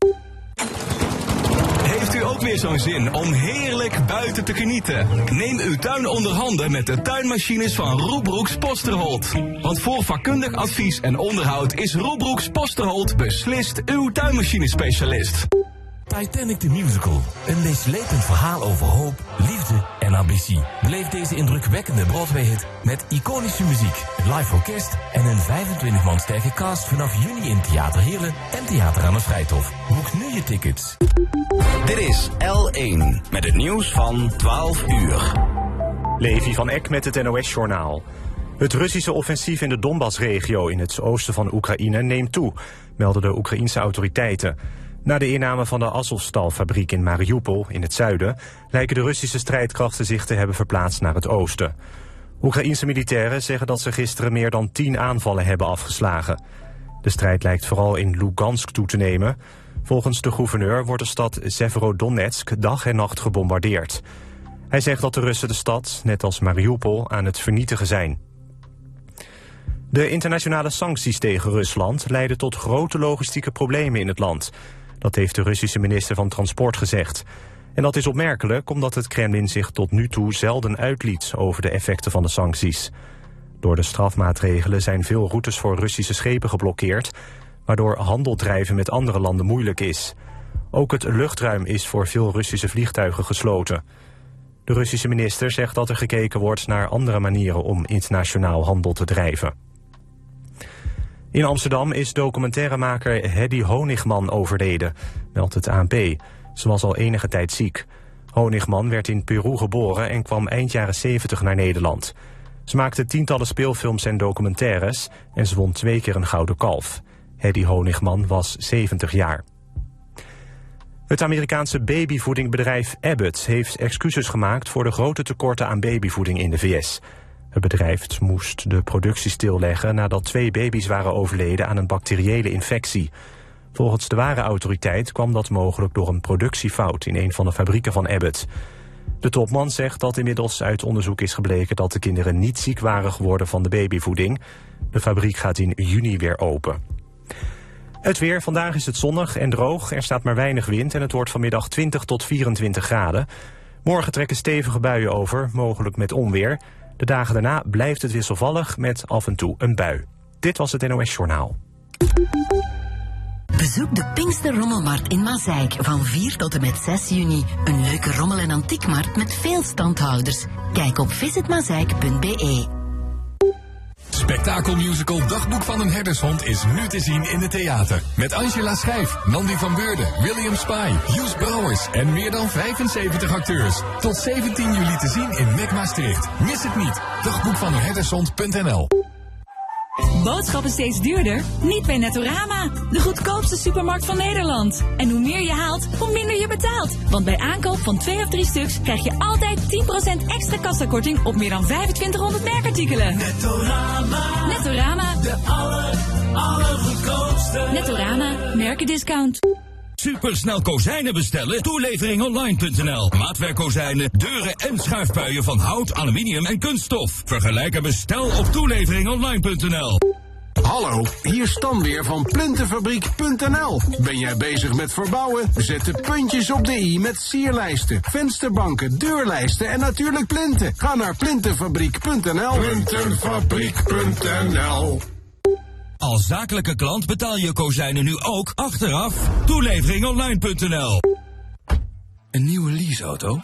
Speaker 18: Heeft u ook weer zo'n zin om heerlijk buiten te genieten? Neem uw tuin onder handen met de tuinmachines van Roebroeks Posterholt. Want voor vakkundig advies en onderhoud is Roebroeks Posterholt beslist uw tuinmachinespecialist.
Speaker 19: Titanic the Musical. Een meeslepend verhaal over hoop, liefde en ambitie. Beleef deze indrukwekkende Broadway-hit met iconische muziek, live orkest en een 25 man sterke cast vanaf juni in Theater Heerlen en Theater aan de Vrijthof. Boek nu je tickets.
Speaker 1: Dit is L1 met het nieuws van 12 uur.
Speaker 20: Levi van Eck met het NOS-journaal. Het Russische offensief in de Donbass-regio in het oosten van Oekraïne neemt toe, melden de Oekraïense autoriteiten. Na de inname van de Azovstal-fabriek in Mariupol in het zuiden... lijken de Russische strijdkrachten zich te hebben verplaatst naar het oosten. Oekraïense militairen zeggen dat ze gisteren meer dan tien aanvallen hebben afgeslagen. De strijd lijkt vooral in Lugansk toe te nemen. Volgens de gouverneur wordt de stad Severodonetsk dag en nacht gebombardeerd. Hij zegt dat de Russen de stad, net als Mariupol, aan het vernietigen zijn. De internationale sancties tegen Rusland leiden tot grote logistieke problemen in het land. Dat heeft de Russische minister van Transport gezegd. En dat is opmerkelijk omdat het Kremlin zich tot nu toe zelden uitliet over de effecten van de sancties. Door de strafmaatregelen zijn veel routes voor Russische schepen geblokkeerd, waardoor handel drijven met andere landen moeilijk is. Ook het luchtruim is voor veel Russische vliegtuigen gesloten. De Russische minister zegt dat er gekeken wordt naar andere manieren om internationaal handel te drijven. In Amsterdam is documentairemaker Hedy Honigman overleden, meldt het ANP. Ze was al enige tijd ziek. Honigman werd in Peru geboren en kwam eind jaren 70 naar Nederland. Ze maakte tientallen speelfilms en documentaires en ze won twee keer een gouden kalf. Hedy Honigman was 70 jaar. Het Amerikaanse babyvoedingbedrijf Abbott heeft excuses gemaakt voor de grote tekorten aan babyvoeding in de VS. Het bedrijf moest de productie stilleggen nadat twee baby's waren overleden aan een bacteriële infectie. Volgens de ware autoriteit kwam dat mogelijk door een productiefout in een van de fabrieken van Abbott. De topman zegt dat inmiddels uit onderzoek is gebleken dat de kinderen niet ziek waren geworden van de babyvoeding. De fabriek gaat in juni weer open. Het weer. Vandaag is het zonnig en droog. Er staat maar weinig wind en het wordt vanmiddag 20 tot 24 graden. Morgen trekken stevige buien over, mogelijk met onweer. De dagen daarna blijft het wisselvallig met af en toe een bui. Dit was het NOS Journaal.
Speaker 21: Bezoek de Pinkster Rommelmarkt in Mazeik van 4 tot en met 6 juni. Een leuke rommel- en antiekmarkt met veel standhouders. Kijk op visitmazeik.be.
Speaker 22: Spektakelmusical Dagboek van een herdershond is nu te zien in het theater. Met Angela Schijf, Nandi van Beurden, William Spy, Joes Brouwers en meer dan 75 acteurs. Tot 17 juli te zien in Mek Maastricht. Mis het niet. Dagboekvaneenherdershond.nl
Speaker 23: Boodschappen steeds duurder? Niet bij Nettorama. De goedkoopste supermarkt van Nederland. En hoe meer je haalt, hoe minder je betaalt. Want bij aankoop van twee of drie stuks krijg je altijd 10% extra kassakorting op meer dan 2500 merkartikelen.
Speaker 8: Nettorama.
Speaker 23: Nettorama.
Speaker 8: De aller, allergoedkoopste.
Speaker 23: Nettorama. Merkendiscount.
Speaker 19: Supersnel kozijnen bestellen? Toeleveringonline.nl. Maatwerkkozijnen, deuren en schuifpuien van hout, aluminium en kunststof. Vergelijk en bestel op toeleveringonline.nl.
Speaker 24: Hallo, hier Stan weer van Plintenfabriek.nl. Ben jij bezig met verbouwen? Zet de puntjes op de i met sierlijsten, vensterbanken, deurlijsten en natuurlijk plinten. Ga naar Plintenfabriek.nl. Plintenfabriek.nl
Speaker 19: Als zakelijke klant betaal je kozijnen nu ook achteraf. Toeleveringonline.nl.
Speaker 25: Een nieuwe leaseauto?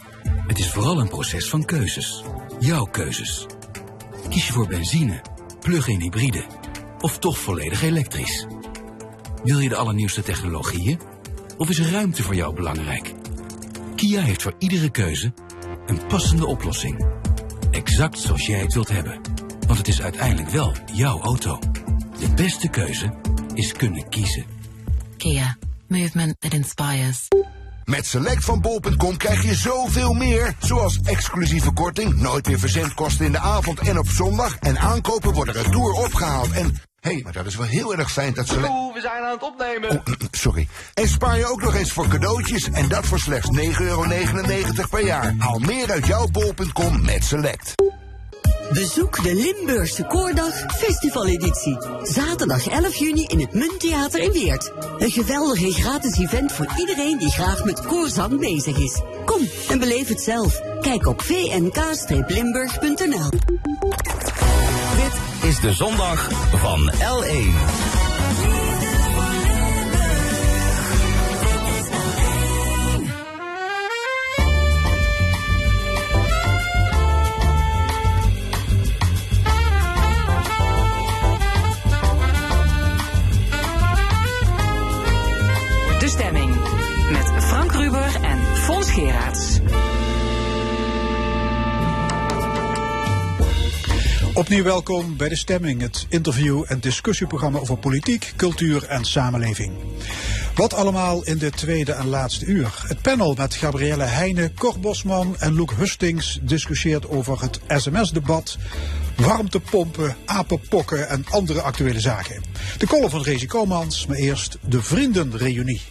Speaker 25: Het is vooral een proces van keuzes. Jouw keuzes. Kies je voor benzine, plug-in hybride of toch volledig elektrisch? Wil je de allernieuwste technologieën? Of is ruimte voor jou belangrijk? Kia heeft voor iedere keuze een passende oplossing. Exact zoals jij het wilt hebben. Want het is uiteindelijk wel jouw auto. De beste keuze is kunnen kiezen.
Speaker 26: Kia. Movement that inspires.
Speaker 27: Met Select van bol.com krijg je zoveel meer. Zoals exclusieve korting, nooit meer verzendkosten in de avond en op zondag. En aankopen worden retour opgehaald. En, hé, hey, maar dat is wel heel erg fijn dat Select...
Speaker 28: Oeh, we zijn aan het opnemen.
Speaker 27: Oh, mm, sorry. En spaar je ook nog eens voor cadeautjes. En dat voor slechts 9,99 euro per jaar. Haal meer uit jouw bol.com met Select.
Speaker 29: Bezoek de Limburgse Koordag Festivaleditie. Zaterdag 11 juni in het Munttheater in Weert. Een geweldig en gratis event voor iedereen die graag met koorzang bezig is. Kom en beleef het zelf. Kijk op vnk-limburg.nl
Speaker 1: Dit is de zondag van L1.
Speaker 2: Opnieuw welkom bij De Stemming, het interview- en discussieprogramma over politiek, cultuur en samenleving. Wat allemaal in dit tweede en laatste uur. Het panel met Gabrielle Heijnen, Cor Bosman en Loek Hustings discussieert over het sms-debat, warmtepompen, apenpokken en andere actuele zaken. De column van Rezi Komans, maar eerst de Vriendenreunie.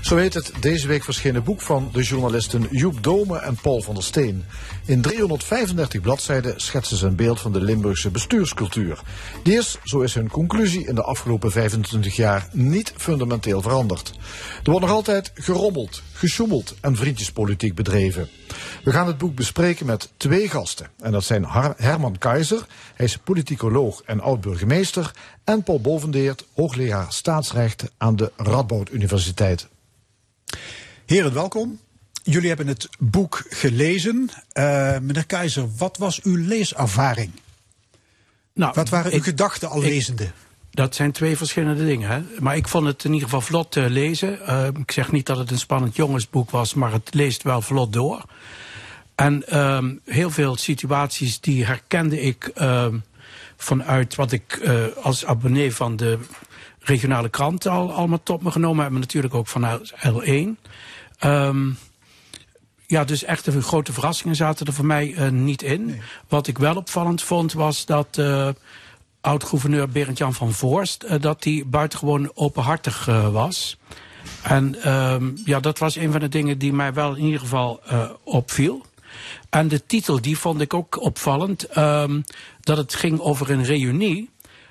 Speaker 30: Zo heet het deze week verschenen boek van de journalisten Joep Dome en Paul van der Steen. In 335 bladzijden schetsen ze een beeld van de Limburgse bestuurscultuur. Die is, zo is hun conclusie, in de afgelopen 25 jaar niet fundamenteel veranderd. Er wordt nog altijd gerommeld, gesjoemeld en vriendjespolitiek bedreven. We gaan het boek bespreken met twee gasten. En dat zijn Herman Keizer, hij is politicoloog en oud-burgemeester. En Paul Bovendeert, hoogleraar staatsrecht aan de Radboud Universiteit.
Speaker 2: Heren, welkom. Jullie hebben het boek gelezen. Eh, meneer Keizer, wat was uw leeservaring?
Speaker 31: Nou,
Speaker 2: wat waren uw
Speaker 31: ik-
Speaker 2: gedachten al
Speaker 31: ik-
Speaker 2: lezende?
Speaker 31: Dat zijn twee verschillende dingen. Hè? Maar ik vond het in ieder geval vlot te lezen. Eh, ik zeg niet dat het een spannend jongensboek was, maar het leest wel vlot door. En ehm, heel veel situaties die herkende ik ehm, vanuit wat ik eh, als abonnee van de regionale kranten al allemaal tot me genomen heb. Maar natuurlijk ook vanuit L1. Ehm, ja, dus echt een grote verrassingen zaten er voor mij eh, niet in. Wat ik wel opvallend vond was dat eh, oud-gouverneur Berend-Jan van Voorst... eh, dat hij buitengewoon openhartig eh, was. En ehm, ja, dat was een van de dingen die mij wel in ieder geval eh, opviel. En de titel, die vond ik ook opvallend. ehm, dat het ging over een reunie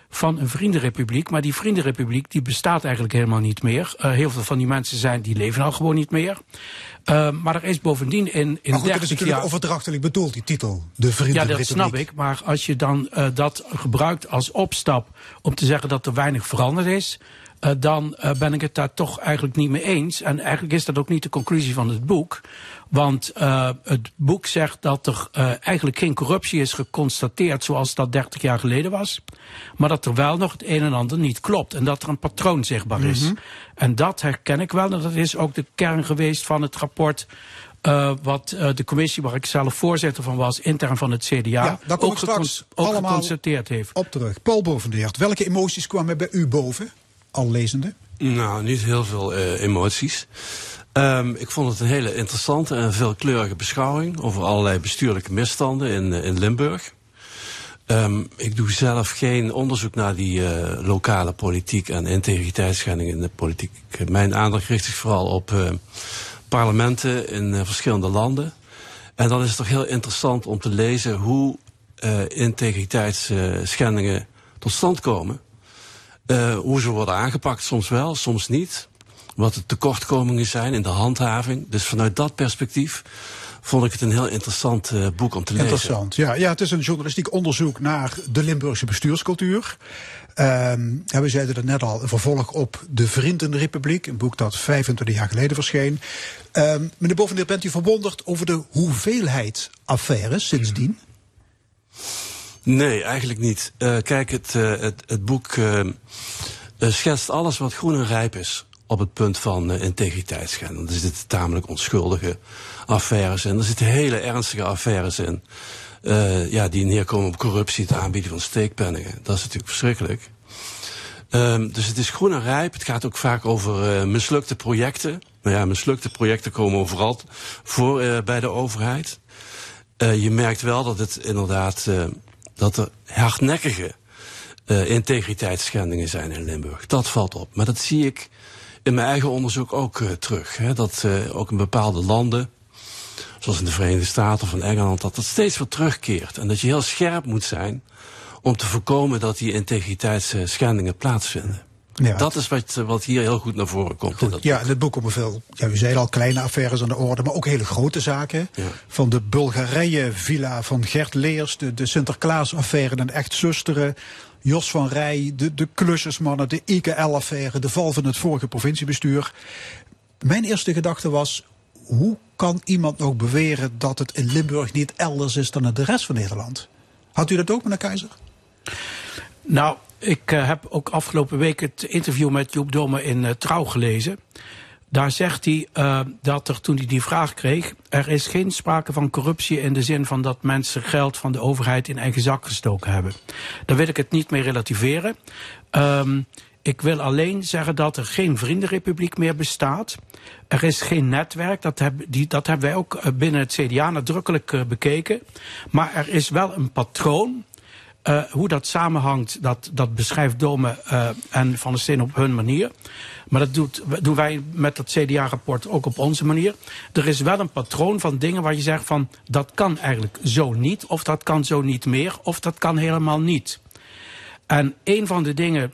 Speaker 31: van een vriendenrepubliek. Maar die vriendenrepubliek die bestaat eigenlijk helemaal niet meer. Eh, heel veel van die mensen zijn, die leven al gewoon niet meer. Eh, maar er is bovendien in, in
Speaker 2: maar goed, dat is
Speaker 31: 30
Speaker 2: natuurlijk
Speaker 31: jaar...
Speaker 2: overdrachtelijk bedoeld, die titel. De
Speaker 31: Ja,
Speaker 2: Vriendenrepubliek.
Speaker 31: dat snap ik. Maar als je dan eh, dat gebruikt als opstap om te zeggen dat er weinig veranderd is, dan ben ik het daar toch eigenlijk niet mee eens. En eigenlijk is dat ook niet de conclusie van het boek. Want eh, het boek zegt dat er eh, eigenlijk geen corruptie is geconstateerd zoals dat 30 jaar geleden was. Maar dat er wel nog het een en ander niet klopt. En dat er een patroon zichtbaar is.
Speaker 2: Mhm.
Speaker 31: En dat herken ik wel. En dat is ook de kern geweest van het rapport. eh, wat eh, de commissie waar ik zelf voorzitter van was, intern van het CDA,
Speaker 2: Ja, daar
Speaker 31: ook,
Speaker 2: straks
Speaker 31: ook geconstateerd heeft.
Speaker 2: op terug. Paul Bovendeert, welke emoties kwamen bij u boven, al lezende?
Speaker 32: Nou, niet heel veel eh, emoties. Ehm, ik vond het een hele interessante en veelkleurige beschouwing over allerlei bestuurlijke misstanden in, eh, in Limburg. Ehm, ik doe zelf geen onderzoek naar die eh, lokale politiek en integriteitsschendingen in de politiek. Mijn aandacht richt zich vooral op eh, parlementen in verschillende landen. En dan is het toch heel interessant om te lezen hoe integriteitsschendingen tot stand komen. Hoe ze worden aangepakt, soms wel, soms niet. Wat de tekortkomingen zijn in de handhaving. Dus vanuit dat perspectief vond ik het een heel interessant eh, boek om te lezen.
Speaker 2: Interessant. Ja, ja, het is een journalistiek onderzoek naar de Limburgse bestuurscultuur. Ehm, we zeiden het net al, een vervolg op De Vriendenrepubliek, een boek dat 25 jaar geleden verscheen. Ehm meneer Bovendeer, bent u verwonderd over de hoeveelheid affaires sindsdien?
Speaker 32: Nee, eigenlijk niet. Eh, kijk, het, eh, het, het boek eh, eh, schetst alles wat groen en rijp is op het punt van uh, integriteitsschending. Er zitten tamelijk onschuldige affaires in. Er zitten hele ernstige affaires in. Uh, ja, die neerkomen op corruptie, het aanbieden van steekpenningen. Dat is natuurlijk verschrikkelijk. Um, dus het is groen en rijp. Het gaat ook vaak over uh, mislukte projecten. Nou ja, mislukte projecten komen overal voor bij de overheid. Je merkt wel dat het inderdaad dat er hardnekkige integriteitsschendingen zijn in Limburg. Dat valt op. Maar dat zie ik in mijn eigen onderzoek ook uh, terug. Hè, dat uh, ook in bepaalde landen zoals in de Verenigde Staten of in Engeland, dat dat steeds weer terugkeert. En dat je heel scherp moet zijn om te voorkomen dat die integriteitsschendingen plaatsvinden.
Speaker 2: Ja.
Speaker 32: Dat is wat, wat hier heel goed naar voren komt. in dat
Speaker 2: Ja, in het boek komen veel, ja, u zei al, kleine affaires aan de orde, maar ook hele grote zaken. Van de Bulgarije-villa van Gert Leers, de, de Sinterklaas-affaire en Echt Zusteren. Jos van Rij, de, de klusjesmannen, de IKL-affaire, de val van het vorige provinciebestuur. Mijn eerste gedachte was, hoe kan iemand nog beweren dat het in Limburg niet elders is dan in de rest van Nederland? Had u dat ook, meneer Keizer?
Speaker 31: Nou, ik eh, heb ook afgelopen week het interview met Joep Domme in eh, Trouw gelezen. Daar zegt hij eh, dat er toen hij die vraag kreeg, er is geen sprake van corruptie in de zin van dat mensen geld van de overheid in eigen zak gestoken hebben. Daar wil ik het niet mee relativeren. Ehm, ik wil alleen zeggen dat er geen vriendenrepubliek meer bestaat. Er is geen netwerk, dat, heb, die, dat hebben wij ook eh, binnen het CDA nadrukkelijk eh, bekeken. Maar er is wel een patroon. Eh, hoe dat samenhangt, dat, dat beschrijft Dome eh, en Van der Steen op hun manier. Maar dat doet, doen wij met dat CDA-rapport ook op onze manier. Er is wel een patroon van dingen waar je zegt van dat kan eigenlijk zo niet, of dat kan zo niet meer, of dat kan helemaal niet. En een van de dingen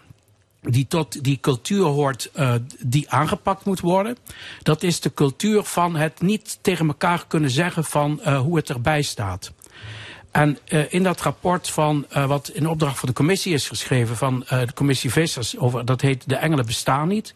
Speaker 31: die tot die cultuur hoort uh, die aangepakt moet worden. Dat is de cultuur van het niet tegen elkaar kunnen zeggen van uh, hoe het erbij staat. En uh, in dat rapport van wat in opdracht van de commissie is geschreven van de commissie Vissers over dat heet De Engelen bestaan niet.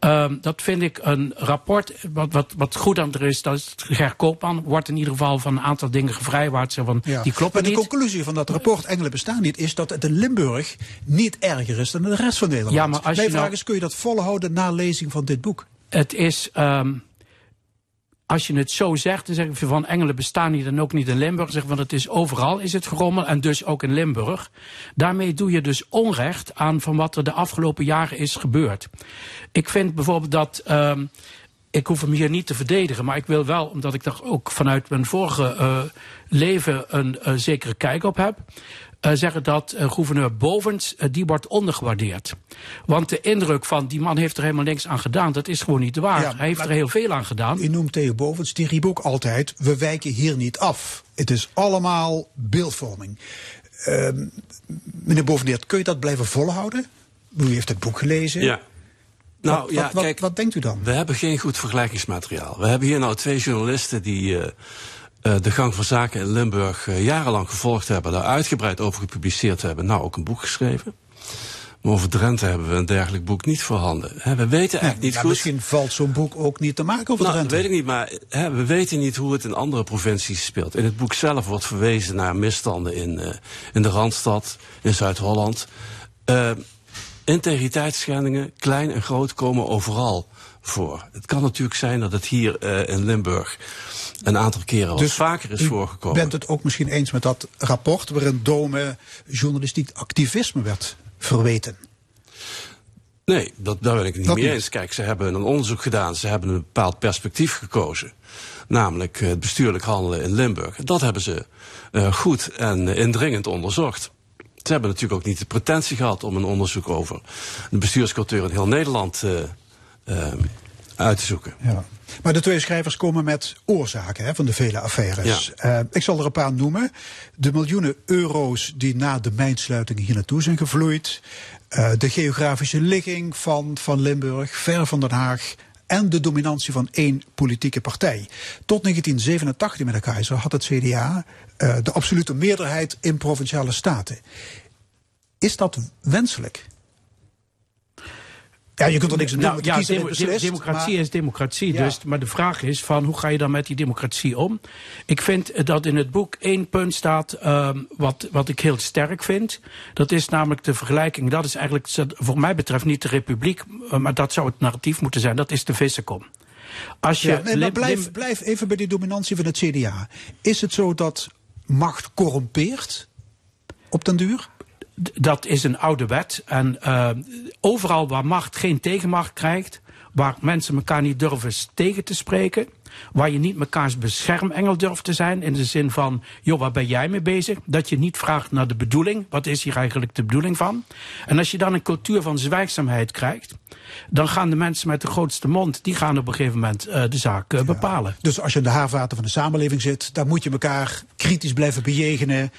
Speaker 31: Um, dat vind ik een rapport wat, wat, wat goed aan er is. Dat is Ger Koopman wordt in ieder geval van een aantal dingen gevrijwaard. Van,
Speaker 2: Ja.
Speaker 31: Die kloppen
Speaker 2: maar de
Speaker 31: niet.
Speaker 2: conclusie van dat rapport Engelen bestaan niet is dat het in Limburg niet erger is dan in de rest van Nederland.
Speaker 31: Ja, maar als
Speaker 2: Mijn
Speaker 31: je
Speaker 2: vraag
Speaker 31: nou-
Speaker 2: is, kun je dat volhouden na lezing van dit boek?
Speaker 31: Het is, um, als je het zo zegt, dan zeg ik van engelen bestaan niet en ook niet in Limburg. Zeg van het is overal is het gerommel en dus ook in Limburg. Daarmee doe je dus onrecht aan van wat er de afgelopen jaren is gebeurd. Ik vind bijvoorbeeld dat. Um, ik hoef hem hier niet te verdedigen, maar ik wil wel, omdat ik daar ook vanuit mijn vorige uh, leven een uh, zekere kijk op heb. Uh, zeggen dat uh, gouverneur Bovens, uh, die wordt ondergewaardeerd. Want de indruk van die man heeft er helemaal niks aan gedaan, dat is gewoon niet waar.
Speaker 2: Ja,
Speaker 31: Hij heeft er heel veel aan gedaan.
Speaker 2: U noemt Theo Bovens, die riep ook altijd, we wijken hier niet af. Het is allemaal beeldvorming. Ehm, meneer Boveneert, kun je dat blijven volhouden? U heeft het boek gelezen.
Speaker 32: Ja. Nou
Speaker 2: wat,
Speaker 32: ja,
Speaker 2: wat, wat,
Speaker 32: kijk,
Speaker 2: wat denkt u dan?
Speaker 32: we hebben geen goed vergelijkingsmateriaal. We hebben hier nou twee journalisten die eh, eh, de gang van zaken in Limburg eh, jarenlang gevolgd hebben, daar uitgebreid over gepubliceerd hebben, nou ook een boek geschreven. Maar over Drenthe hebben we een dergelijk boek niet voorhanden. We weten eigenlijk niet
Speaker 2: Ja,
Speaker 32: goed.
Speaker 2: Misschien valt zo'n boek ook niet te maken over
Speaker 32: Nou, dat
Speaker 2: Drenthe.
Speaker 32: weet ik niet, maar we weten niet hoe het in andere provincies speelt. In het boek zelf wordt verwezen naar misstanden in, eh, in de Randstad, in Zuid-Holland. Eh, integriteitsschendingen, klein en groot, komen overal voor. Het kan natuurlijk zijn dat het hier eh, in Limburg een aantal keren wat vaker is
Speaker 2: Dus u
Speaker 32: voorgekomen.
Speaker 2: bent het ook misschien eens met dat rapport waarin Dome journalistiek activisme werd verweten?
Speaker 32: Nee, dat, daar ben ik het niet
Speaker 2: Dat
Speaker 32: mee eens. Kijk, ze hebben een onderzoek gedaan. Ze hebben een bepaald perspectief gekozen. Namelijk eh, het bestuurlijk handelen in Limburg. Dat hebben ze eh, goed en indringend onderzocht. Ze hebben natuurlijk ook niet de pretentie gehad om een onderzoek over de bestuurscultuur in heel Nederland eh, eh, uit te zoeken.
Speaker 2: Ja. Maar de twee schrijvers komen met oorzaken hè, van de vele affaires. Eh, ik zal er een paar noemen. De miljoenen euro's die na de mijnsluiting hier naartoe zijn gevloeid. Eh, de geografische ligging van, van Limburg, ver van Den Haag. En de dominantie van één politieke partij. Tot 1987, meneer Keizer, had het CDA eh, de absolute meerderheid in provinciale staten. Is dat wenselijk? Ja, je kunt er niks aan doen.
Speaker 31: Nou, ja,
Speaker 2: beslist,
Speaker 31: democratie
Speaker 2: maar-
Speaker 31: is democratie.
Speaker 2: Ja.
Speaker 31: Dus, maar de vraag is van hoe ga je dan met die democratie om? Ik vind dat in het boek één punt staat ehm, wat, wat ik heel sterk vind. Dat is namelijk de vergelijking. Dat is eigenlijk voor mij betreft niet de republiek, eh, maar dat zou het narratief moeten zijn. Dat is de vissenkom. Als je
Speaker 2: Ja, nee, maar blijf, blijf even bij die dominantie van het CDA. Is het zo dat macht corrompeert op den duur?
Speaker 31: Dat is een oude wet. En uh, overal waar macht geen tegenmacht krijgt, waar mensen elkaar niet durven tegen te spreken, Waar je niet mekaars beschermengel durft te zijn. In de zin van, joh, waar ben jij mee bezig? Dat je niet vraagt naar de bedoeling. Wat is hier eigenlijk de bedoeling van? En als je dan een cultuur van zwijgzaamheid krijgt. Dan gaan de mensen met de grootste mond, die gaan op een gegeven moment uh, de zaak uh, bepalen.
Speaker 2: Dus als je in de haarvaten van de samenleving zit, dan moet je elkaar kritisch blijven bejegenen,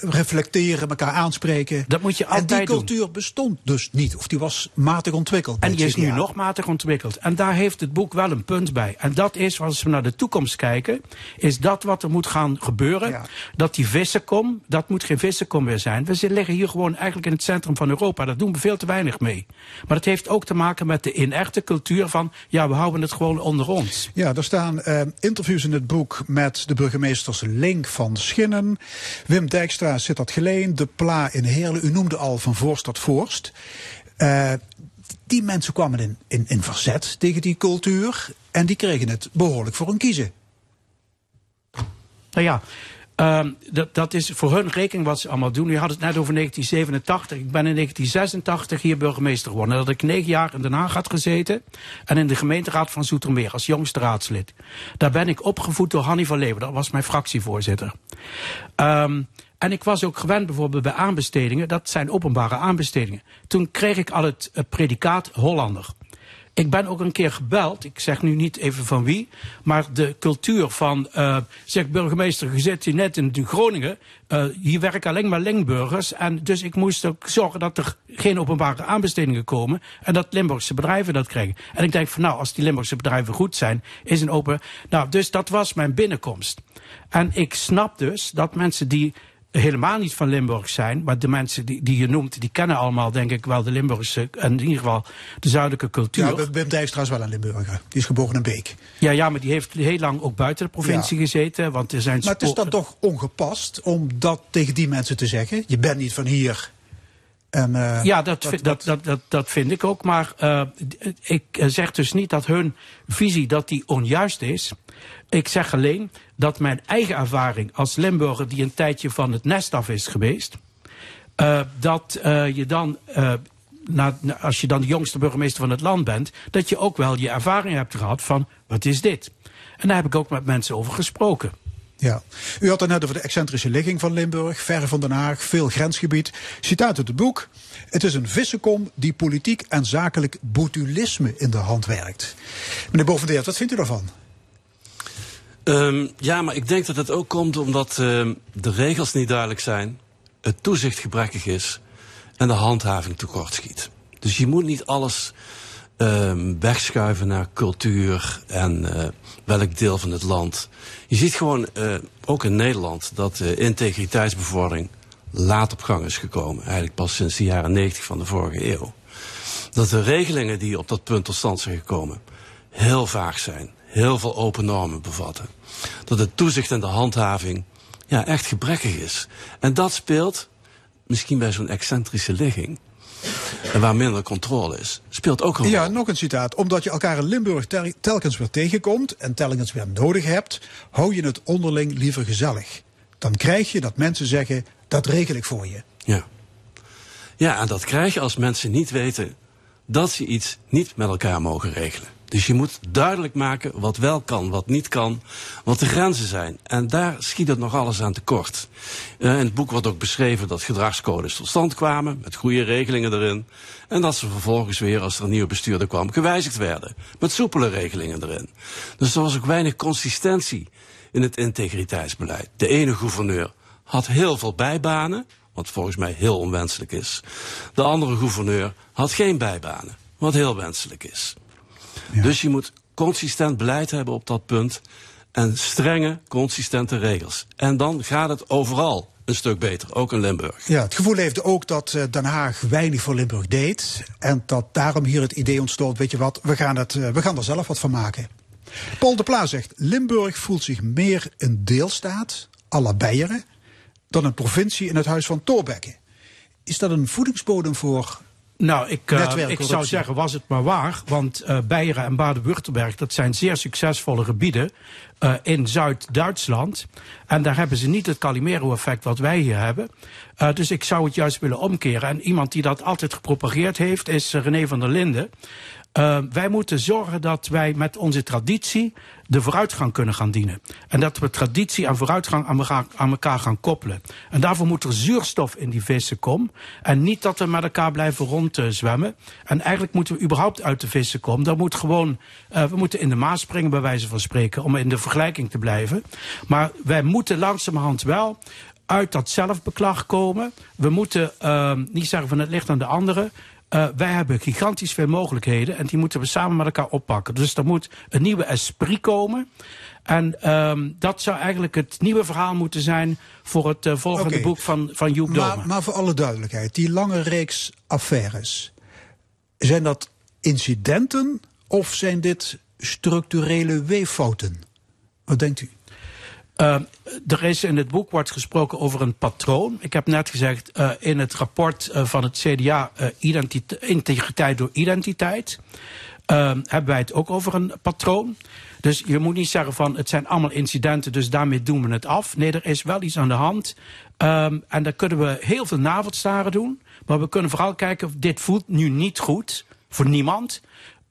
Speaker 2: reflecteren, elkaar aanspreken.
Speaker 31: Dat moet je altijd
Speaker 2: En die
Speaker 31: doen.
Speaker 2: cultuur bestond dus niet, of die was matig ontwikkeld.
Speaker 31: En die is nu nog matig ontwikkeld. En daar heeft het boek wel een punt bij. En dat is, als we naar de toekomst kijken, is dat wat er moet gaan gebeuren. Dat die vissenkom, dat moet geen vissenkom meer zijn. We zitten- liggen hier gewoon eigenlijk in het centrum van Europa. Daar doen we veel te weinig mee. Maar het heeft ook te maken met de inerte cultuur van, ja, we houden het gewoon onder ons.
Speaker 2: Ja, er staan eh, interviews in het boek met de burgemeesters Link van Schinnen, Wim Dijkstra, Sittard Geleen, De Pla in Heerlen. U noemde al van Voorst tot Voorst. Eh, die mensen kwamen in, in, in verzet tegen die cultuur en die kregen het behoorlijk voor hun kiezen.
Speaker 31: Nou ja, ehm, dat, dat is voor hun rekening wat ze allemaal doen. U had het net over 1987. Ik ben in 1986 hier burgemeester geworden. Dat ik negen jaar in Den Haag had gezeten. En in de gemeenteraad van Zoetermeer als jongste raadslid. Daar ben ik opgevoed door Hanny van Leeuwen. Dat was mijn fractievoorzitter. Ehm, en ik was ook gewend bijvoorbeeld bij aanbestedingen. Dat zijn openbare aanbestedingen. Toen kreeg ik al het eh, predicaat Hollander. Ik ben ook een keer gebeld, ik zeg nu niet even van wie, maar de cultuur van, eh zeg burgemeester, je zit hier net in Groningen, eh, hier werken alleen maar Limburgers en dus ik moest ook zorgen dat er geen openbare aanbestedingen komen en dat Limburgse bedrijven dat krijgen. En ik denk van nou, als die Limburgse bedrijven goed zijn, is een open, nou dus dat was mijn binnenkomst. En ik snap dus dat mensen die helemaal niet van Limburg zijn. Maar de mensen die, die je noemt, die kennen allemaal denk ik wel de Limburgse, en in ieder geval de zuidelijke cultuur.
Speaker 2: Ja, Wim- Dijkstra is wel een Limburger. Die is geboren in Beek.
Speaker 31: Ja, ja, maar die heeft heel lang ook buiten de provincie
Speaker 2: Ja.
Speaker 31: gezeten. Want er zijn
Speaker 2: Maar het is dan toch ongepast om dat tegen die mensen te zeggen? Je bent niet van hier. En, eh,
Speaker 31: ja, dat, vind- dat, dat, dat, dat vind ik ook. Maar eh, ik eh, zeg dus niet dat hun visie dat die onjuist is. Ik zeg alleen dat mijn eigen ervaring als Limburger die een tijdje van het nest af is geweest. eh, dat eh, je dan, eh, na, als je dan de jongste burgemeester van het land bent, dat je ook wel je ervaring hebt gehad van wat is dit? En daar heb ik ook met mensen over gesproken.
Speaker 2: Ja. U had het net over de excentrische ligging van Limburg, ver van Den Haag, veel grensgebied. Citaat uit het boek. Het is een vissenkom die politiek en zakelijk botulisme in de hand werkt. Meneer Bovendeert, wat vindt u daarvan?
Speaker 32: Ehm, ja, maar ik denk dat het ook komt omdat ehm, de regels niet duidelijk zijn, het toezicht gebrekkig is en de handhaving tekortschiet. Dus je moet niet alles ehm, wegschuiven naar cultuur en eh, welk deel van het land. Je ziet gewoon, eh, ook in Nederland, dat de integriteitsbevordering laat op gang is gekomen. Eigenlijk pas sinds de jaren 90 van de vorige eeuw. Dat de regelingen die op dat punt tot stand zijn gekomen heel vaag zijn. Heel veel open normen bevatten. Dat het toezicht en de handhaving ja, echt gebrekkig is. En dat speelt, misschien bij zo'n excentrische ligging, en waar minder controle is, speelt ook een rol.
Speaker 2: Ja, nog een citaat. Omdat je elkaar in Limburg tel- telkens weer tegenkomt en telkens weer nodig hebt, hou je het onderling liever gezellig. Dan krijg je dat mensen zeggen, dat regel ik voor je.
Speaker 32: Ja. Ja, en dat krijg je als mensen niet weten dat ze iets niet met elkaar mogen regelen. Dus je moet duidelijk maken wat wel kan, wat niet kan, wat de grenzen zijn. En daar schiet het nog alles aan tekort. Eh, in het boek wordt ook beschreven dat gedragscodes tot stand kwamen, met goede regelingen erin. En dat ze vervolgens weer, als er een nieuwe bestuurder kwam, gewijzigd werden. Met soepele regelingen erin. Dus er was ook weinig consistentie in het integriteitsbeleid. De ene gouverneur had heel veel bijbanen, wat volgens mij heel onwenselijk is. De andere gouverneur had geen bijbanen, wat heel wenselijk is. Dus je moet consistent beleid hebben op dat punt en strenge, consistente regels. En dan gaat het overal een stuk beter, ook in Limburg.
Speaker 2: Ja, het gevoel leefde ook dat eh, Den Haag weinig voor Limburg deed. En dat daarom hier het idee ontstond, weet je wat, we gaan, het, eh, we gaan er zelf wat van maken. Paul de Pla zegt, Limburg voelt zich meer een deelstaat, à la Beieren, dan een provincie in het huis van Thorbecke. Is dat een voedingsbodem voor
Speaker 31: Nou, ik, eh, ik zou zeggen, was het maar waar. Want eh Beieren en Baden-Württemberg, dat zijn zeer succesvolle gebieden eh, in Zuid-Duitsland. En daar hebben ze niet het Calimero-effect wat wij hier hebben. Dus ik zou het juist willen omkeren. En iemand die dat altijd gepropageerd heeft, is René van der Linden. Uh, wij moeten zorgen dat wij met onze traditie de vooruitgang kunnen gaan dienen. En dat we traditie en vooruitgang aan elkaar, aan elkaar gaan koppelen. En daarvoor moet er zuurstof in die vissen komen. En niet dat we met elkaar blijven rondzwemmen. En eigenlijk moeten we überhaupt uit de vissen komen. Dat moet gewoon, uh, we moeten in de maas springen bij wijze van spreken. Om in de vergelijking te blijven. Maar wij moeten langzamerhand wel uit dat zelfbeklag komen. We moeten uh, niet zeggen van het ligt aan de anderen. Uh, wij hebben gigantisch veel mogelijkheden en die moeten we samen met elkaar oppakken. Dus er moet een nieuwe esprit komen. En um, dat zou eigenlijk het nieuwe verhaal moeten zijn voor het uh, volgende
Speaker 2: okay.
Speaker 31: boek van, van Joep.
Speaker 2: Maar, maar voor alle duidelijkheid, die lange reeks affaires, zijn dat incidenten of zijn dit structurele weeffouten? Wat denkt u?
Speaker 31: Uh, er is in het boek wordt gesproken over een patroon. Ik heb net gezegd, uh, in het rapport uh, van het CDA integriteit door identiteit, hebben wij het ook over een patroon. Dus je moet niet zeggen van het zijn allemaal incidenten, dus daarmee doen we het af. Nee, er is wel iets aan de hand. Um, en daar kunnen we heel veel navelstaren doen. Maar we kunnen vooral kijken, dit voelt nu niet goed voor niemand.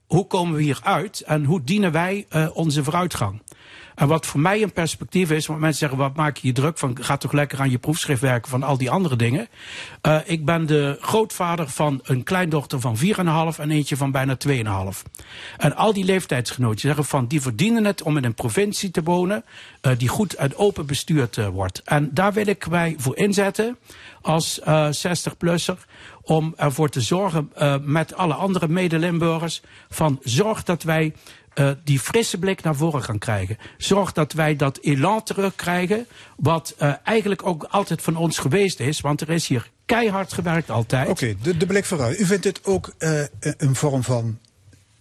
Speaker 31: Hoe komen we hier uit en hoe dienen wij onze vooruitgang? En wat voor mij een perspectief is, want mensen zeggen, wat maak je je druk? Ga toch lekker aan je proefschrift werken van al die andere dingen. Uh, ik ben de grootvader van een kleindochter van 4,5 en eentje van bijna 2,5. En al die leeftijdsgenoten zeggen van, die verdienen het om in een provincie te wonen, uh, die goed en open bestuurd uh, wordt. En daar wil ik wij voor inzetten als 60-plusser om ervoor te zorgen met alle andere mede-Limburgers van zorg dat wij uh, die frisse blik naar voren gaan krijgen. Zorg dat wij dat elan terugkrijgen, wat uh, eigenlijk ook altijd van ons geweest is, want er is hier keihard gewerkt altijd.
Speaker 2: Oké, okay, de, de blik vooruit. U vindt dit ook uh, een vorm van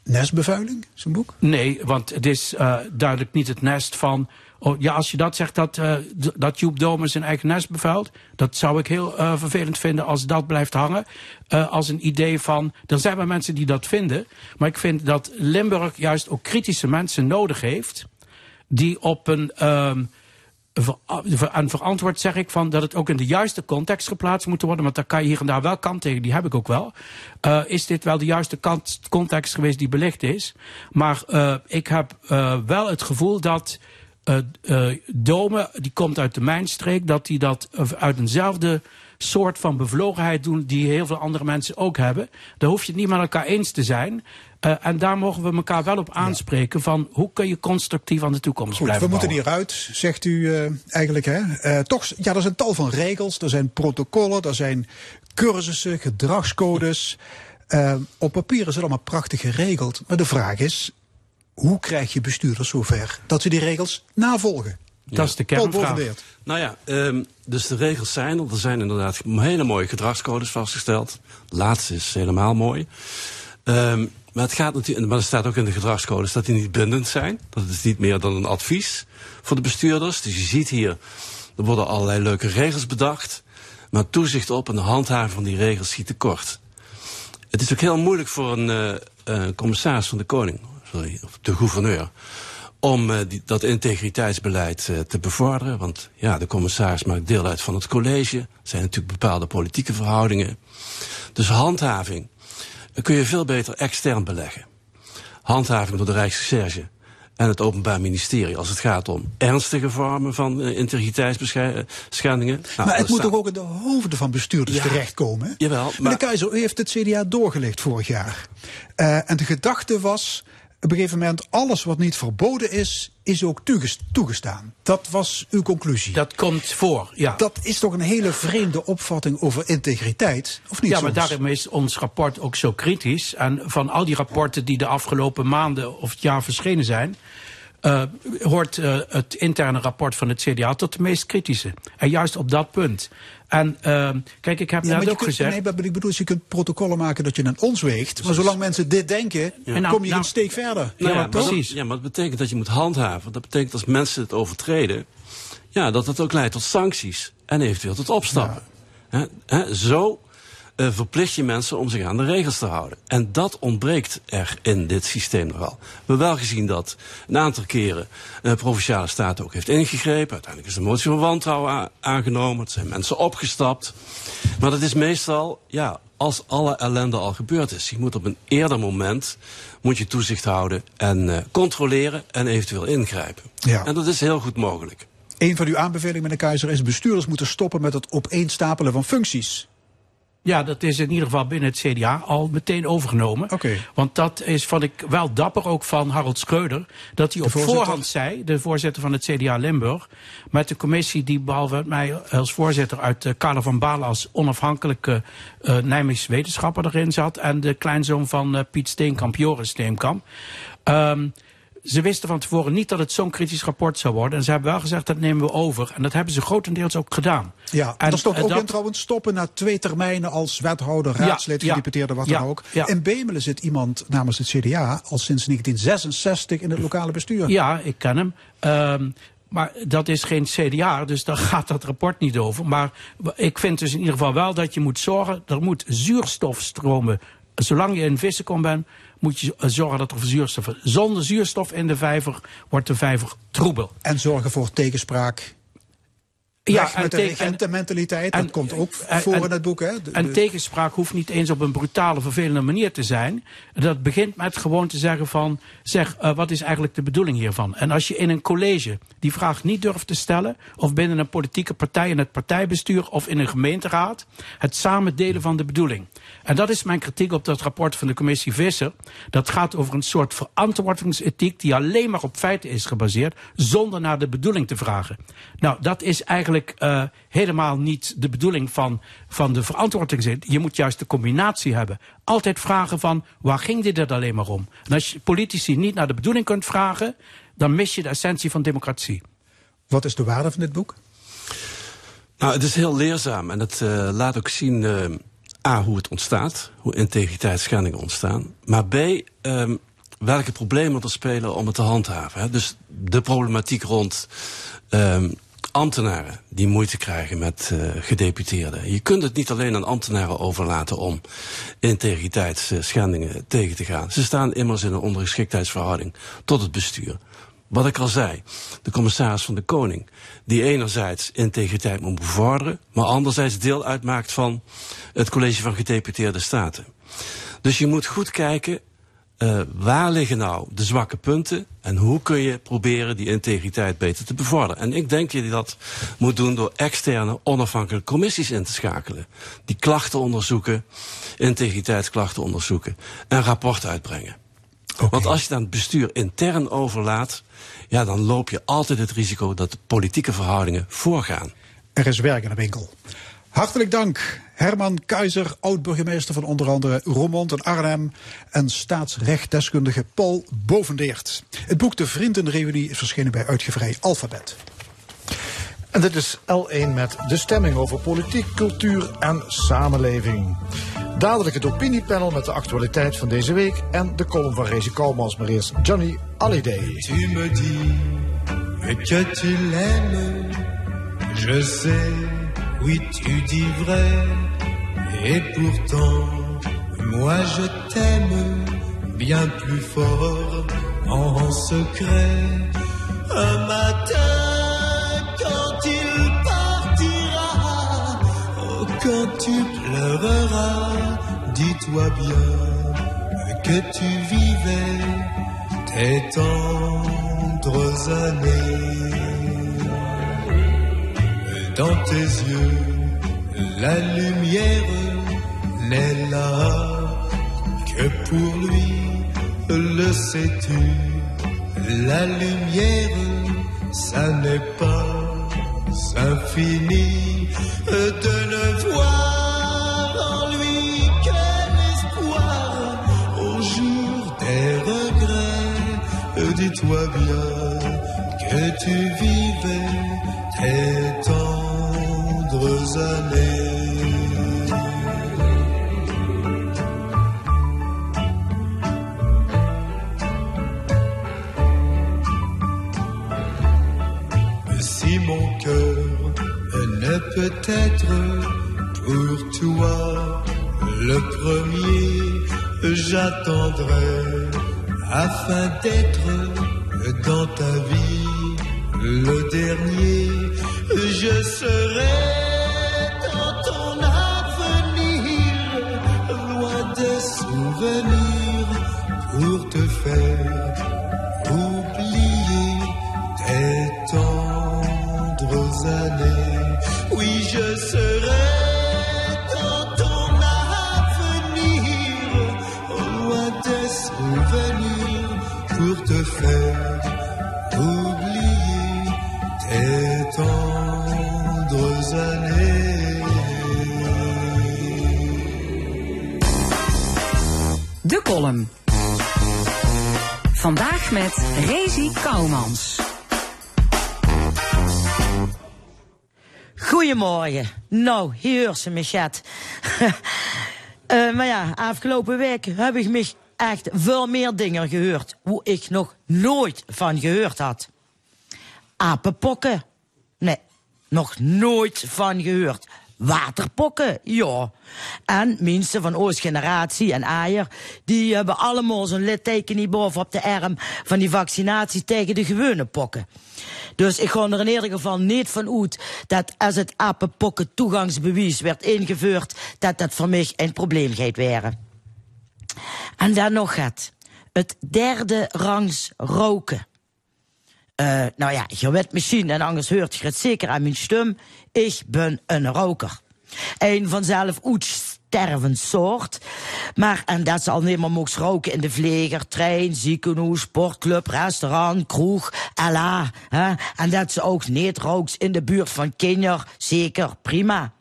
Speaker 2: nestbevuiling, zo'n boek?
Speaker 31: Nee, want het is duidelijk niet het nest van Oh, ja, als je dat zegt, dat, uh, dat Joep Dome zijn eigen nest bevuilt, dat zou ik heel uh, vervelend vinden als dat blijft hangen. Uh, als een idee van, er zijn wel mensen die dat vinden, maar ik vind dat Limburg juist ook kritische mensen nodig heeft, die op een, um, en verantwoord zeg ik van dat het ook in de juiste context geplaatst moet worden, want daar kan je hier en daar wel kant tegen, die heb ik ook wel. Is dit wel de juiste context geweest die belicht is? Maar ik heb wel het gevoel dat Dome, die komt uit de mijnstreek, dat die dat uit eenzelfde soort van bevlogenheid doen die heel veel andere mensen ook hebben. Daar hoef je het niet met elkaar eens te zijn. Uh, en daar mogen we elkaar wel op aanspreken van hoe kun je constructief aan de toekomst
Speaker 2: Goed,
Speaker 31: blijven
Speaker 2: We
Speaker 31: bouwen.
Speaker 2: moeten hieruit, zegt u uh, eigenlijk. Hè? Uh, toch, ja, er zijn tal van regels, er zijn protocollen, er zijn cursussen, gedragscodes. op papier is het allemaal prachtig geregeld. Maar de vraag is, hoe krijg je bestuurders zover dat ze die regels navolgen?
Speaker 31: Ja. Dat is de kernvraag.
Speaker 32: Nou ja, um, dus de regels zijn er. Er zijn inderdaad hele mooie gedragscodes vastgesteld. De laatste is helemaal mooi. Um, maar het gaat natuurlijk, maar er staat ook in de gedragscodes dat die niet bindend zijn. Dat is niet meer dan een advies voor de bestuurders. Dus je ziet hier, er worden allerlei leuke regels bedacht. Maar toezicht op en de handhaving van die regels schiet tekort. Het is ook heel moeilijk voor een uh, uh, commissaris van de Koning sorry, of de gouverneur, om uh, die, dat integriteitsbeleid uh, te bevorderen. Want ja, de commissaris maakt deel uit van het college. Er zijn natuurlijk bepaalde politieke verhoudingen. Dus handhaving kun je veel beter extern beleggen. Handhaving door de Rijksrecherche en het Openbaar Ministerie als het gaat om ernstige vormen van uh, integriteitsschendingen.
Speaker 2: Nou, maar het moet toch ook in de hoofden van bestuurders ja, terechtkomen? Hè?
Speaker 32: Jawel.
Speaker 2: Maar... Meneer Keizer, u heeft het CDA doorgelicht vorig jaar. En de gedachte was, op een gegeven moment, alles wat niet verboden is, is ook toegestaan. Dat was uw conclusie.
Speaker 31: Dat komt voor, ja.
Speaker 2: Dat is toch een hele vreemde opvatting over integriteit, of niet
Speaker 31: Ja,
Speaker 2: soms?
Speaker 31: maar daarom is ons rapport ook zo kritisch. En van al die rapporten die de afgelopen maanden of het jaar verschenen zijn... Uh, hoort uh, het interne rapport van het CDA tot de meest kritische. En juist op dat punt. En uh, kijk, ik heb
Speaker 2: ja,
Speaker 31: net ook
Speaker 2: kunt,
Speaker 31: gezegd...
Speaker 2: Nee, maar ik bedoel, je kunt protocollen maken dat je een ons weegt. Maar zolang mensen dit denken, ja. nou, kom je nou, een steek verder.
Speaker 32: Nou ja, ja, precies. Ja, maar dat betekent dat je moet handhaven. Dat betekent als mensen het overtreden... Ja, dat het ook leidt tot sancties. En eventueel tot opstappen. Ja. He, he, zo uh, verplicht je mensen om zich aan de regels te houden. En dat ontbreekt er in dit systeem nogal. We hebben wel gezien dat een aantal keren de provinciale staat ook heeft ingegrepen. Uiteindelijk is de motie van wantrouwen aangenomen. Er zijn mensen opgestapt. Maar dat is meestal ja, als alle ellende al gebeurd is. Je moet op een eerder moment moet je toezicht houden en eh, controleren en eventueel ingrijpen.
Speaker 2: Ja.
Speaker 32: En dat is heel goed mogelijk.
Speaker 2: Een van uw aanbevelingen, meneer Keizer, is bestuurders moeten stoppen met het opeenstapelen van functies.
Speaker 31: Ja, dat is in ieder geval binnen het CDA al meteen overgenomen.
Speaker 2: Oké.
Speaker 31: Want dat is, vond ik wel dapper ook van Harold Schreuder. Dat hij op
Speaker 2: voorzitter?
Speaker 31: voorhand zei, de voorzitter van het CDA Limburg. Met de commissie die behalve mij als voorzitter uit uh, van Balen als onafhankelijke uh, Nijmeegse wetenschapper erin zat. En de kleinzoon van uh, Piet Steenkamp, Joris Steenkamp. Um, ze wisten van tevoren niet dat het zo'n kritisch rapport zou worden. En ze hebben wel gezegd dat nemen we over. En dat hebben ze grotendeels ook gedaan.
Speaker 2: Ja, en er stond ook in trouwens stoppen na twee termijnen als wethouder, raadslid,
Speaker 31: ja,
Speaker 2: gedeputeerde, wat
Speaker 31: ja,
Speaker 2: dan ook.
Speaker 31: ja.
Speaker 2: In Bemelen zit iemand namens het CDA al sinds 1966 in het lokale bestuur.
Speaker 31: Ja, ik ken hem. Um, maar dat is geen CDA, dus daar [LAUGHS] gaat dat rapport niet over. Maar ik vind dus in ieder geval wel dat je moet zorgen, er moet zuurstof stromen. Zolang je in Vissenkom bent, moet je zorgen dat er zuurstof is. Zonder zuurstof in de vijver wordt de vijver troebel.
Speaker 2: En zorgen voor tegenspraak.
Speaker 31: Ja,
Speaker 2: Weg met de regentenmentaliteit, dat komt ook voor in het boek. Hè? De,
Speaker 31: en
Speaker 2: de-
Speaker 31: tegenspraak hoeft niet eens op een brutale, vervelende manier te zijn. Dat begint met gewoon te zeggen van, zeg, uh, wat is eigenlijk de bedoeling hiervan? En als je in een college die vraag niet durft te stellen, of binnen een politieke partij in het partijbestuur of in een gemeenteraad, het samen delen van de bedoeling. En dat is mijn kritiek op dat rapport van de commissie Visser. Dat gaat over een soort verantwoordingsethiek die alleen maar op feiten is gebaseerd, zonder naar de bedoeling te vragen. Nou, dat is eigenlijk uh, helemaal niet de bedoeling van, van de verantwoordingsethiek. Je moet juist de combinatie hebben. Altijd vragen van, waar ging dit er alleen maar om? En als je politici niet naar de bedoeling kunt vragen, dan mis je de essentie van democratie.
Speaker 2: Wat is de waarde van dit boek?
Speaker 32: Nou, het is heel leerzaam en het uh, laat ook zien uh, A, hoe het ontstaat, hoe integriteitsschendingen ontstaan. Maar B, um, welke problemen er spelen om het te handhaven. Hè? Dus de problematiek rond um, ambtenaren die moeite krijgen met uh, gedeputeerden. Je kunt het niet alleen aan ambtenaren overlaten om integriteitsschendingen tegen te gaan. Ze staan immers in een ondergeschiktheidsverhouding tot het bestuur. Wat ik al zei, de commissaris van de Koning, die enerzijds integriteit moet bevorderen, maar anderzijds deel uitmaakt van het college van gedeputeerde staten. Dus je moet goed kijken, uh, waar liggen nou de zwakke punten en hoe kun je proberen die integriteit beter te bevorderen. En ik denk dat je dat moet doen door externe onafhankelijke commissies in te schakelen. Die klachten onderzoeken, integriteitsklachten onderzoeken en rapport uitbrengen. Okay. Want als je dan het bestuur intern overlaat, ja, dan loop je altijd het risico dat de politieke verhoudingen voorgaan.
Speaker 2: Er is werk in de winkel. Hartelijk dank, Herman Keizer, oud-burgemeester van onder andere Roermond en Arnhem en staatsrechtdeskundige Paul Bovendeert. Het boek De Vriendenreunie is verschenen bij uitgeverij Alphabet.
Speaker 30: En dit is L1 met de stemming over politiek, cultuur en samenleving. Dadelijk het opiniepanel met de actualiteit van deze week en de column van Rezi Kalmans, maar eerst Johnny Hallyday.
Speaker 8: Tu me dis que tu l'aimes, je sais, oui tu dis vrai, et pourtant, moi je t'aime bien plus fort en secret. Un matin, quand il partira, oh, quand tu pleureras, dis-toi bien que tu vivais tes tendres années. Dans tes yeux, la lumière n'est là que pour lui, le sais-tu? La lumière, ça n'est pas infini de ne voir en lui que l'espoir au jour des regrets. Dis-toi bien que tu vivais tes années. Si mon cœur ne peut être pour toi le premier, j'attendrai afin d'être dans ta vie le dernier. Je serai pour te faire oublier tes tendres années. Oui, je serai dans ton avenir, loin des souvenirs, pour te faire oublier
Speaker 33: Vandaag met Rezi Kouwmans.
Speaker 34: Goedemorgen. Nou, hier ze me. [LAUGHS] Eh, maar ja, afgelopen week heb ik echt veel meer dingen gehoord. Hoe ik nog nooit van gehoord had. Apenpokken. Nee, nog nooit van gehoord. Waterpokken, ja. En mensen van onze generatie en Aier, die hebben allemaal zo'n litteken niet boven op de arm van die vaccinatie tegen de gewone pokken. Dus ik ga er in ieder geval niet van uit dat als het apenpokken toegangsbewijs werd ingevoerd, dat dat voor mij een probleem gaat werden. En dan nog het. Het derde rangs roken. Uh, nou ja, je weet misschien, en anders hoort je het zeker aan mijn stem. Ik ben een roker. Een vanzelf uitstervend soort. Maar, en dat ze al niet meer mocht roken in de vleger, trein, ziekenhuis, sportclub, restaurant, kroeg. Hè? En dat ze ook niet rookt in de buurt van kinderen, zeker, prima.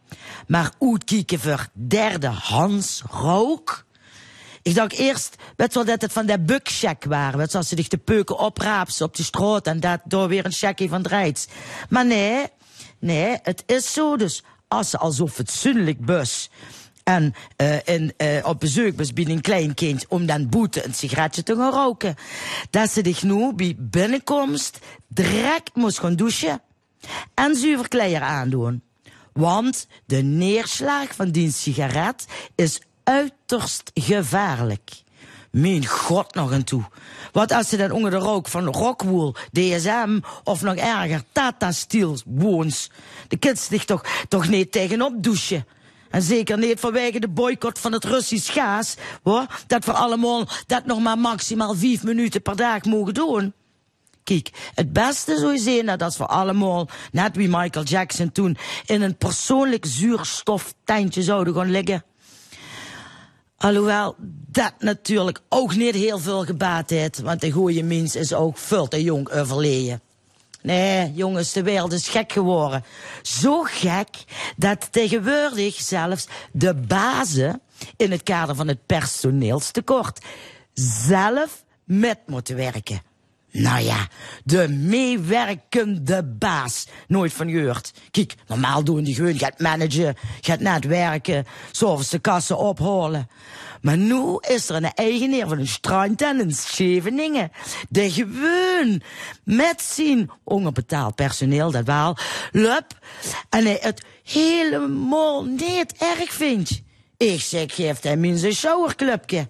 Speaker 34: Maar uitkijken voor derde Hans rook? Ik dacht eerst, weet wel, dat het van de bukcheck waren. Weet zoals ze zich de peuken opraapsen op de straat en dat door weer een checkje van draait. Maar nee, nee, het is zo dus. Als ze al zo fatsoenlijk bus en uh, in, uh, op bezoek was bij een klein kind om dan boete een sigaretje te gaan roken. Dat ze zich nu bij binnenkomst direct moest gaan douchen en zuiver kleren aandoen. Want de neerslag van die sigaret is uiterst gevaarlijk. Mijn god nog een toe. Wat als ze dan onder de rook van Rockwool, DSM of nog erger, Tata Steel woons. De kids zich toch, toch niet tegenop douchen. En zeker niet vanwege de boycott van het Russisch gas, hoor. Dat we allemaal dat nog maar maximaal vijf minuten per dag mogen doen. Kijk, het beste zou zien dat we allemaal, net wie Michael Jackson toen, in een persoonlijk zuurstoftentje zouden gaan liggen. Alhoewel dat natuurlijk ook niet heel veel gebaat heeft, want de goede mens is ook veel te jong overleden. Nee, jongens, de wereld is gek geworden. Zo gek dat tegenwoordig zelfs de bazen in het kader van het personeelstekort zelf met moeten werken. Nou ja, de meewerkende baas. Nooit van gehoord. Kijk, normaal doen die gewoon gaat managen, gaat net werken, s'avonds de kassen ophalen. Maar nu is er een eigenaar van een strand en een Scheveningen. Die gewoon met zijn onbetaald personeel, dat wel, lup. En hij het helemaal niet erg vindt. Ik zeg, geef hem in zijn showerclubje.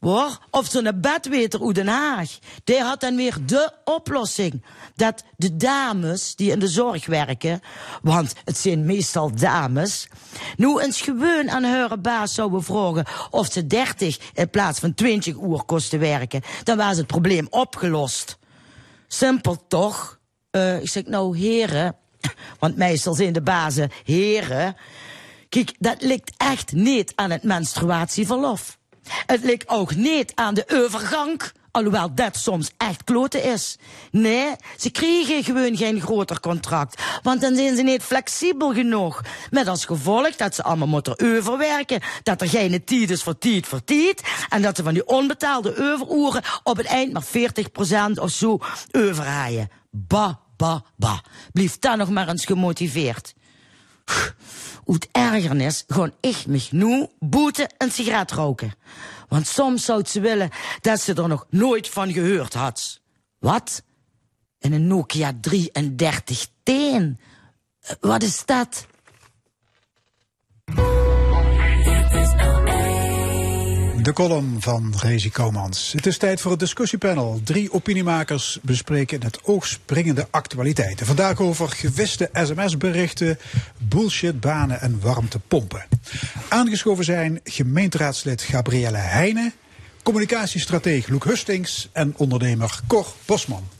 Speaker 34: Hoor, of zo'n bedweter uit Den Haag. Die had dan weer de oplossing. Dat de dames die in de zorg werken, want het zijn meestal dames, nu eens gewoon aan hun baas zouden vragen of ze 30 in plaats van 20 uur kosten werken. Dan was het probleem opgelost. Simpel toch? Uh, ik zeg nou heren, want meestal zijn de bazen heren. Kijk, dat ligt echt niet aan het menstruatieverlof. Het ligt ook niet aan de overgang, alhoewel dat soms echt kloten is. Nee, ze kregen gewoon geen groter contract, want dan zijn ze niet flexibel genoeg. Met als gevolg dat ze allemaal moeten overwerken, dat er geen tijd is voor tijd voor tijd, en dat ze van die onbetaalde overuren op het eind maar 40% of zo overhaaien. Ba, ba, ba. Blijf dan nog maar eens gemotiveerd. Uit ergernis gewoon ik me nu boeten een sigaret roken. Want soms zou ze willen dat ze er nog nooit van gehoord had. Wat? In een Nokia 3310? Wat is dat?
Speaker 2: De column van Rezi Komans. Het is tijd voor het discussiepanel. Drie opiniemakers bespreken het oog springende actualiteiten. Vandaag over gewiste sms-berichten, bullshitbanen en warmtepompen. Aangeschoven zijn gemeenteraadslid Gabrielle Heijnen, communicatiestratege Loek Hustings en ondernemer Cor Bosman.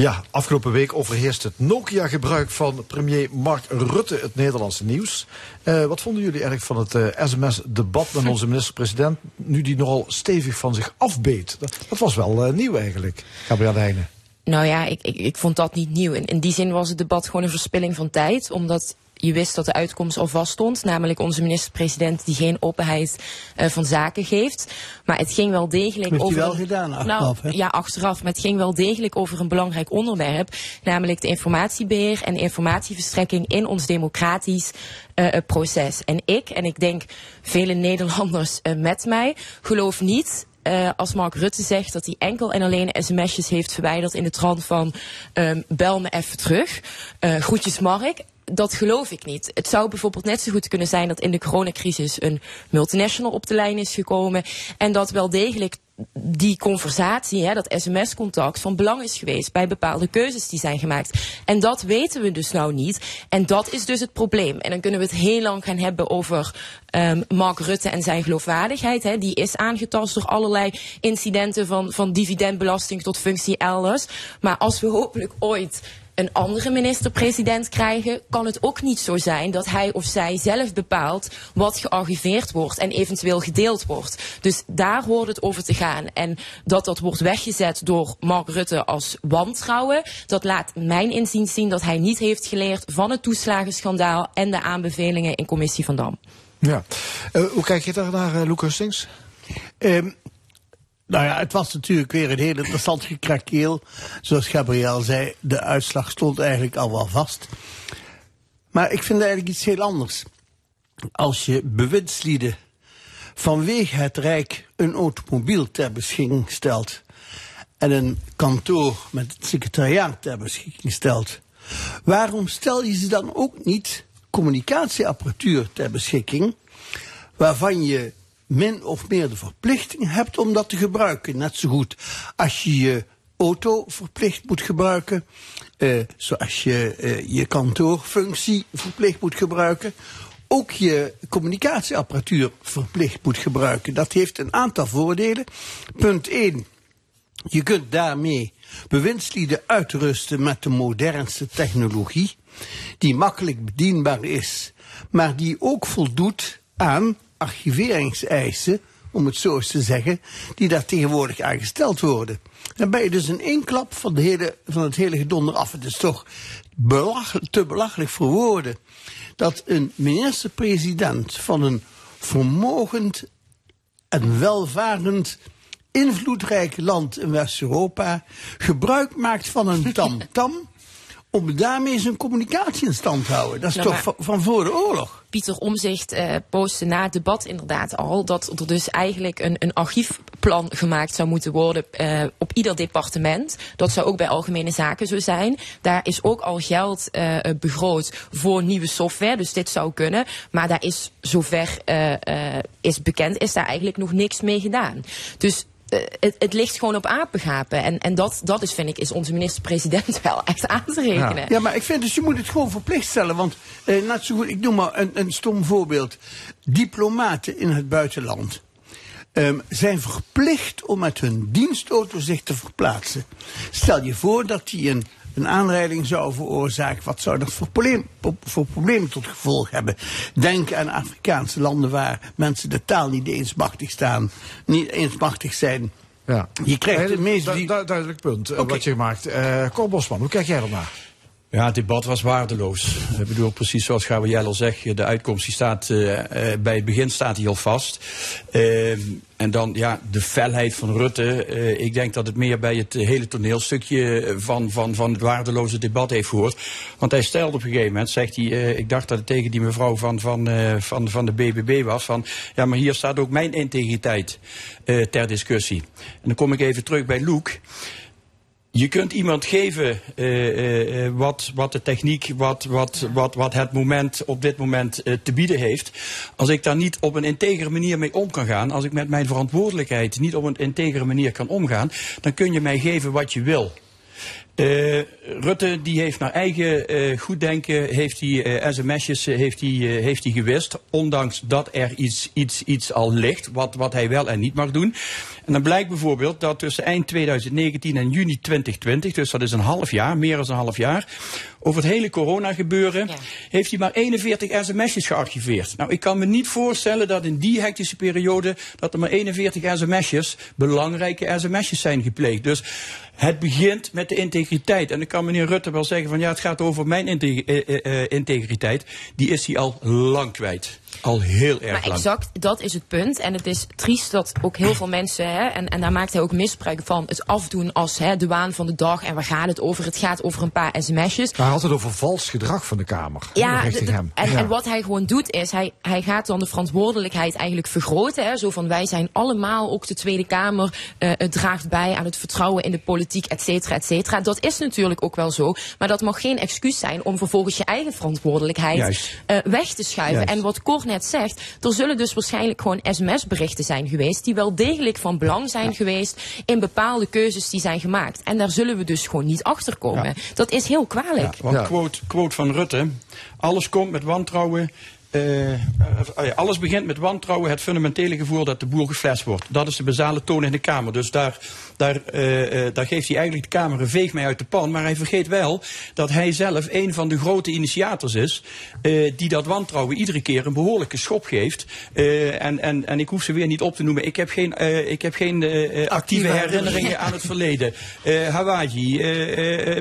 Speaker 3: Ja, afgelopen week overheerst het Nokia-gebruik van premier Mark Rutte het Nederlandse nieuws. Uh, wat vonden jullie eigenlijk van het uh, sms-debat met onze minister-president, nu die nogal stevig van zich afbeet? Dat, was wel uh, nieuw eigenlijk, Gabriel Heijnen.
Speaker 35: Nou ja, ik, ik, ik vond dat niet nieuw. In die zin was het debat gewoon een verspilling van tijd, omdat je wist dat de uitkomst al vaststond, namelijk onze minister-president die geen openheid uh, van zaken geeft. Maar het ging wel degelijk over.
Speaker 30: wel gedaan achteraf,
Speaker 35: nou, Ja, achteraf. Maar het ging wel degelijk over een belangrijk onderwerp, namelijk de informatiebeheer en informatieverstrekking in ons democratisch uh, proces. En ik, en ik denk vele Nederlanders uh, met mij, geloof niet uh, als Mark Rutte zegt dat hij enkel en alleen sms'jes heeft verwijderd in de trant van um, bel me even terug. Uh, groetjes Mark dat geloof ik niet. Het zou bijvoorbeeld net zo goed kunnen zijn dat in de coronacrisis een multinational op de lijn is gekomen en dat wel degelijk die conversatie, hè, dat sms-contact van belang is geweest bij bepaalde keuzes die zijn gemaakt. En dat weten we dus nou niet. En dat is dus het probleem. En dan kunnen we het heel lang gaan hebben over um, Mark Rutte en zijn geloofwaardigheid. Hè. Die is aangetast door allerlei incidenten van, van dividendbelasting tot functie elders. Maar als we hopelijk ooit een andere minister-president krijgen, kan het ook niet zo zijn dat hij of zij zelf bepaalt wat gearchiveerd wordt en eventueel gedeeld wordt. Dus daar hoort het over te gaan. En dat dat wordt weggezet door Mark Rutte als wantrouwen, dat laat mijn inziens zien dat hij niet heeft geleerd van het toeslagenschandaal en de aanbevelingen in commissie van Dam.
Speaker 3: Ja. Uh, hoe kijk je daar naar, uh, Luc Hustings?
Speaker 30: Um, nou ja, het was natuurlijk weer een heel interessant gekrakeel. Zoals Gabriel zei, de uitslag stond eigenlijk al wel vast. Maar ik vind eigenlijk iets heel anders. Als je bewindslieden vanwege het Rijk een automobiel ter beschikking stelt en een kantoor met het secretariaat ter beschikking stelt, waarom stel je ze dan ook niet communicatieapparatuur ter beschikking waarvan je min of meer de verplichting hebt om dat te gebruiken. Net zo goed als je je auto verplicht moet gebruiken, uh, zoals je uh, je kantoorfunctie verplicht moet gebruiken, ook je communicatieapparatuur verplicht moet gebruiken. Dat heeft een aantal voordelen. Punt 1. Je kunt daarmee bewindslieden uitrusten met de modernste technologie, die makkelijk bedienbaar is, maar die ook voldoet aan archiveringseisen, om het zo eens te zeggen, die daar tegenwoordig aan gesteld worden. Dan ben je dus in één klap van, de hele, van het hele gedonder af. Het is toch belachelijk, te belachelijk voor woorden dat een minister-president van een vermogend en welvarend invloedrijk land in West-Europa gebruik maakt van een [LAUGHS] tamtam -tam om daarmee zijn communicatie in stand te houden. Dat is toch van, van voor de oorlog?
Speaker 35: Pieter Omzicht eh postte na het debat inderdaad al dat er dus eigenlijk een, een archiefplan gemaakt zou moeten worden eh, op ieder departement. Dat zou ook bij algemene zaken zo zijn. Daar is ook al geld eh, eh, begroot voor nieuwe software, dus dit zou kunnen. Maar daar is zover is bekend, is daar eigenlijk nog niks mee gedaan. Dus het, het ligt gewoon op apengapen. En, en dat, dat is, vind ik, is onze minister-president [LAUGHS] wel echt aan te rekenen.
Speaker 30: Ja, maar ik vind dus je moet het gewoon verplicht stellen. Want eh, ik noem maar een, een stom voorbeeld. Diplomaten in het buitenland ehm, zijn verplicht om met hun dienstauto zich te verplaatsen. Stel je voor dat die een, een aanrijding zou veroorzaken. Wat zou dat voor, probleem, voor problemen tot gevolg hebben? Denk aan Afrikaanse landen waar mensen de taal niet eens machtig staan, niet eens machtig zijn.
Speaker 3: Ja.
Speaker 30: Je krijgt de
Speaker 3: Du- du- duidelijk punt eh, wat je maakt. Bosman, hoe kijk jij ernaar?
Speaker 36: Ja, het debat was waardeloos. Ik bedoel, precies zoals Gabriel al zegt, de uitkomst die staat, eh, eh, bij het begin staat die al vast. Eh, en dan, ja, de felheid van Rutte. ik denk dat het meer bij het hele toneelstukje van, van, van het waardeloze debat heeft gehoord. Want hij stelde op een gegeven moment, zegt hij, ik dacht dat het tegen die mevrouw van, van, van, van de BBB was, van, ja, maar hier staat ook mijn integriteit ter discussie. En dan kom ik even terug bij Loek. Je kunt iemand geven eh, eh, eh, wat, wat de techniek, wat, wat, wat, wat het moment op dit moment te bieden heeft. Als ik daar niet op een integere manier mee om kan gaan, als ik met mijn verantwoordelijkheid niet op een integere manier kan omgaan, dan kun je mij geven wat je wil. Eh, Rutte die heeft naar eigen eh, goeddenken heeft hij eh, sms'jes eh, heeft hij, heeft hij gewist, ondanks dat er iets, iets, iets al ligt, wat, wat hij wel en niet mag doen. En dan blijkt bijvoorbeeld dat tussen eind 2019 en juni 2020, dus dat is een half jaar, meer dan een half jaar, over het hele corona gebeuren, heeft hij maar 41 sms'jes gearchiveerd. Nou, ik kan me niet voorstellen dat in die hectische periode dat er maar 41 sms'jes, belangrijke sms'jes zijn gepleegd. Dus het begint met de integriteit. En dan kan meneer Rutte wel zeggen van ja, het gaat over mijn eh, eh, eh, integriteit. Die is hij al lang kwijt. Al heel erg
Speaker 35: Maar
Speaker 36: lang.
Speaker 35: exact, dat is het punt. En het is triest dat ook heel veel mensen, hè, en, en daar maakt hij ook misbruik van, het afdoen als hè, de waan van de dag. En waar gaat het over? Het gaat over een paar sms'jes.
Speaker 30: Maar hij had het over vals gedrag van de Kamer.
Speaker 35: Ja,
Speaker 30: richting hem.
Speaker 35: En,
Speaker 30: Ja.
Speaker 35: en wat hij gewoon doet is, hij, hij gaat dan de verantwoordelijkheid eigenlijk vergroten. Hè, zo van wij zijn allemaal, ook de Tweede Kamer, eh, het draagt bij aan het vertrouwen in de politiek, et cetera, et cetera. Dat is natuurlijk ook wel zo. Maar dat mag geen excuus zijn om vervolgens je eigen verantwoordelijkheid eh, weg te schuiven.
Speaker 37: Juist.
Speaker 35: En wat Cor net zegt, er zullen dus waarschijnlijk gewoon sms-berichten zijn geweest die wel degelijk van belang zijn geweest in bepaalde keuzes die zijn gemaakt. En daar zullen we dus gewoon niet achter komen. Dat is heel kwalijk.
Speaker 36: Want quote, quote van Rutte: alles komt met wantrouwen. Ja, alles begint met wantrouwen, het fundamentele gevoel dat de boer geflasht wordt. Dat is de basale toon in de Kamer. Dus daar, daar, eh, daar geeft hij eigenlijk de Kamer een veeg mee uit de pan. Maar hij vergeet wel dat hij zelf een van de grote initiators is. die dat wantrouwen iedere keer een behoorlijke schop geeft. En, en, en ik hoef ze weer niet op te noemen. Ik heb geen, ik heb geen actieve herinneringen aan het verleden. Hawaii,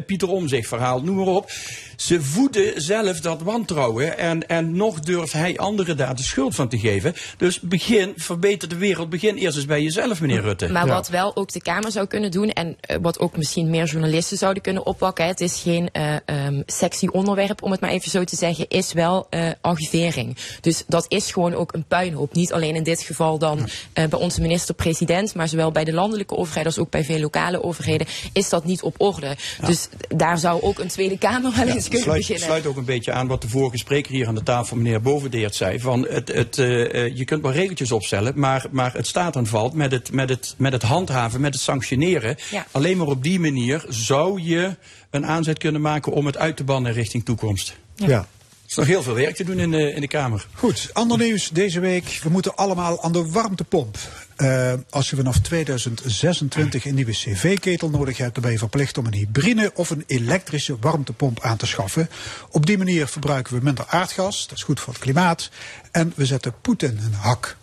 Speaker 36: Pieter Omzicht verhaal, noem maar op. Ze voeden zelf dat wantrouwen en, en nog durft hij anderen daar de schuld van te geven. Dus begin, verbeter de wereld, begin eerst eens bij jezelf, meneer Rutte.
Speaker 35: Maar wat wel ook de Kamer zou kunnen doen en eh, wat ook misschien meer journalisten zouden kunnen oppakken, het is geen eh, ehm, sexy onderwerp om het maar even zo te zeggen, is wel eh, archivering. Dus dat is gewoon ook een puinhoop. Niet alleen in dit geval dan eh, bij onze minister-president, maar zowel bij de landelijke overheid als ook bij veel lokale overheden is dat niet op orde. Dus daar zou ook een Tweede Kamer wel eens kunnen
Speaker 36: sluit,
Speaker 35: beginnen.
Speaker 36: sluit ook een beetje aan wat de vorige spreker hier aan de tafel, meneer Bovendeert, zei. Van het, het, eh, eh, je kunt wel regeltjes opstellen, maar, maar het staat en valt met het, met, het, met het handhaven, met het sanctioneren.
Speaker 35: Ja.
Speaker 36: Alleen maar op die manier zou je een aanzet kunnen maken om het uit te bannen richting toekomst.
Speaker 2: Ja.
Speaker 36: Er is nog heel veel werk te doen in de, in de Kamer.
Speaker 2: Goed, ander nieuws deze week. We moeten allemaal aan de warmtepomp. Eh, als je vanaf 2026 een nieuwe cv-ketel nodig hebt, dan ben je verplicht om een hybride of een elektrische warmtepomp aan te schaffen. Op die manier verbruiken we minder aardgas, dat is goed voor het klimaat. En we zetten Poetin een hak.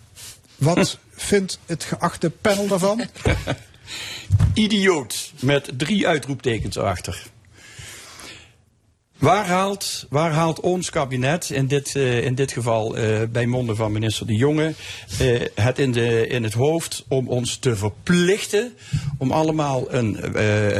Speaker 2: Wat [LAUGHS] vindt het geachte panel daarvan? [LAUGHS]
Speaker 36: Idioot, met drie uitroeptekens erachter. Waar haalt, waar haalt ons kabinet, in dit, eh, in dit geval eh, bij monden van minister De Jonge, eh, het in, de, in het hoofd om ons te verplichten om allemaal een,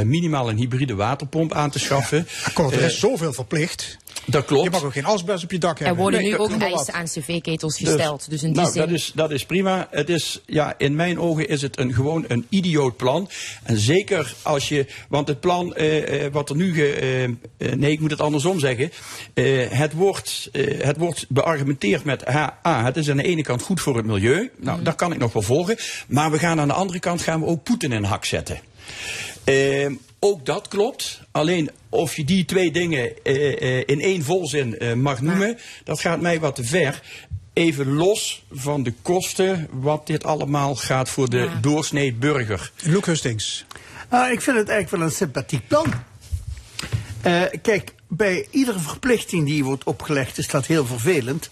Speaker 36: minimaal een hybride waterpomp aan te schaffen?
Speaker 2: Akkoord, er is zoveel verplicht.
Speaker 36: Dat klopt.
Speaker 2: Je mag ook geen asbest op je dak
Speaker 35: Er
Speaker 2: hebben.
Speaker 35: worden
Speaker 2: Nee,
Speaker 35: nu ook eisen aan cv-ketels gesteld. Dus, in die
Speaker 36: nou,
Speaker 35: zin...
Speaker 36: dat is, dat is prima. Het is, ja, in mijn ogen is het een, gewoon een idioot plan. En zeker als je, want het plan eh, eh, wat er nu, ge, eh, nee, ik moet het andersom zeggen. Eh, het, wordt, eh, het wordt beargumenteerd met, ha, ah, het is aan de ene kant goed voor het milieu. Nou, dat kan ik nog wel volgen. Maar we gaan aan de andere kant gaan we ook Poetin in een hak zetten. Ehm, ook dat klopt. Alleen of je die twee dingen eh, eh, in één volzin eh, mag noemen, dat gaat mij wat te ver. Even los van de kosten, wat dit allemaal gaat voor de doorsnee burger.
Speaker 2: Luc Hustings.
Speaker 38: Nou, ik vind het eigenlijk wel een sympathiek plan. Eh, kijk, bij iedere verplichting die wordt opgelegd is dat heel vervelend.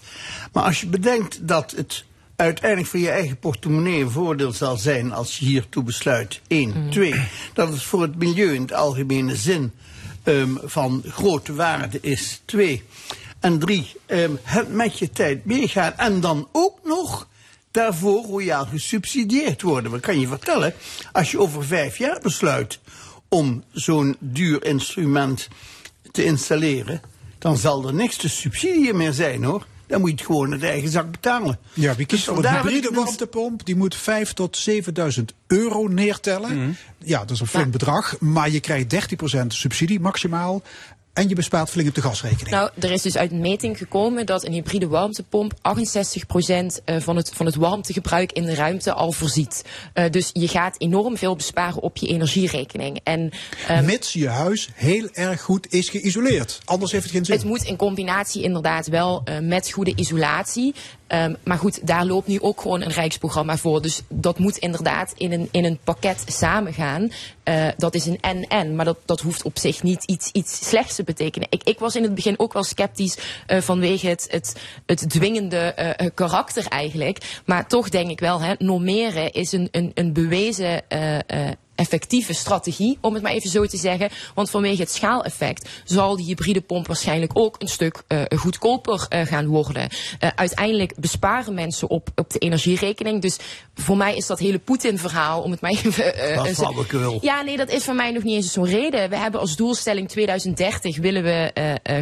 Speaker 38: Maar als je bedenkt dat het uiteindelijk voor je eigen portemonnee een voordeel zal zijn als je hiertoe besluit. Eén. Twee, dat het voor het milieu in de algemene zin ehm, van grote waarde is. Twee. En drie, ehm, het met je tijd meegaan. En dan ook nog daarvoor royaal gesubsidieerd worden. Wat kan je vertellen? Als je over vijf jaar besluit om zo'n duur instrument te installeren, dan zal er niks te subsidie meer zijn hoor. Dan moet je het gewoon uit eigen zak betalen.
Speaker 2: Ja, wie kiest
Speaker 38: Dus
Speaker 2: voor een hybride warmtepomp, die moet 5 tot 7000 euro neertellen.
Speaker 38: Mhm.
Speaker 2: Ja, dat is een flink bedrag, maar je krijgt 13% subsidie maximaal. En je bespaart flink op de gasrekening.
Speaker 35: Nou, er is dus uit een meting gekomen dat een hybride warmtepomp 68% eh, van het, van het warmtegebruik in de ruimte al voorziet. Eh, dus je gaat enorm veel besparen op je energierekening. En, ehm,
Speaker 2: Mits je huis heel erg goed is geïsoleerd. Anders heeft het geen zin.
Speaker 35: Het moet in combinatie inderdaad wel eh, met goede isolatie. Ehm, maar goed, daar loopt nu ook gewoon een rijksprogramma voor. Dus dat moet inderdaad in een, in een pakket samengaan. Eh, dat is een en-en, maar dat, dat hoeft op zich niet iets, iets slechts te betekenen. Ik, ik was in het begin ook wel sceptisch eh, vanwege het, het, het dwingende eh, karakter eigenlijk. Maar toch denk ik wel, hè, normeren is een, een, een bewezen effectieve strategie, om het maar even zo te zeggen. Want vanwege het schaaleffect zal die hybride pomp waarschijnlijk ook een stuk eh, goedkoper eh, gaan worden. Eh, uiteindelijk besparen mensen op, op de energierekening. Dus voor mij is dat hele Poetin-verhaal, om het maar even...
Speaker 38: Dat flauwekul.
Speaker 35: ja, nee, dat is voor mij nog niet eens zo'n reden. We hebben als doelstelling 2030 willen we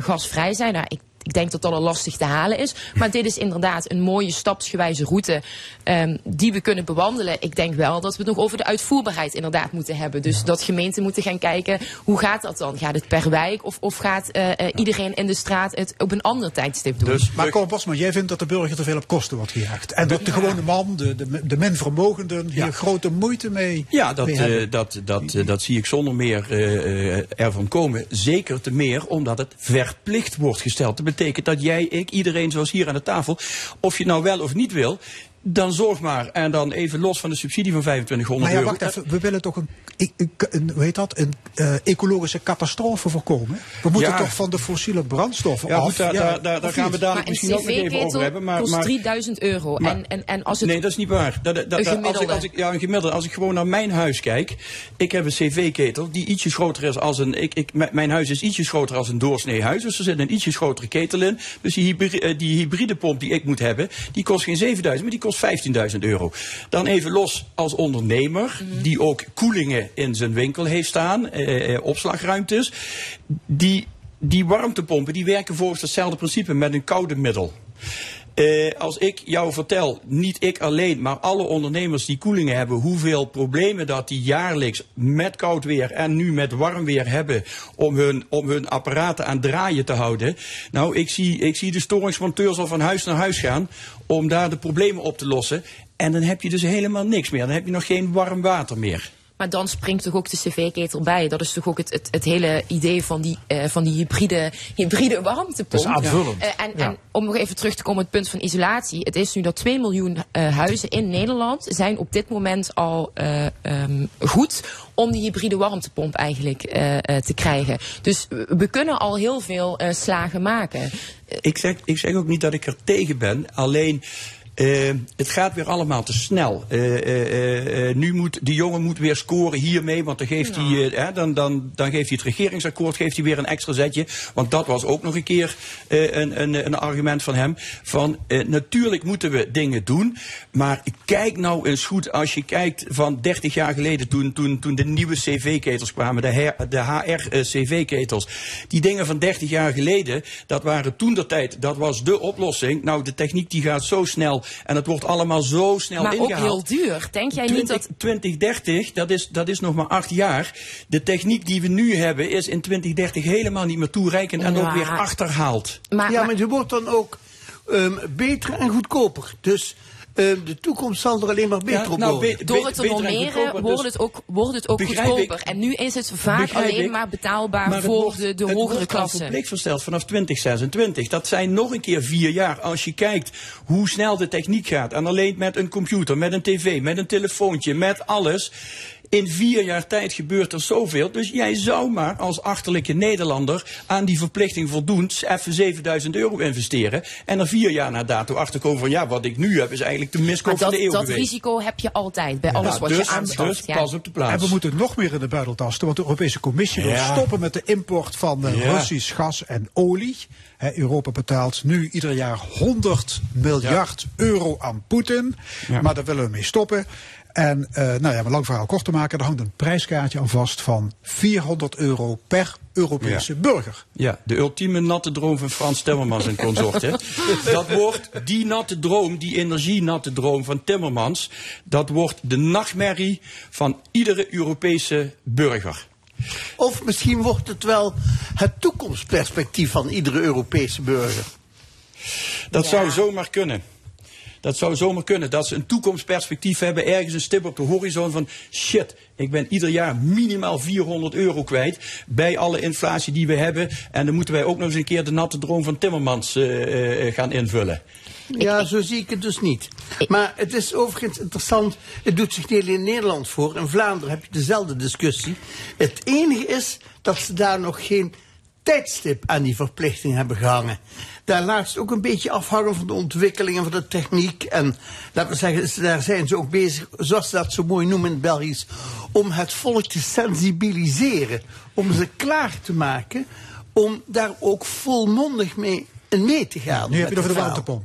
Speaker 35: gasvrij zijn. Nou, ik ik denk dat dat al lastig te halen is. Maar dit is inderdaad een mooie stapsgewijze route ehm, die we kunnen bewandelen. Ik denk wel dat we het nog over de uitvoerbaarheid inderdaad moeten hebben. Dus dat gemeenten moeten gaan kijken, hoe gaat dat dan? Gaat het per wijk of, of gaat eh, eh, iedereen in de straat het op een ander tijdstip doen?
Speaker 2: maar Cor Bosman, jij vindt dat de burger te veel op kosten wordt gejaagd. En dat de gewone man, de, de, de min vermogenden, hier grote moeite mee
Speaker 36: Ja, dat,
Speaker 2: mee
Speaker 36: eh, dat, dat, dat zie ik zonder meer eh, eh, ervan komen. Zeker te meer omdat het verplicht wordt gesteld. Betekent dat jij, ik, iedereen zoals hier aan de tafel, of je nou wel of niet wil, dan zorg maar. En dan even los van de subsidie van 2500
Speaker 2: Maar ja,
Speaker 36: euro.
Speaker 2: wacht even. We willen toch een, een, een- hoe heet dat, een eh, ecologische catastrofe voorkomen? We moeten
Speaker 36: Ja.
Speaker 2: toch van de fossiele brandstoffen
Speaker 36: Ja,
Speaker 2: af?
Speaker 36: goed, daar, daar, daar, daar
Speaker 2: of
Speaker 36: gaan we dadelijk misschien ook nog even over hebben. Maar,
Speaker 35: kost
Speaker 36: maar,
Speaker 35: 3000 euro.
Speaker 36: maar-
Speaker 35: en, en, en als het
Speaker 36: Nee, dat is niet waar. Dat, dat, als, ik, als ik, ja, een gemiddelde. Als ik gewoon naar mijn huis kijk. Ik heb een cv-ketel die ietsjes groter is als een... Ik, ik, mijn huis is ietsjes groter als een doorsnee huis. Dus er zit een ietsjes grotere ketel in. Dus die, hybri- eh, die hybride pomp die ik moet hebben... die kost geen 7000, maar die kost 15.000 euro. Dan even los als ondernemer... die ook koelingen in zijn winkel heeft staan. eh, eh, opslagruimtes. Die, die warmtepompen die werken volgens hetzelfde principe met een koude middel. Eh, als ik jou vertel, niet ik alleen, maar alle ondernemers die koelingen hebben, hoeveel problemen dat die jaarlijks met koud weer en nu met warm weer hebben om hun, om hun apparaten aan draaien te houden. Nou, ik zie, ik zie de storingsmonteurs al van huis naar huis gaan om daar de problemen op te lossen. En dan heb je dus helemaal niks meer. Dan heb je nog geen warm water meer.
Speaker 35: Maar dan springt toch ook de cv-ketel bij. Dat is toch ook het, het, het hele idee van die, eh, van die hybride, hybride warmtepomp.
Speaker 30: Dat is aanvullend.
Speaker 35: Eh, en,
Speaker 30: Ja.
Speaker 35: en om nog even terug te komen op het punt van isolatie. Het is nu dat 2 miljoen eh, huizen in Nederland zijn op dit moment al eh, ehm, goed om die hybride warmtepomp eigenlijk eh, eh, te krijgen. Dus we- we kunnen al heel veel eh, slagen maken.
Speaker 36: Ik zeg, ik zeg ook niet dat ik er tegen ben. Alleen. Eh, het gaat weer allemaal te snel. Eh, nu moet de jongen moet weer scoren hiermee, want dan geeft, hij, hè, dan, dan, dan geeft hij het regeringsakkoord geeft hij weer een extra zetje. Want dat was ook nog een keer een, een, een argument van hem. Van natuurlijk moeten we dingen doen, maar kijk nou eens goed als je kijkt van 30 jaar geleden toen, toen, toen de nieuwe CV-ketels kwamen, de, de HR-CV-ketels. Die dingen van 30 jaar geleden, dat waren toen de tijd, dat was de oplossing. Nou, de techniek die gaat zo snel en het wordt allemaal zo snel
Speaker 35: maar ook
Speaker 36: ingehaald.
Speaker 35: heel duur. Denk jij niet dat
Speaker 36: 2030, dat is, dat is nog maar acht jaar. De techniek die we nu hebben is in 2030 helemaal niet meer toereikend en ook weer achterhaald.
Speaker 38: ja, maar die wordt dan ook ehm, beter en goedkoper. Dus ehm, de toekomst zal er alleen maar beter op
Speaker 36: nou,
Speaker 38: worden.
Speaker 36: be-
Speaker 35: Door het te normeren
Speaker 36: goedkoper,
Speaker 35: wordt
Speaker 36: dus
Speaker 35: het ook, wordt het ook goedkoper.
Speaker 36: ik.
Speaker 35: En nu is het vaak alleen
Speaker 36: ik.
Speaker 35: maar betaalbaar
Speaker 36: Maar het
Speaker 35: voor
Speaker 36: wordt-
Speaker 35: de, de
Speaker 36: het
Speaker 35: hogere
Speaker 36: wordt al
Speaker 35: klassen.
Speaker 36: verplicht versteld vanaf 2026. Dat zijn nog een keer vier jaar. Als je kijkt hoe snel de techniek gaat. En alleen met een computer, met een tv, met een telefoontje, met alles. In vier jaar tijd gebeurt er zoveel. Dus jij zou maar als achterlijke Nederlander aan die verplichting voldoen. Even 7000 euro investeren. En er vier jaar na dato achterkomen van ja, wat ik nu heb is eigenlijk de miskoop van
Speaker 35: dat,
Speaker 36: de eeuw
Speaker 35: dat
Speaker 36: geweest.
Speaker 35: risico heb je altijd bij alles
Speaker 36: Ja,
Speaker 35: wat
Speaker 36: dus-
Speaker 35: je aanschaft.
Speaker 36: dus
Speaker 35: ja.
Speaker 36: pas op de plaats.
Speaker 2: En we moeten nog meer in de buidel tasten, want de Europese Commissie wil stoppen met de import van eh,
Speaker 36: Ja.
Speaker 2: Russisch gas en olie. Hè, Europa betaalt nu ieder jaar 100 miljard euro aan Poetin,
Speaker 36: Ja.
Speaker 2: maar daar willen we mee stoppen. En eh, nou ja, om een lang verhaal kort te maken, er hangt een prijskaartje aan vast van 400 euro per Europese burger.
Speaker 36: Ja, de ultieme natte droom van Frans Timmermans en consort. Hè. [LAUGHS] Dat wordt die natte droom, die energienatte droom van Timmermans, dat wordt de nachtmerrie van iedere Europese burger.
Speaker 38: Of misschien wordt het wel het toekomstperspectief van iedere Europese burger.
Speaker 36: Dat zou zomaar kunnen. Dat zou zomaar kunnen. Dat ze een toekomstperspectief hebben, ergens een stip op de horizon van shit, ik ben ieder jaar minimaal 400 euro kwijt bij alle inflatie die we hebben. En dan moeten wij ook nog eens een keer de natte droom van Timmermans eh, eh, gaan invullen.
Speaker 38: Ja, zo zie ik het dus niet. Maar het is overigens interessant, het doet zich niet alleen in Nederland voor. In Vlaanderen heb je dezelfde discussie. Het enige is dat ze daar nog geen tijdstip aan die verplichting hebben gehangen. Daar laat ze ook een beetje afhangen van de ontwikkelingen van de techniek. En laten we zeggen, daar zijn ze ook bezig, zoals ze dat zo mooi noemen in het Belgisch, om het volk te sensibiliseren. Om ze klaar te maken om daar ook volmondig mee mee te gaan.
Speaker 2: Nu heb je het over de
Speaker 38: verhaal.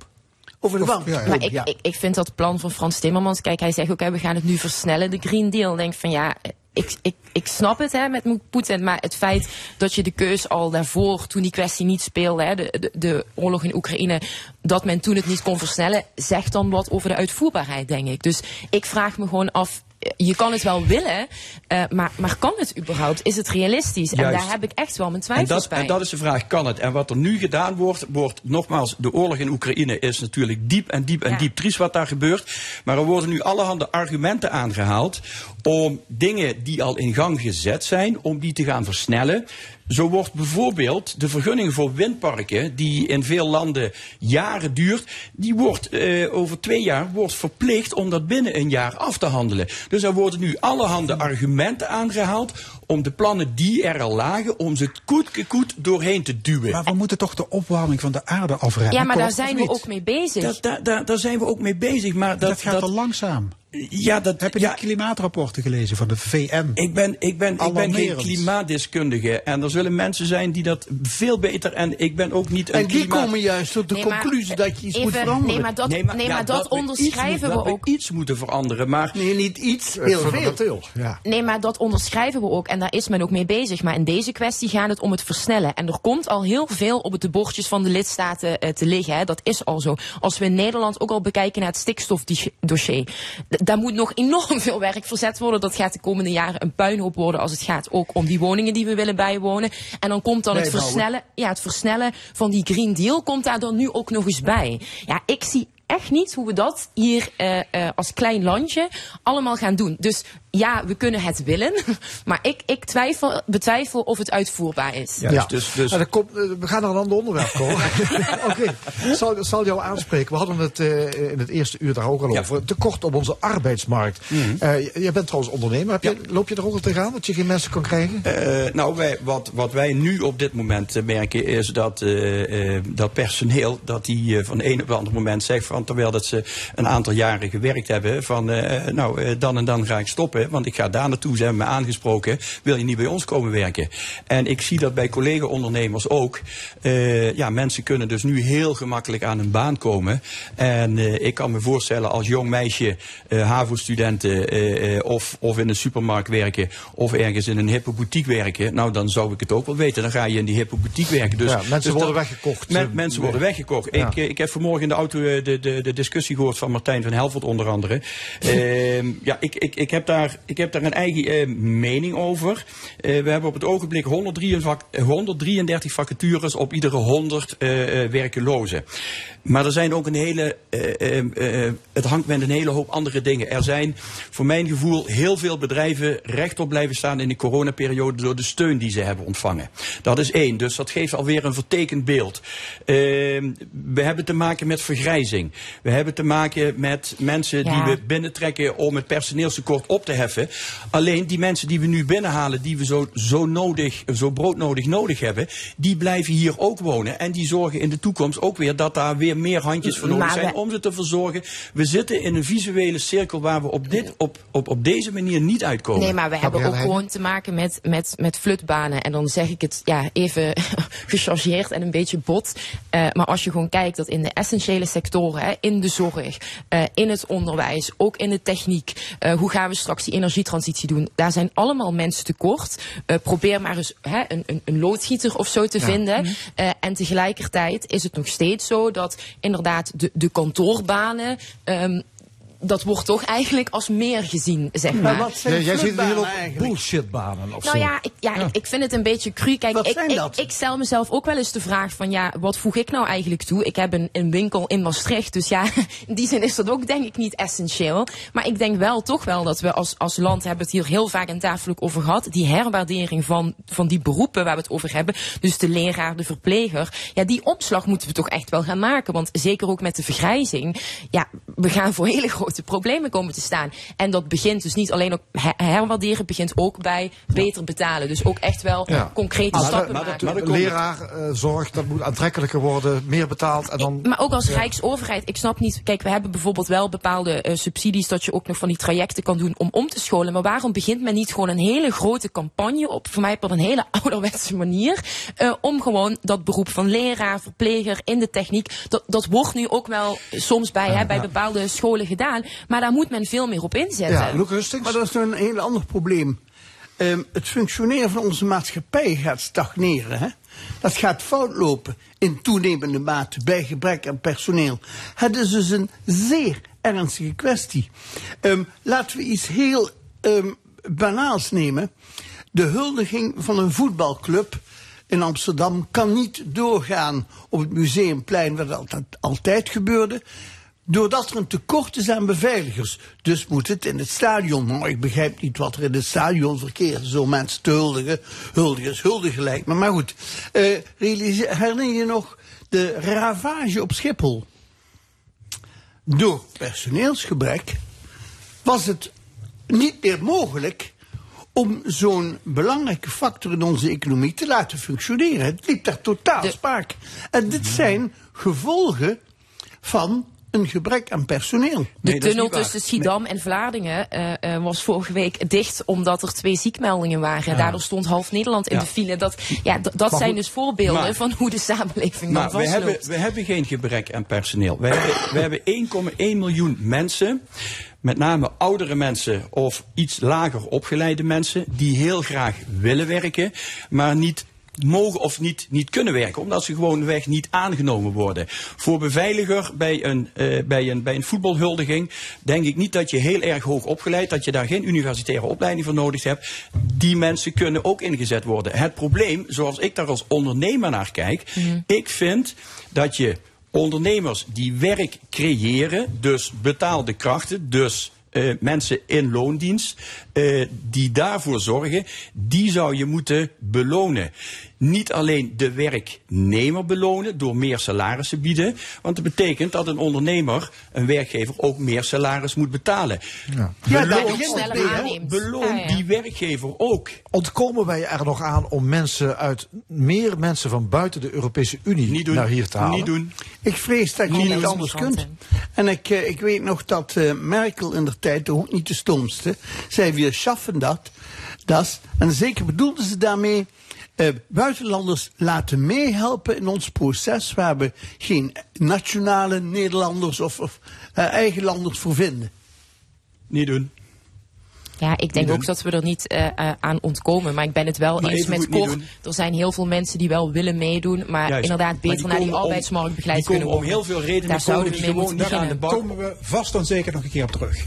Speaker 38: Over de
Speaker 2: Of-
Speaker 38: warmte.
Speaker 2: ja, ja.
Speaker 35: Maar ik, ik, ik vind dat plan van Frans Timmermans, kijk, hij zegt ook, hè, we gaan het nu versnellen, de Green Deal. Ik denk van ja, ik, ik, ik snap het hè, met Poetin, maar het feit dat je de keus al daarvoor, toen die kwestie niet speelde, hè, de, de, de oorlog in Oekraïne, dat men toen het niet kon versnellen, zegt dan wat over de uitvoerbaarheid, denk ik. Dus ik vraag me gewoon af, je kan het wel willen, eh, maar, maar kan het überhaupt? Is het realistisch? En daar heb ik echt wel mijn
Speaker 36: En
Speaker 35: twijfels
Speaker 36: dat,
Speaker 35: bij.
Speaker 36: en dat is de vraag, kan het? En wat er nu gedaan wordt, wordt nogmaals, de oorlog in Oekraïne is natuurlijk diep en diep en diep triest wat daar gebeurt. Maar er worden nu allerhande argumenten aangehaald om dingen die al in gang gezet zijn, om die te gaan versnellen. Zo wordt bijvoorbeeld de vergunning voor windparken, die in veel landen jaren duurt, die wordt eh, over twee jaar wordt verplicht om dat binnen een jaar af te handelen. Dus er worden nu allerhande argumenten aangehaald om de plannen die er al lagen, om ze koet doorheen te duwen.
Speaker 2: Maar we moeten toch de opwarming van de aarde afremmen?
Speaker 35: ja, maar daar zijn we ook mee bezig.
Speaker 36: Dat, daar, daar, daar zijn we ook mee bezig. Maar dat,
Speaker 2: Dat gaat al langzaam.
Speaker 36: Ja, dat,
Speaker 2: Heb je die klimaatrapporten gelezen van de VN?
Speaker 36: Ik ben, ik ben, ik ben geen klimaatdeskundige. En er zullen mensen zijn die dat veel beter. En ik ben ook niet een
Speaker 38: En die
Speaker 36: klimaat-
Speaker 38: komen juist tot de
Speaker 35: Nee, maar,
Speaker 38: conclusie dat je iets
Speaker 35: even-
Speaker 38: moet veranderen.
Speaker 35: nee, maar dat- nee, maar
Speaker 36: ja,
Speaker 35: dat
Speaker 36: we
Speaker 35: onderschrijven
Speaker 36: moet-
Speaker 35: we
Speaker 36: dat
Speaker 35: ook.
Speaker 36: iets moeten veranderen. Maar
Speaker 38: Nee, niet iets, heel veel.
Speaker 30: ja.
Speaker 35: Nee, maar dat onderschrijven we ook en daar is men ook mee bezig. Maar in deze kwestie gaat het om het versnellen. En er komt al heel veel op de bordjes van de lidstaten eh, te liggen. Hè. Dat is al zo. Als we in Nederland ook al bekijken naar het stikstofdossier. Daar moet nog enorm veel werk verzet worden. Dat gaat de komende jaren een puinhoop worden als het gaat ook om die woningen die we willen bijwonen. En dan komt dan het versnellen, ja, het versnellen van die Green Deal komt daar dan nu ook nog eens bij. Ja, ik zie echt niet hoe we dat hier eh, eh, als klein landje allemaal gaan doen. Dus ja, we kunnen het willen, [LAUGHS] maar ik, ik twijfel, betwijfel of het uitvoerbaar is.
Speaker 30: Ja,
Speaker 36: dus- dus-
Speaker 30: dan komt, eh, we gaan naar een ander onderwerp komen. [LAUGHS] [LAUGHS] Oké, zal, zal jou aanspreken. We hadden het eh, in het eerste uur daar ook al over. Tekort op onze arbeidsmarkt. Eh, je- jij bent trouwens ondernemer. Heb je, Loop je er ook al tegenaan dat je geen mensen kan krijgen?
Speaker 36: Eh, nou, wij, wat, wat wij nu op dit moment merken is dat, eh, eh, dat personeel, dat die van een op het andere moment zegt van terwijl dat ze een aantal jaren gewerkt hebben, van eh, nou eh, dan en dan ga ik stoppen, want ik ga daar naartoe, ze hebben me aangesproken, wil je niet bij ons komen werken? En ik zie dat bij collega-ondernemers ook. Eh, ja, mensen kunnen dus nu heel gemakkelijk aan een baan komen. En eh, ik kan me voorstellen als jong meisje, eh HAVO-studenten eh, eh, of, of in een supermarkt werken of ergens in een hippe boutique werken. Nou, dan zou ik het ook wel weten. Dan ga je in die hippe boutique werken. Dus,
Speaker 30: Ja, mensen
Speaker 36: dus
Speaker 30: worden
Speaker 36: dat-
Speaker 30: weggekocht.
Speaker 36: Men-
Speaker 30: Eh,
Speaker 36: mensen worden weggekocht.
Speaker 30: Ja.
Speaker 36: Ik, eh, ik heb vanmorgen in de auto eh, de, de, de discussie gehoord van Martijn van Helvert onder andere. [LAUGHS] Ehm, ja, ik, ik, ik, heb daar, ik heb daar een eigen eh, mening over. Eh, we hebben op het ogenblik 133, vak- eh, 133 vacatures op iedere 100 eh, werkelozen. Maar er zijn ook een hele, eh, eh, eh, het hangt met een hele hoop andere dingen. Er zijn voor mijn gevoel heel veel bedrijven rechtop blijven staan in de coronaperiode door de steun die ze hebben ontvangen. Dat is één, dus dat geeft alweer een vertekend beeld. Ehm, we hebben te maken met vergrijzing. We hebben te maken met mensen die we binnentrekken om het personeelstekort op te heffen. Alleen die mensen die we nu binnenhalen, die we zo, zo nodig, zo broodnodig nodig hebben, die blijven hier ook wonen. En die zorgen in de toekomst ook weer dat daar weer meer handjes voor nodig
Speaker 35: Maar
Speaker 36: zijn
Speaker 35: we-
Speaker 36: om ze te verzorgen. We zitten in een visuele cirkel waar we op, dit, op, op, op deze manier niet uitkomen.
Speaker 35: Nee, maar we hebben ook gewoon te maken met, met, met flutbanen. En dan zeg ik het ja, even [LAUGHS] gechargeerd en een beetje bot. Eh, maar als je gewoon kijkt dat in de essentiële sectoren Hè, in de zorg, eh, in het onderwijs, ook in de techniek. Eh, hoe gaan we straks die energietransitie doen? Daar zijn allemaal mensen tekort. Eh, probeer maar eens hè, een, een, een loodgieter of zo te
Speaker 37: Ja.
Speaker 35: vinden.
Speaker 37: Mhm.
Speaker 35: En tegelijkertijd is het nog steeds zo dat inderdaad de, de kantoorbanen. ehm, dat wordt toch eigenlijk als meer gezien, zeg maar.
Speaker 30: Ja, jij ziet een hele bullshitbanen of
Speaker 35: Nou
Speaker 30: zo.
Speaker 35: ja, ik, ja, Ik, ik vind het een beetje cru. Kijk,
Speaker 38: Wat
Speaker 35: ik,
Speaker 38: zijn
Speaker 35: ik,
Speaker 38: dat?
Speaker 35: ik stel mezelf ook wel eens de vraag van ja, wat voeg ik nou eigenlijk toe? Ik heb een, een winkel in Maastricht, dus ja, [LAUGHS] in die zin is dat ook denk ik niet essentieel. Maar ik denk wel toch wel dat we als, als land hebben het hier heel vaak aan tafel ook over gehad. Die herwaardering van, van die beroepen waar we het over hebben. Dus de leraar, de verpleger. Ja, die opslag moeten we toch echt wel gaan maken. Want zeker ook met de vergrijzing. Ja, we gaan voor hele grote problemen komen te staan. En dat begint dus niet alleen ook her- herwaarderen, begint ook bij beter betalen. Dus ook echt wel concrete
Speaker 30: Maar
Speaker 35: stappen
Speaker 30: de-
Speaker 35: maken.
Speaker 30: de leraar eh, dat moet aantrekkelijker worden, meer betaald en dan...
Speaker 35: Maar ook als
Speaker 30: Ja.
Speaker 35: Rijksoverheid, ik snap niet. Kijk, we hebben bijvoorbeeld wel bepaalde eh, subsidies dat je ook nog van die trajecten kan doen om om te scholen. Maar waarom begint men niet gewoon een hele grote campagne op, voor mij op een hele [LAUGHS] ouderwetse manier, eh, om gewoon dat beroep van leraar, verpleger in de techniek, dat, dat wordt nu ook wel soms bij, hè, bij bepaalde scholen gedaan. Maar daar moet men veel meer op inzetten.
Speaker 38: Maar dat is een heel ander probleem. Ehm, het functioneren van onze maatschappij gaat stagneren. Hè? Dat gaat fout lopen in toenemende mate bij gebrek aan personeel. Het is dus een zeer ernstige kwestie. Ehm, laten we iets heel ehm, banaals nemen. De huldiging van een voetbalclub in Amsterdam kan niet doorgaan op het museumplein, waar dat altijd, altijd gebeurde. Doordat er een tekort is aan beveiligers. Dus moet het in het stadion. Nou, ik begrijp niet wat er in het stadion verkeert. Zo mensen te huldigen. Huldigers, huldigen lijkt me. Maar goed. Eh, herinner je nog de ravage op Schiphol? Door personeelsgebrek was het niet meer mogelijk om zo'n belangrijke factor in onze economie te laten functioneren. Het liep daar totaal spaak. En dit zijn gevolgen van een gebrek aan personeel.
Speaker 35: De tunnel tussen Schiedam en Vlaardingen eh, eh, was vorige week dicht omdat er twee ziekmeldingen waren.
Speaker 36: Ja.
Speaker 35: Daardoor stond half Nederland in
Speaker 36: Ja.
Speaker 35: de file. Dat, ja, dat zijn
Speaker 36: goed,
Speaker 35: dus voorbeelden
Speaker 36: maar-
Speaker 35: van hoe de samenleving
Speaker 36: Maar
Speaker 35: dan
Speaker 36: we hebben, we hebben geen gebrek aan personeel. We hebben, we hebben [LAUGHS] 1,1 miljoen mensen, met name oudere mensen of iets lager opgeleide mensen, die heel graag willen werken, maar niet mogen of niet, niet kunnen werken, omdat ze gewoonweg niet aangenomen worden. Voor beveiliger bij een, eh, bij, een, bij een voetbalhuldiging denk ik niet dat je heel erg hoog opgeleid, dat je daar geen universitaire opleiding voor nodig hebt. Die mensen kunnen ook ingezet worden. Het probleem, zoals ik daar als ondernemer naar kijk, ik vind dat je ondernemers die werk creëren, dus betaalde krachten, dus eh, mensen in loondienst, eh, die daarvoor zorgen, die zou je moeten belonen. Niet alleen de werknemer belonen door meer salaris te bieden, want dat betekent dat een ondernemer, een werkgever, ook meer salaris moet betalen.
Speaker 30: Ja.
Speaker 35: Ja, dat
Speaker 30: Beloon-
Speaker 35: je ook sneller
Speaker 30: beloon-
Speaker 35: Ja, ja.
Speaker 30: die
Speaker 36: werkgever ook.
Speaker 30: Ontkomen wij er nog aan om mensen uit, meer mensen van buiten de Europese Unie naar hier te halen?
Speaker 36: Niet doen.
Speaker 38: Ik vrees dat je
Speaker 30: Niet
Speaker 38: anders kunt. En ik, eh, ik weet nog dat eh, Merkel in der tijd, ook niet de stomste, zei schaffen dat. dat en zeker bedoelde ze daarmee eh, buitenlanders laten meehelpen in ons proces waar we geen nationale Nederlanders of, of eh, eigen landers voor vinden.
Speaker 36: Niet doen.
Speaker 35: Ja, ik denk ook dat we er niet eh, eh, aan ontkomen. Maar ik ben het wel
Speaker 36: Maar
Speaker 35: eens met Cor.
Speaker 36: doen.
Speaker 35: Er zijn heel veel mensen die wel willen meedoen. Maar
Speaker 36: Juist.
Speaker 35: inderdaad
Speaker 36: Maar
Speaker 35: beter
Speaker 36: die
Speaker 35: naar die
Speaker 36: om-
Speaker 35: arbeidsmarkt begeleid kunnen
Speaker 36: om
Speaker 35: worden.
Speaker 36: heel veel redenen
Speaker 35: Daar zouden we
Speaker 36: komen
Speaker 35: mee
Speaker 36: gewoon aan de bak.
Speaker 2: komen we vast en zeker nog een keer op terug.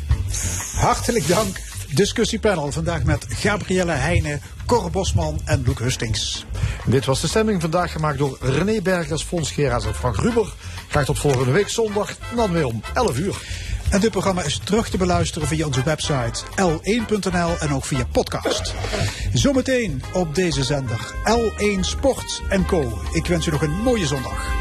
Speaker 2: Hartelijk dank. Discussiepanel vandaag met Gabrielle Heijnen, Cor Bosman en Loek Hustings.
Speaker 30: Dit was de stemming vandaag gemaakt door René Bergers, Fons Geraas en Frank Ruber. Graag tot volgende week zondag, dan weer om 11 uur.
Speaker 2: En dit programma is terug te beluisteren via onze website l1.nl en ook via podcast. Zometeen op deze zender L1 Sport Co. Ik wens u nog een mooie zondag.